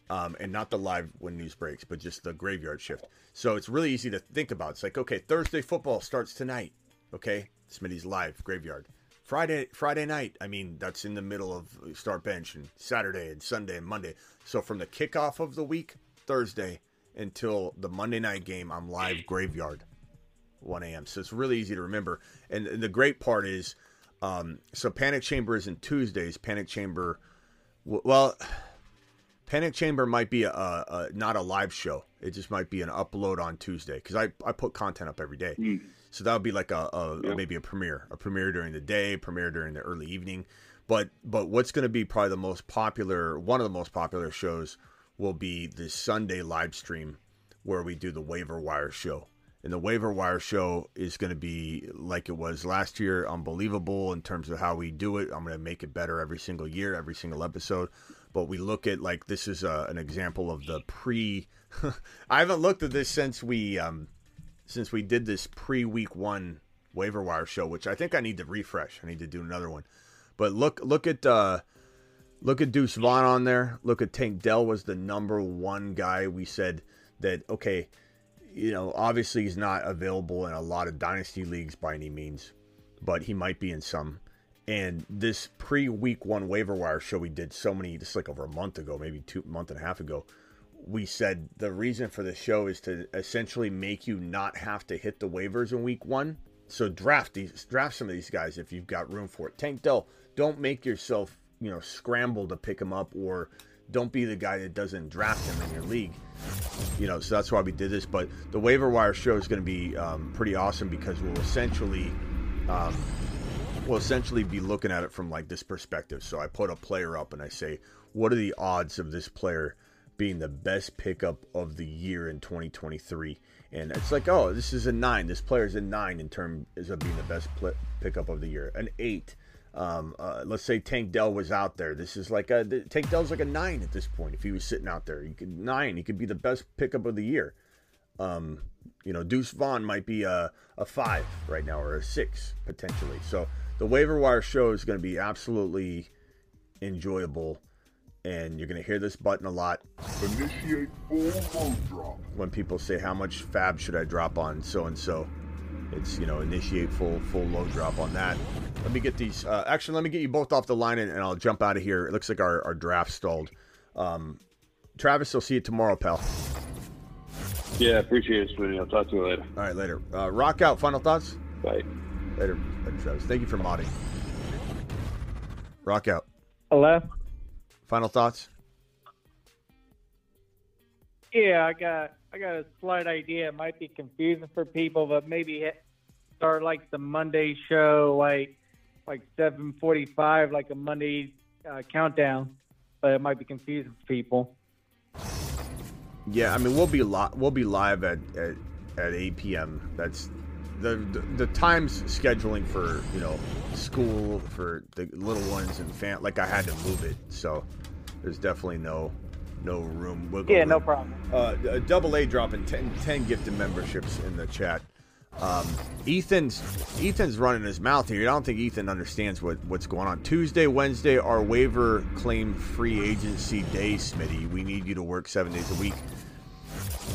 um, and not the live when news breaks, but just the graveyard shift. So it's really easy to think about. It's like, okay, Thursday football starts tonight. Okay, Smitty's live graveyard. Friday Friday night. I mean, that's in the middle of start bench and Saturday and Sunday and Monday. So from the kickoff of the week, Thursday until the Monday night game, I'm live graveyard, 1 a.m. So it's really easy to remember. And, and the great part is, um, so Panic Chamber isn't Tuesdays. Panic Chamber, well, Panic Chamber might be a, a not a live show. It just might be an upload on Tuesday because I, I put content up every day. So that would be like a, a Yeah. maybe a premiere, a premiere during the day, premiere during the early evening. But but what's going to be probably the most popular, one of the most popular shows will be the Sunday live stream where we do the waiver wire show. And the waiver wire show is going to be like it was last year, unbelievable in terms of how we do it. I'm going to make it better every single year, every single episode. But we look at like this is a, an example of the pre. I haven't looked at this since we um, since we did this pre week one waiver wire show, which I think I need to refresh. I need to do another one. But look look at uh, look at Deuce Vaughn on there. Look at Tank Dell was the number one guy. We said that okay, you know, obviously he's not available in a lot of dynasty leagues by any means, but he might be in some. And this pre week one waiver wire show we did so many, just like over a month ago, maybe two month and a half ago, we said the reason for the show is to essentially make you not have to hit the waivers in week one. So draft these, draft some of these guys if you've got room for it. Tank Dell, don't make yourself, you know, scramble to pick him up, or don't be the guy that doesn't draft him in your league. You know, so that's why we did this. But the waiver wire show is going to be um, pretty awesome because we'll essentially, um, we'll essentially be looking at it from like this perspective. So I put a player up and I say, what are the odds of this player being the best pickup of the year in 2023? And it's like, oh, this is a nine. This player is a nine in terms of being the best pl- pickup of the year. An eight. Um, uh, let's say Tank Dell was out there. This is like a Tank Dell's like a nine at this point. If he was sitting out there, he could nine. He could be the best pickup of the year. Um, you know, Deuce Vaughn might be a, a five right now or a six potentially. So the waiver wire show is going to be absolutely enjoyable, and you're going to hear this button a lot. Initiate full drop. When people say how much fab should I drop on so and so, it's you know initiate full full load drop on that. Let me get these. Uh, actually, let me get you both off the line and, and I'll jump out of here. It looks like our, our draft stalled. Um, Travis, I'll see you tomorrow, pal. Yeah, appreciate it, Smitty. I'll talk to you later. All right, later. Uh, rock out. Final thoughts. Bye. Later, later, Travis. Thank you for modding. Rock out. Hello. Final thoughts. Yeah, I got I got a slight idea. It might be confusing for people, but maybe hit, start like the Monday show, like like seven forty five, like a Monday uh, countdown. But it might be confusing for people. Yeah, I mean we'll be li- we'll be live at, at at 8 p.m. That's the, the the times scheduling for you know school for the little ones and fam. Like I had to move it, so there's definitely no no room. Yeah, no problem. Uh, a double A dropping 10, 10 gifted memberships in the chat. Um, Ethan's Ethan's running his mouth here. I don't think Ethan understands what, what's going on. Tuesday, Wednesday are waiver claim free agency day, Smitty. We need you to work seven days a week.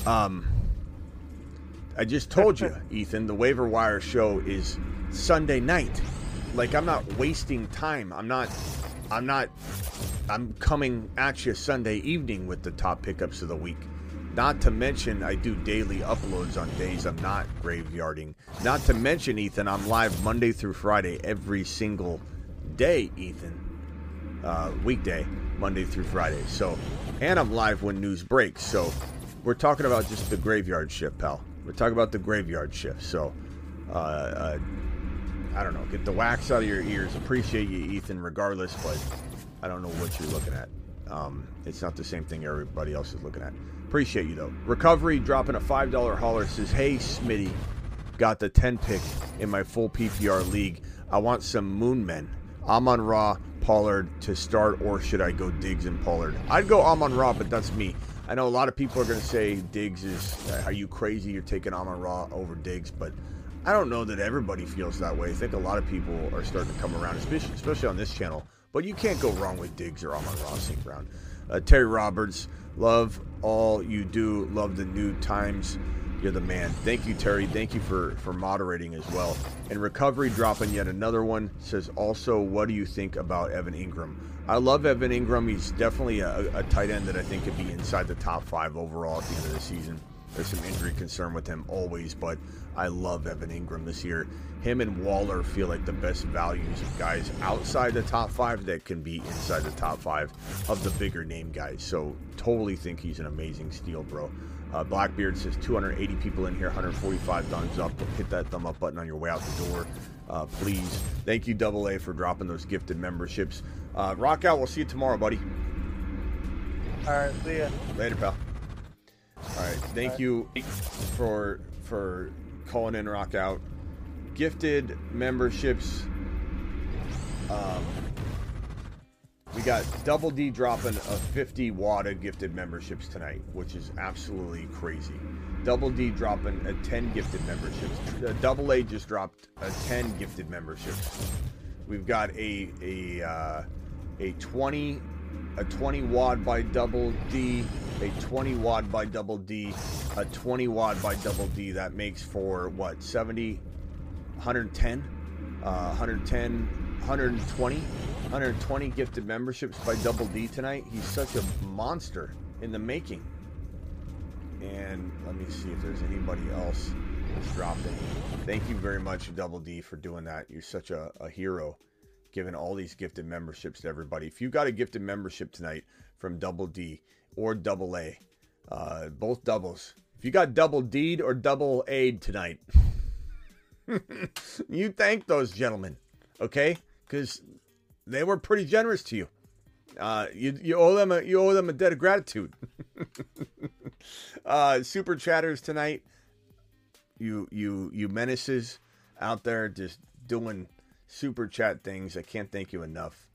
Um, I just told you, Ethan, the waiver wire show is Sunday night. Like I'm not wasting time. I'm not. I'm not. I'm coming at you Sunday evening with the top pickups of the week. Not to mention, I do daily uploads on days I'm not graveyarding. Not to mention, Ethan, I'm live Monday through Friday every single day, Ethan. Uh, weekday, Monday through Friday. So, and I'm live when news breaks. So, we're talking about just the graveyard shift, pal. We're talking about the graveyard shift. So, uh, uh, I don't know. Get the wax out of your ears. Appreciate you, Ethan, regardless, but I don't know what you're looking at. Um, it's not the same thing everybody else is looking at. Appreciate you though. Recovery dropping a five dollar holler says, "Hey Smitty, got the ten pick in my full PPR league. I want some Moon Men. Amon-Ra, Pollard to start, or should I go Diggs and Pollard? I'd go Amon-Ra, but that's me. I know a lot of people are going to say Diggs is. Are you crazy? You're taking Amon-Ra over Diggs, but I don't know that everybody feels that way. I think a lot of people are starting to come around, especially, especially on this channel. But you can't go wrong with Diggs or Amon-Ra St. Brown. Uh, Terry Roberts, love all you do. Love the new times. You're the man. Thank you, Terry. Thank you for for moderating as well. And recovery dropping yet another one says also, what do you think about Evan Engram? I love Evan Engram. He's definitely a, a tight end that I think could be inside the top five overall at the end of the season. There's some injury concern with him always, but I love Evan Engram this year. Him and Waller feel like the best values of guys outside the top five that can be inside the top five of the bigger name guys. So totally think he's an amazing steal, bro. Uh, Blackbeard says 280 people in here, 145 thumbs up. Hit that thumb up button on your way out the door, uh, please. Thank you, Double A, for dropping those gifted memberships. Uh, rock out. We'll see you tomorrow, buddy. All right, see ya. Later, pal. All right, thank All right. you for for calling in Rock Out. Gifted memberships. Um, we got Double D dropping a 50 WADA gifted memberships tonight, which is absolutely crazy. Double D dropping a 10 gifted memberships. Double A just dropped a 10 gifted memberships. We've got a a uh, a 20 a 20 wad by double D, a 20 wad by double D, a 20 wad by double D. That makes for what 70, 110, uh, 110, 120, 120 gifted memberships by double D tonight. He's such a monster in the making. And let me see if there's anybody else that's dropped any. Thank you very much, Double D, for doing that. You're such a, a hero giving all these gifted memberships to everybody. If you got a gifted membership tonight from Double D or Double A, uh, both doubles. If you got double D or double A tonight, you thank those gentlemen, okay? Because they were pretty generous to you. Uh, you you owe them a you owe them a debt of gratitude. uh, super chatters tonight. You you you menaces out there just doing super chat things. I can't thank you enough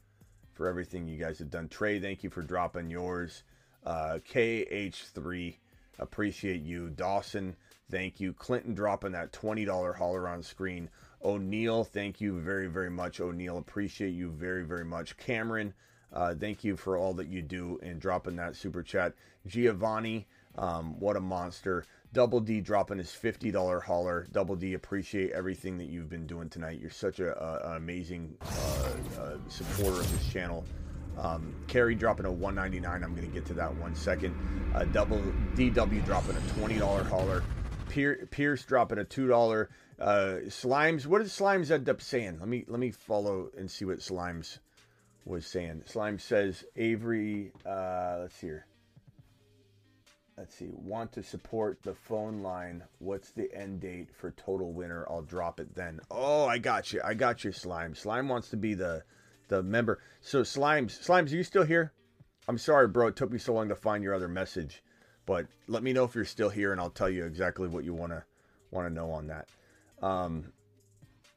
for everything you guys have done. Trey, thank you for dropping yours. Uh, KH3, appreciate you. Dawson, thank you. Clinton dropping that $20 holler on screen. O'Neill, thank you very, very much. O'Neill, appreciate you very, very much. Cameron, uh, thank you for all that you do and dropping that super chat. Giovanni, um, what a monster. Double D dropping his $50 hauler. Double D, appreciate everything that you've been doing tonight. You're such a, a, an amazing uh, uh, supporter of this channel. Um, Carrie dropping a 199. I'm going to get to that one second. Uh, double DW dropping a $20 hauler. Pier- Pierce dropping a two dollar. Uh, Slimes, what did Slimes end up saying? Let me let me follow and see what Slimes was saying. Slime says Avery. Uh, let's see here. Let's see. Want to support the phone line? What's the end date for total winner? I'll drop it then. Oh, I got you. I got you, Slime. Slime wants to be the the member. So Slimes, Slimes, are you still here? I'm sorry, bro. It took me so long to find your other message. But let me know if you're still here, and I'll tell you exactly what you want to want to know on that. Um,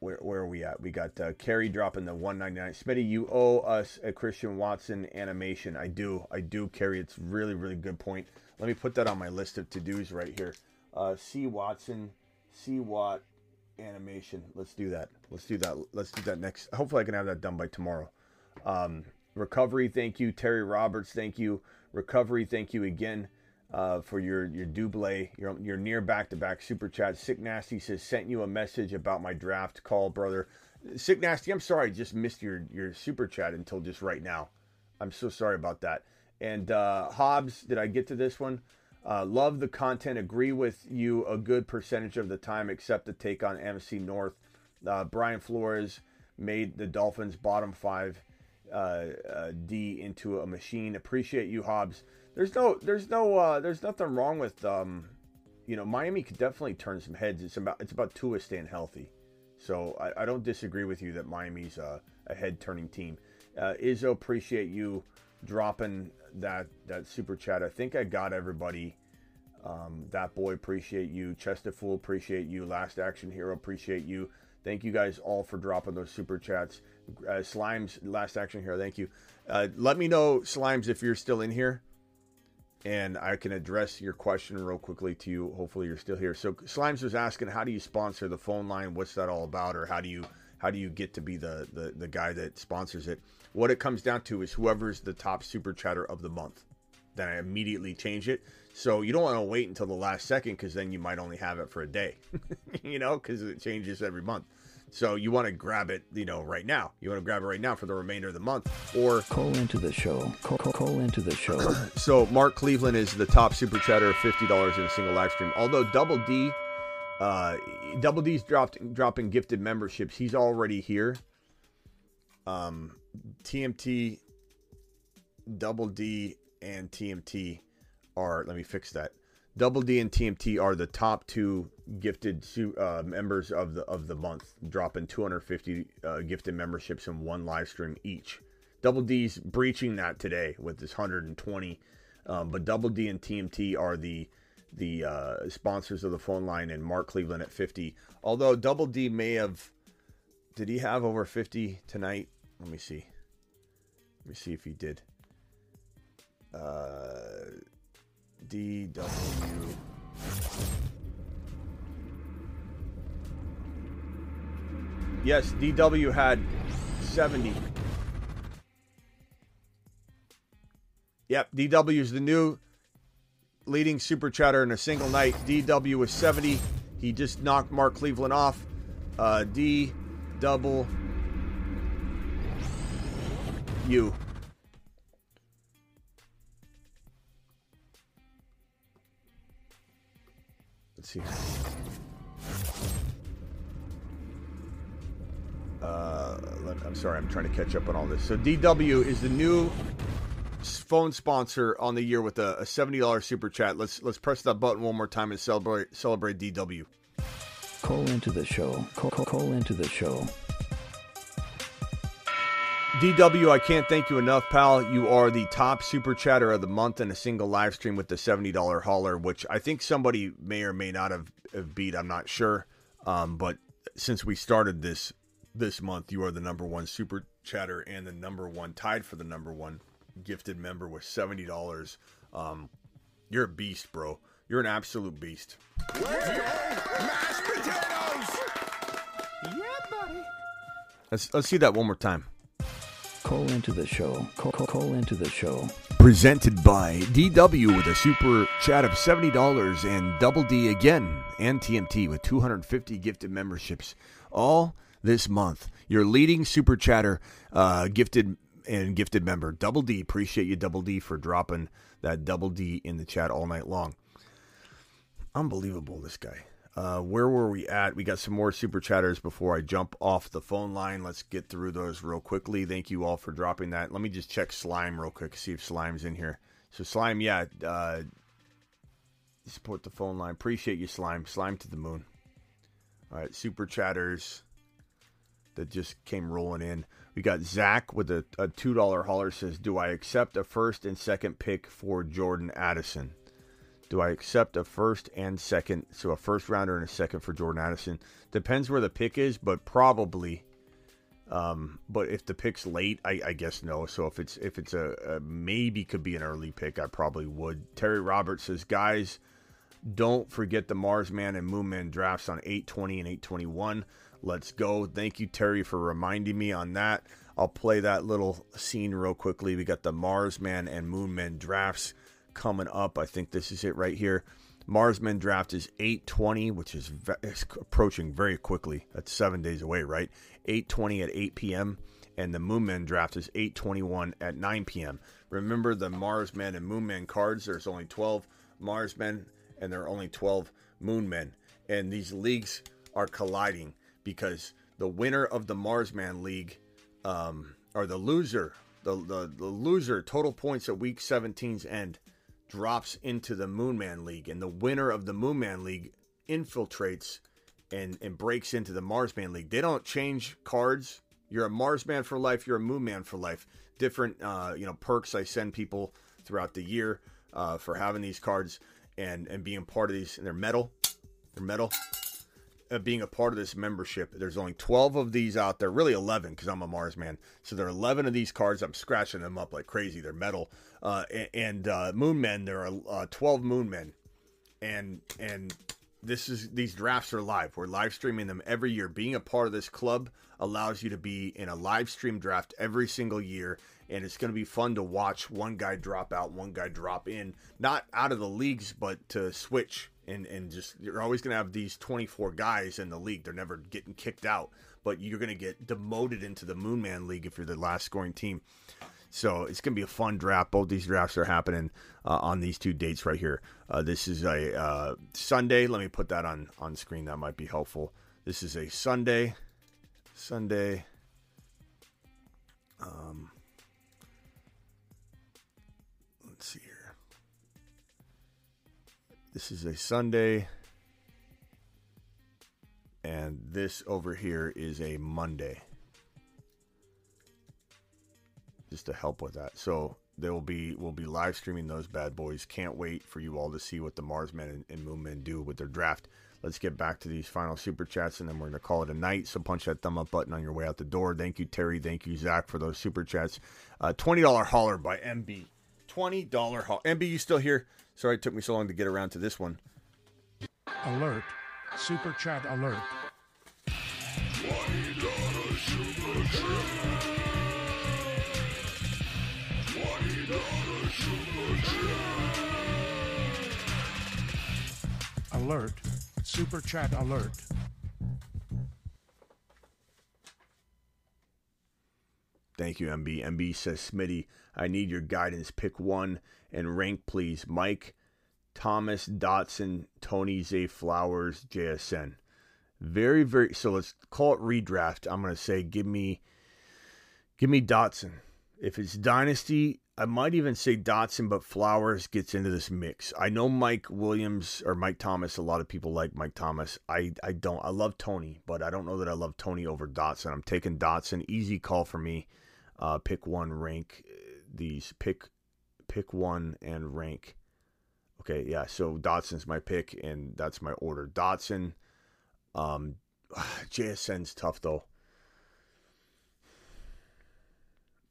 where, where are we at? We got uh, Carrie dropping the 199. Smitty, you owe us a Christian Watson animation. I do. I do, Carrie. It's really, really good point. Let me put that on my list of to dos right here. Uh, C. Watson, C. Watt animation. Let's do that. Let's do that. Let's do that next. Hopefully, I can have that done by tomorrow. Um, recovery, thank you. Terry Roberts, thank you. Recovery, thank you again uh, for your your double, your your near back to back super chat. Sick Nasty says sent you a message about my draft call, brother. Sick Nasty, I'm sorry, I just missed your your super chat until just right now. I'm so sorry about that. And uh, Hobbs, did I get to this one? Uh, love the content. Agree with you a good percentage of the time, except the take on NFC North. Uh, Brian Flores made the Dolphins bottom five uh, uh, D into a machine. Appreciate you, Hobbs. There's no, there's no, uh, there's nothing wrong with, um, you know, Miami could definitely turn some heads. It's about, it's about Tua staying healthy. So I, I don't disagree with you that Miami's a, a head turning team. Uh, Izzo, appreciate you dropping that that super chat. I think I got everybody. Um, that boy, appreciate you. Chester Fool, appreciate you. Last Action Hero, appreciate you. Thank you guys all for dropping those super chats. Uh, Slimes, Last Action Hero, thank you. Uh, let me know, Slimes, if you're still in here, and I can address your question real quickly to you. Hopefully, you're still here. So, Slimes was asking, how do you sponsor the phone line? What's that all about, or how do you how do you get to be the the, the guy that sponsors it? What it comes down to is whoever's the top super chatter of the month. Then I immediately change it. So you don't want to wait until the last second because then you might only have it for a day, you know, because it changes every month. So you want to grab it, you know, right now. You want to grab it right now for the remainder of the month, or call into the show. Call, call, call into the show. so Mark Cleveland is the top super chatter of fifty dollars in a single live stream. Although Double D, uh, Double D's dropped dropping gifted memberships. He's already here. Um, TMT, Double D, and TMT are. Let me fix that. Double D and TMT are the top two gifted uh, members of the of the month, dropping 250 uh, gifted memberships in one live stream each. Double D's breaching that today with this 120, um, but Double D and TMT are the the uh, sponsors of the phone line, and Mark Cleveland at 50. Although Double D may have, did he have over 50 tonight? Let me see. Let me see if he did. Uh, DW. Yes, DW had 70. Yep, DW is the new leading super chatter in a single night. DW was 70. He just knocked Mark Cleveland off. Uh, D double U. Let's see. Uh, I'm sorry, I'm trying to catch up on all this. So DW is the new phone sponsor on the year with a, a $70 super chat. Let's let's press that button one more time and celebrate celebrate DW. Call into the show. Call, call, call into the show. DW, I can't thank you enough, pal. You are the top super chatter of the month in a single live stream with the $70 hauler, which I think somebody may or may not have, have beat. I'm not sure. Um, but since we started this this month, you are the number one super chatter and the number one, tied for the number one gifted member with $70. Um, you're a beast, bro. You're an absolute beast. Let's! Mashed potatoes! Yeah, buddy. Let's, let's see that one more time. Call into the show. Call, call, call into the show. Presented by DW with a super chat of $70 and Double D again and TMT with 250 gifted memberships. All this month. Your leading super chatter uh, gifted and gifted member, Double D. Appreciate you, Double D, for dropping that Double D in the chat all night long. Unbelievable, this guy. Uh, where were we at? We got some more super chatters before I jump off the phone line. Let's get through those real quickly. Thank you all for dropping that. Let me just check Slime real quick, see if Slime's in here. So, Slime, yeah, uh, support the phone line. Appreciate you, Slime. Slime to the moon. All right, super chatters that just came rolling in. We got Zach with a, a $2 hauler says, Do I accept a first and second pick for Jordan Addison? Do I accept a first and second? So a first rounder and a second for Jordan Addison. Depends where the pick is, but probably. Um, but if the pick's late, I, I guess no. So if it's if it's a, a maybe could be an early pick, I probably would. Terry Roberts says, guys, don't forget the Mars Man and Moon Man drafts on 820 and 821. Let's go. Thank you, Terry, for reminding me on that. I'll play that little scene real quickly. We got the Mars Man and Moon Man drafts coming up. I think this is it right here. Marsman draft is 820, which is ve- approaching very quickly. That's seven days away, right? 820 at 8 p.m. And the Moonman draft is 821 at 9 p.m. Remember the Marsmen and Moonmen cards. There's only 12 Marsmen and there are only 12 Moonmen. And these leagues are colliding because the winner of the Marsman League, um, or the loser, the, the, the loser total points at week 17's end drops into the Moonman League, and the winner of the Moonman League infiltrates and and breaks into the Marsman League. They don't change cards. You're a Marsman for life. You're a Moonman for life. Different, uh, you know, perks I send people throughout the year uh, for having these cards and and being part of these. And they're metal. They're metal. Uh, being a part of this membership, there's only 12 of these out there, really 11 because I'm a Mars man. So there are 11 of these cards. I'm scratching them up like crazy. They're metal. Uh, and uh, Moon Men, there are uh, 12 Moon Men, and and this is these drafts are live. We're live streaming them every year. Being a part of this club allows you to be in a live stream draft every single year, and it's going to be fun to watch one guy drop out, one guy drop in, not out of the leagues, but to switch and and just you're always going to have these 24 guys in the league. They're never getting kicked out, but you're going to get demoted into the Moonman League if you're the last scoring team. So it's going to be a fun draft. Both these drafts are happening uh, on these two dates right here. Uh, this is a uh, Sunday. Let me put that on on screen. That might be helpful. This is a Sunday. Sunday. Um, This is a Sunday. And this over here is a Monday just to help with that. So they will be we'll be live streaming those bad boys. Can't wait for you all to see what the Marsmen and, and Moonmen do with their draft. Let's get back to these final super chats and then we're gonna call it a night. So punch that thumb up button on your way out the door. Thank you, Terry. Thank you, Zach, for those super chats. Uh, Twenty dollar holler by MB. Twenty dollar holler. MB, you still here? Sorry it took me so long to get around to this one. Alert. Super chat alert. $20 super chat. $20 super chat. Alert. Super chat alert. Thank you, MB. MB says, Smitty, I need your guidance. Pick one and rank, please. Mike, Thomas, Dotson, Toney, Zay Flowers, JSN. Very, very. So let's call it redraft. I'm gonna say, give me, give me Dotson. If it's dynasty, I might even say Dotson, but Flowers gets into this mix. I know Mike Williams or Mike Thomas. A lot of people like Mike Thomas. I I don't. I love Toney, but I don't know that I love Toney over Dotson. I'm taking Dotson. Easy call for me. Uh, pick one, rank these. Pick pick one and rank. Okay, yeah. So Dotson's my pick, and that's my order. Dotson. Um, JSN's tough though.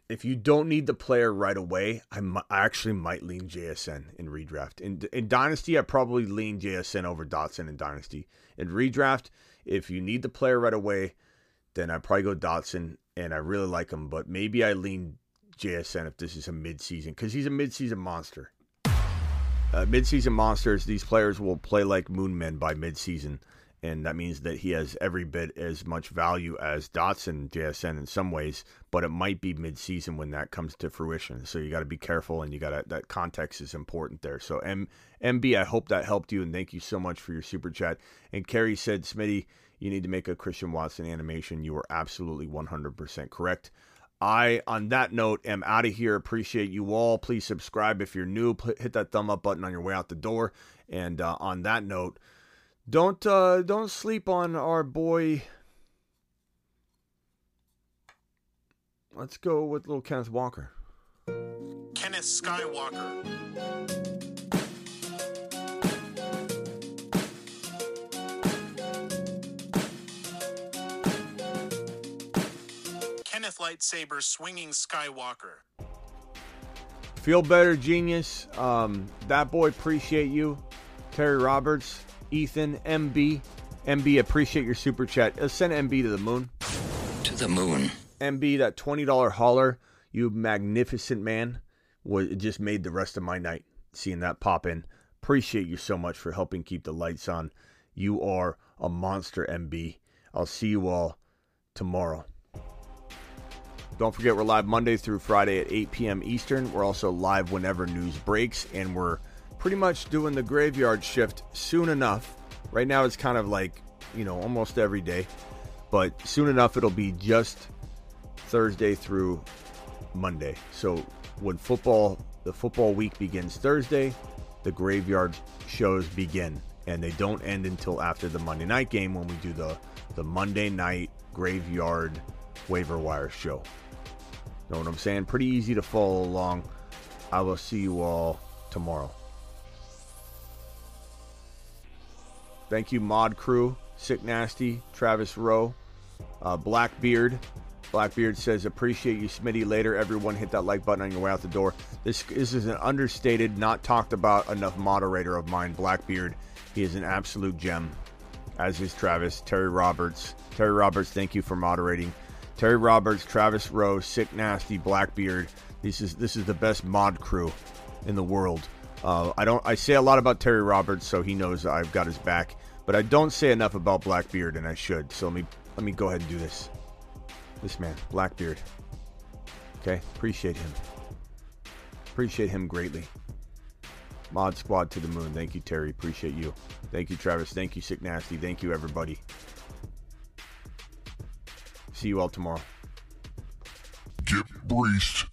If you don't need the player right away, I, actually might lean JSN in redraft. In in Dynasty, I probably lean JSN over Dotson in Dynasty. In redraft, if you need the player right away, then I probably go Dotson, and I really like him. But maybe I lean JSN if this is a midseason because he's a midseason monster. Uh, midseason monsters, these players will play like moonmen by midseason, and that means that he has every bit as much value as Dotson JSN in some ways, but it might be midseason when that comes to fruition. So you got to be careful, and you got to that context is important there. So M MB, I hope that helped you, and thank you so much for your super chat. And Kerry said, Smitty, you need to make a Christian Watson animation. You are absolutely 100% correct. I, on that note, am out of here. Appreciate you all. Please subscribe if you're new. Hit that thumb up button on your way out the door. And uh, on that note, don't uh, don't sleep on our boy. Let's go with little Kenneth Walker. Kenneth Skywalker. Lightsaber swinging Skywalker. Feel better, genius. Um, that boy, appreciate you. Terry Roberts, Ethan, MB. MB, appreciate your super chat. Uh, send MB to the moon. To the moon. MB, that $20 hauler, you magnificent man, was it just made the rest of my night seeing that pop in. Appreciate you so much for helping keep the lights on. You are a monster, MB. I'll see you all tomorrow. Don't forget, we're live Monday through Friday at 8 p.m. Eastern. We're also live whenever news breaks, and we're pretty much doing the graveyard shift soon enough. Right now, it's kind of like, you know, almost every day, but soon enough, it'll be just Thursday through Monday. So when football, the football week begins Thursday, the graveyard shows begin, and they don't end until after the Monday night game when we do the the Monday night graveyard waiver wire show. Know what I'm saying? Pretty easy to follow along. I will see you all tomorrow. Thank you, Mod Crew, Sick Nasty, Travis Rowe, uh, Blackbeard. Blackbeard says, appreciate you, Smitty. Later, everyone hit that like button on your way out the door. This, this is an understated, not talked about enough moderator of mine, Blackbeard. He is an absolute gem, as is Travis. Terry Roberts. Terry Roberts, thank you for moderating. Terry Roberts, Travis Rowe, Sick Nasty, Blackbeard. This is this is the best mod crew in the world. Uh, I don't I say a lot about Terry Roberts, so he knows I've got his back. But I don't say enough about Blackbeard, and I should. So let me let me go ahead and do this. This man, Blackbeard. Okay, appreciate him. Appreciate him greatly. Mod Squad to the moon. Thank you, Terry. Appreciate you. Thank you, Travis. Thank you, Sick Nasty. Thank you, everybody. See you all tomorrow. Get breached.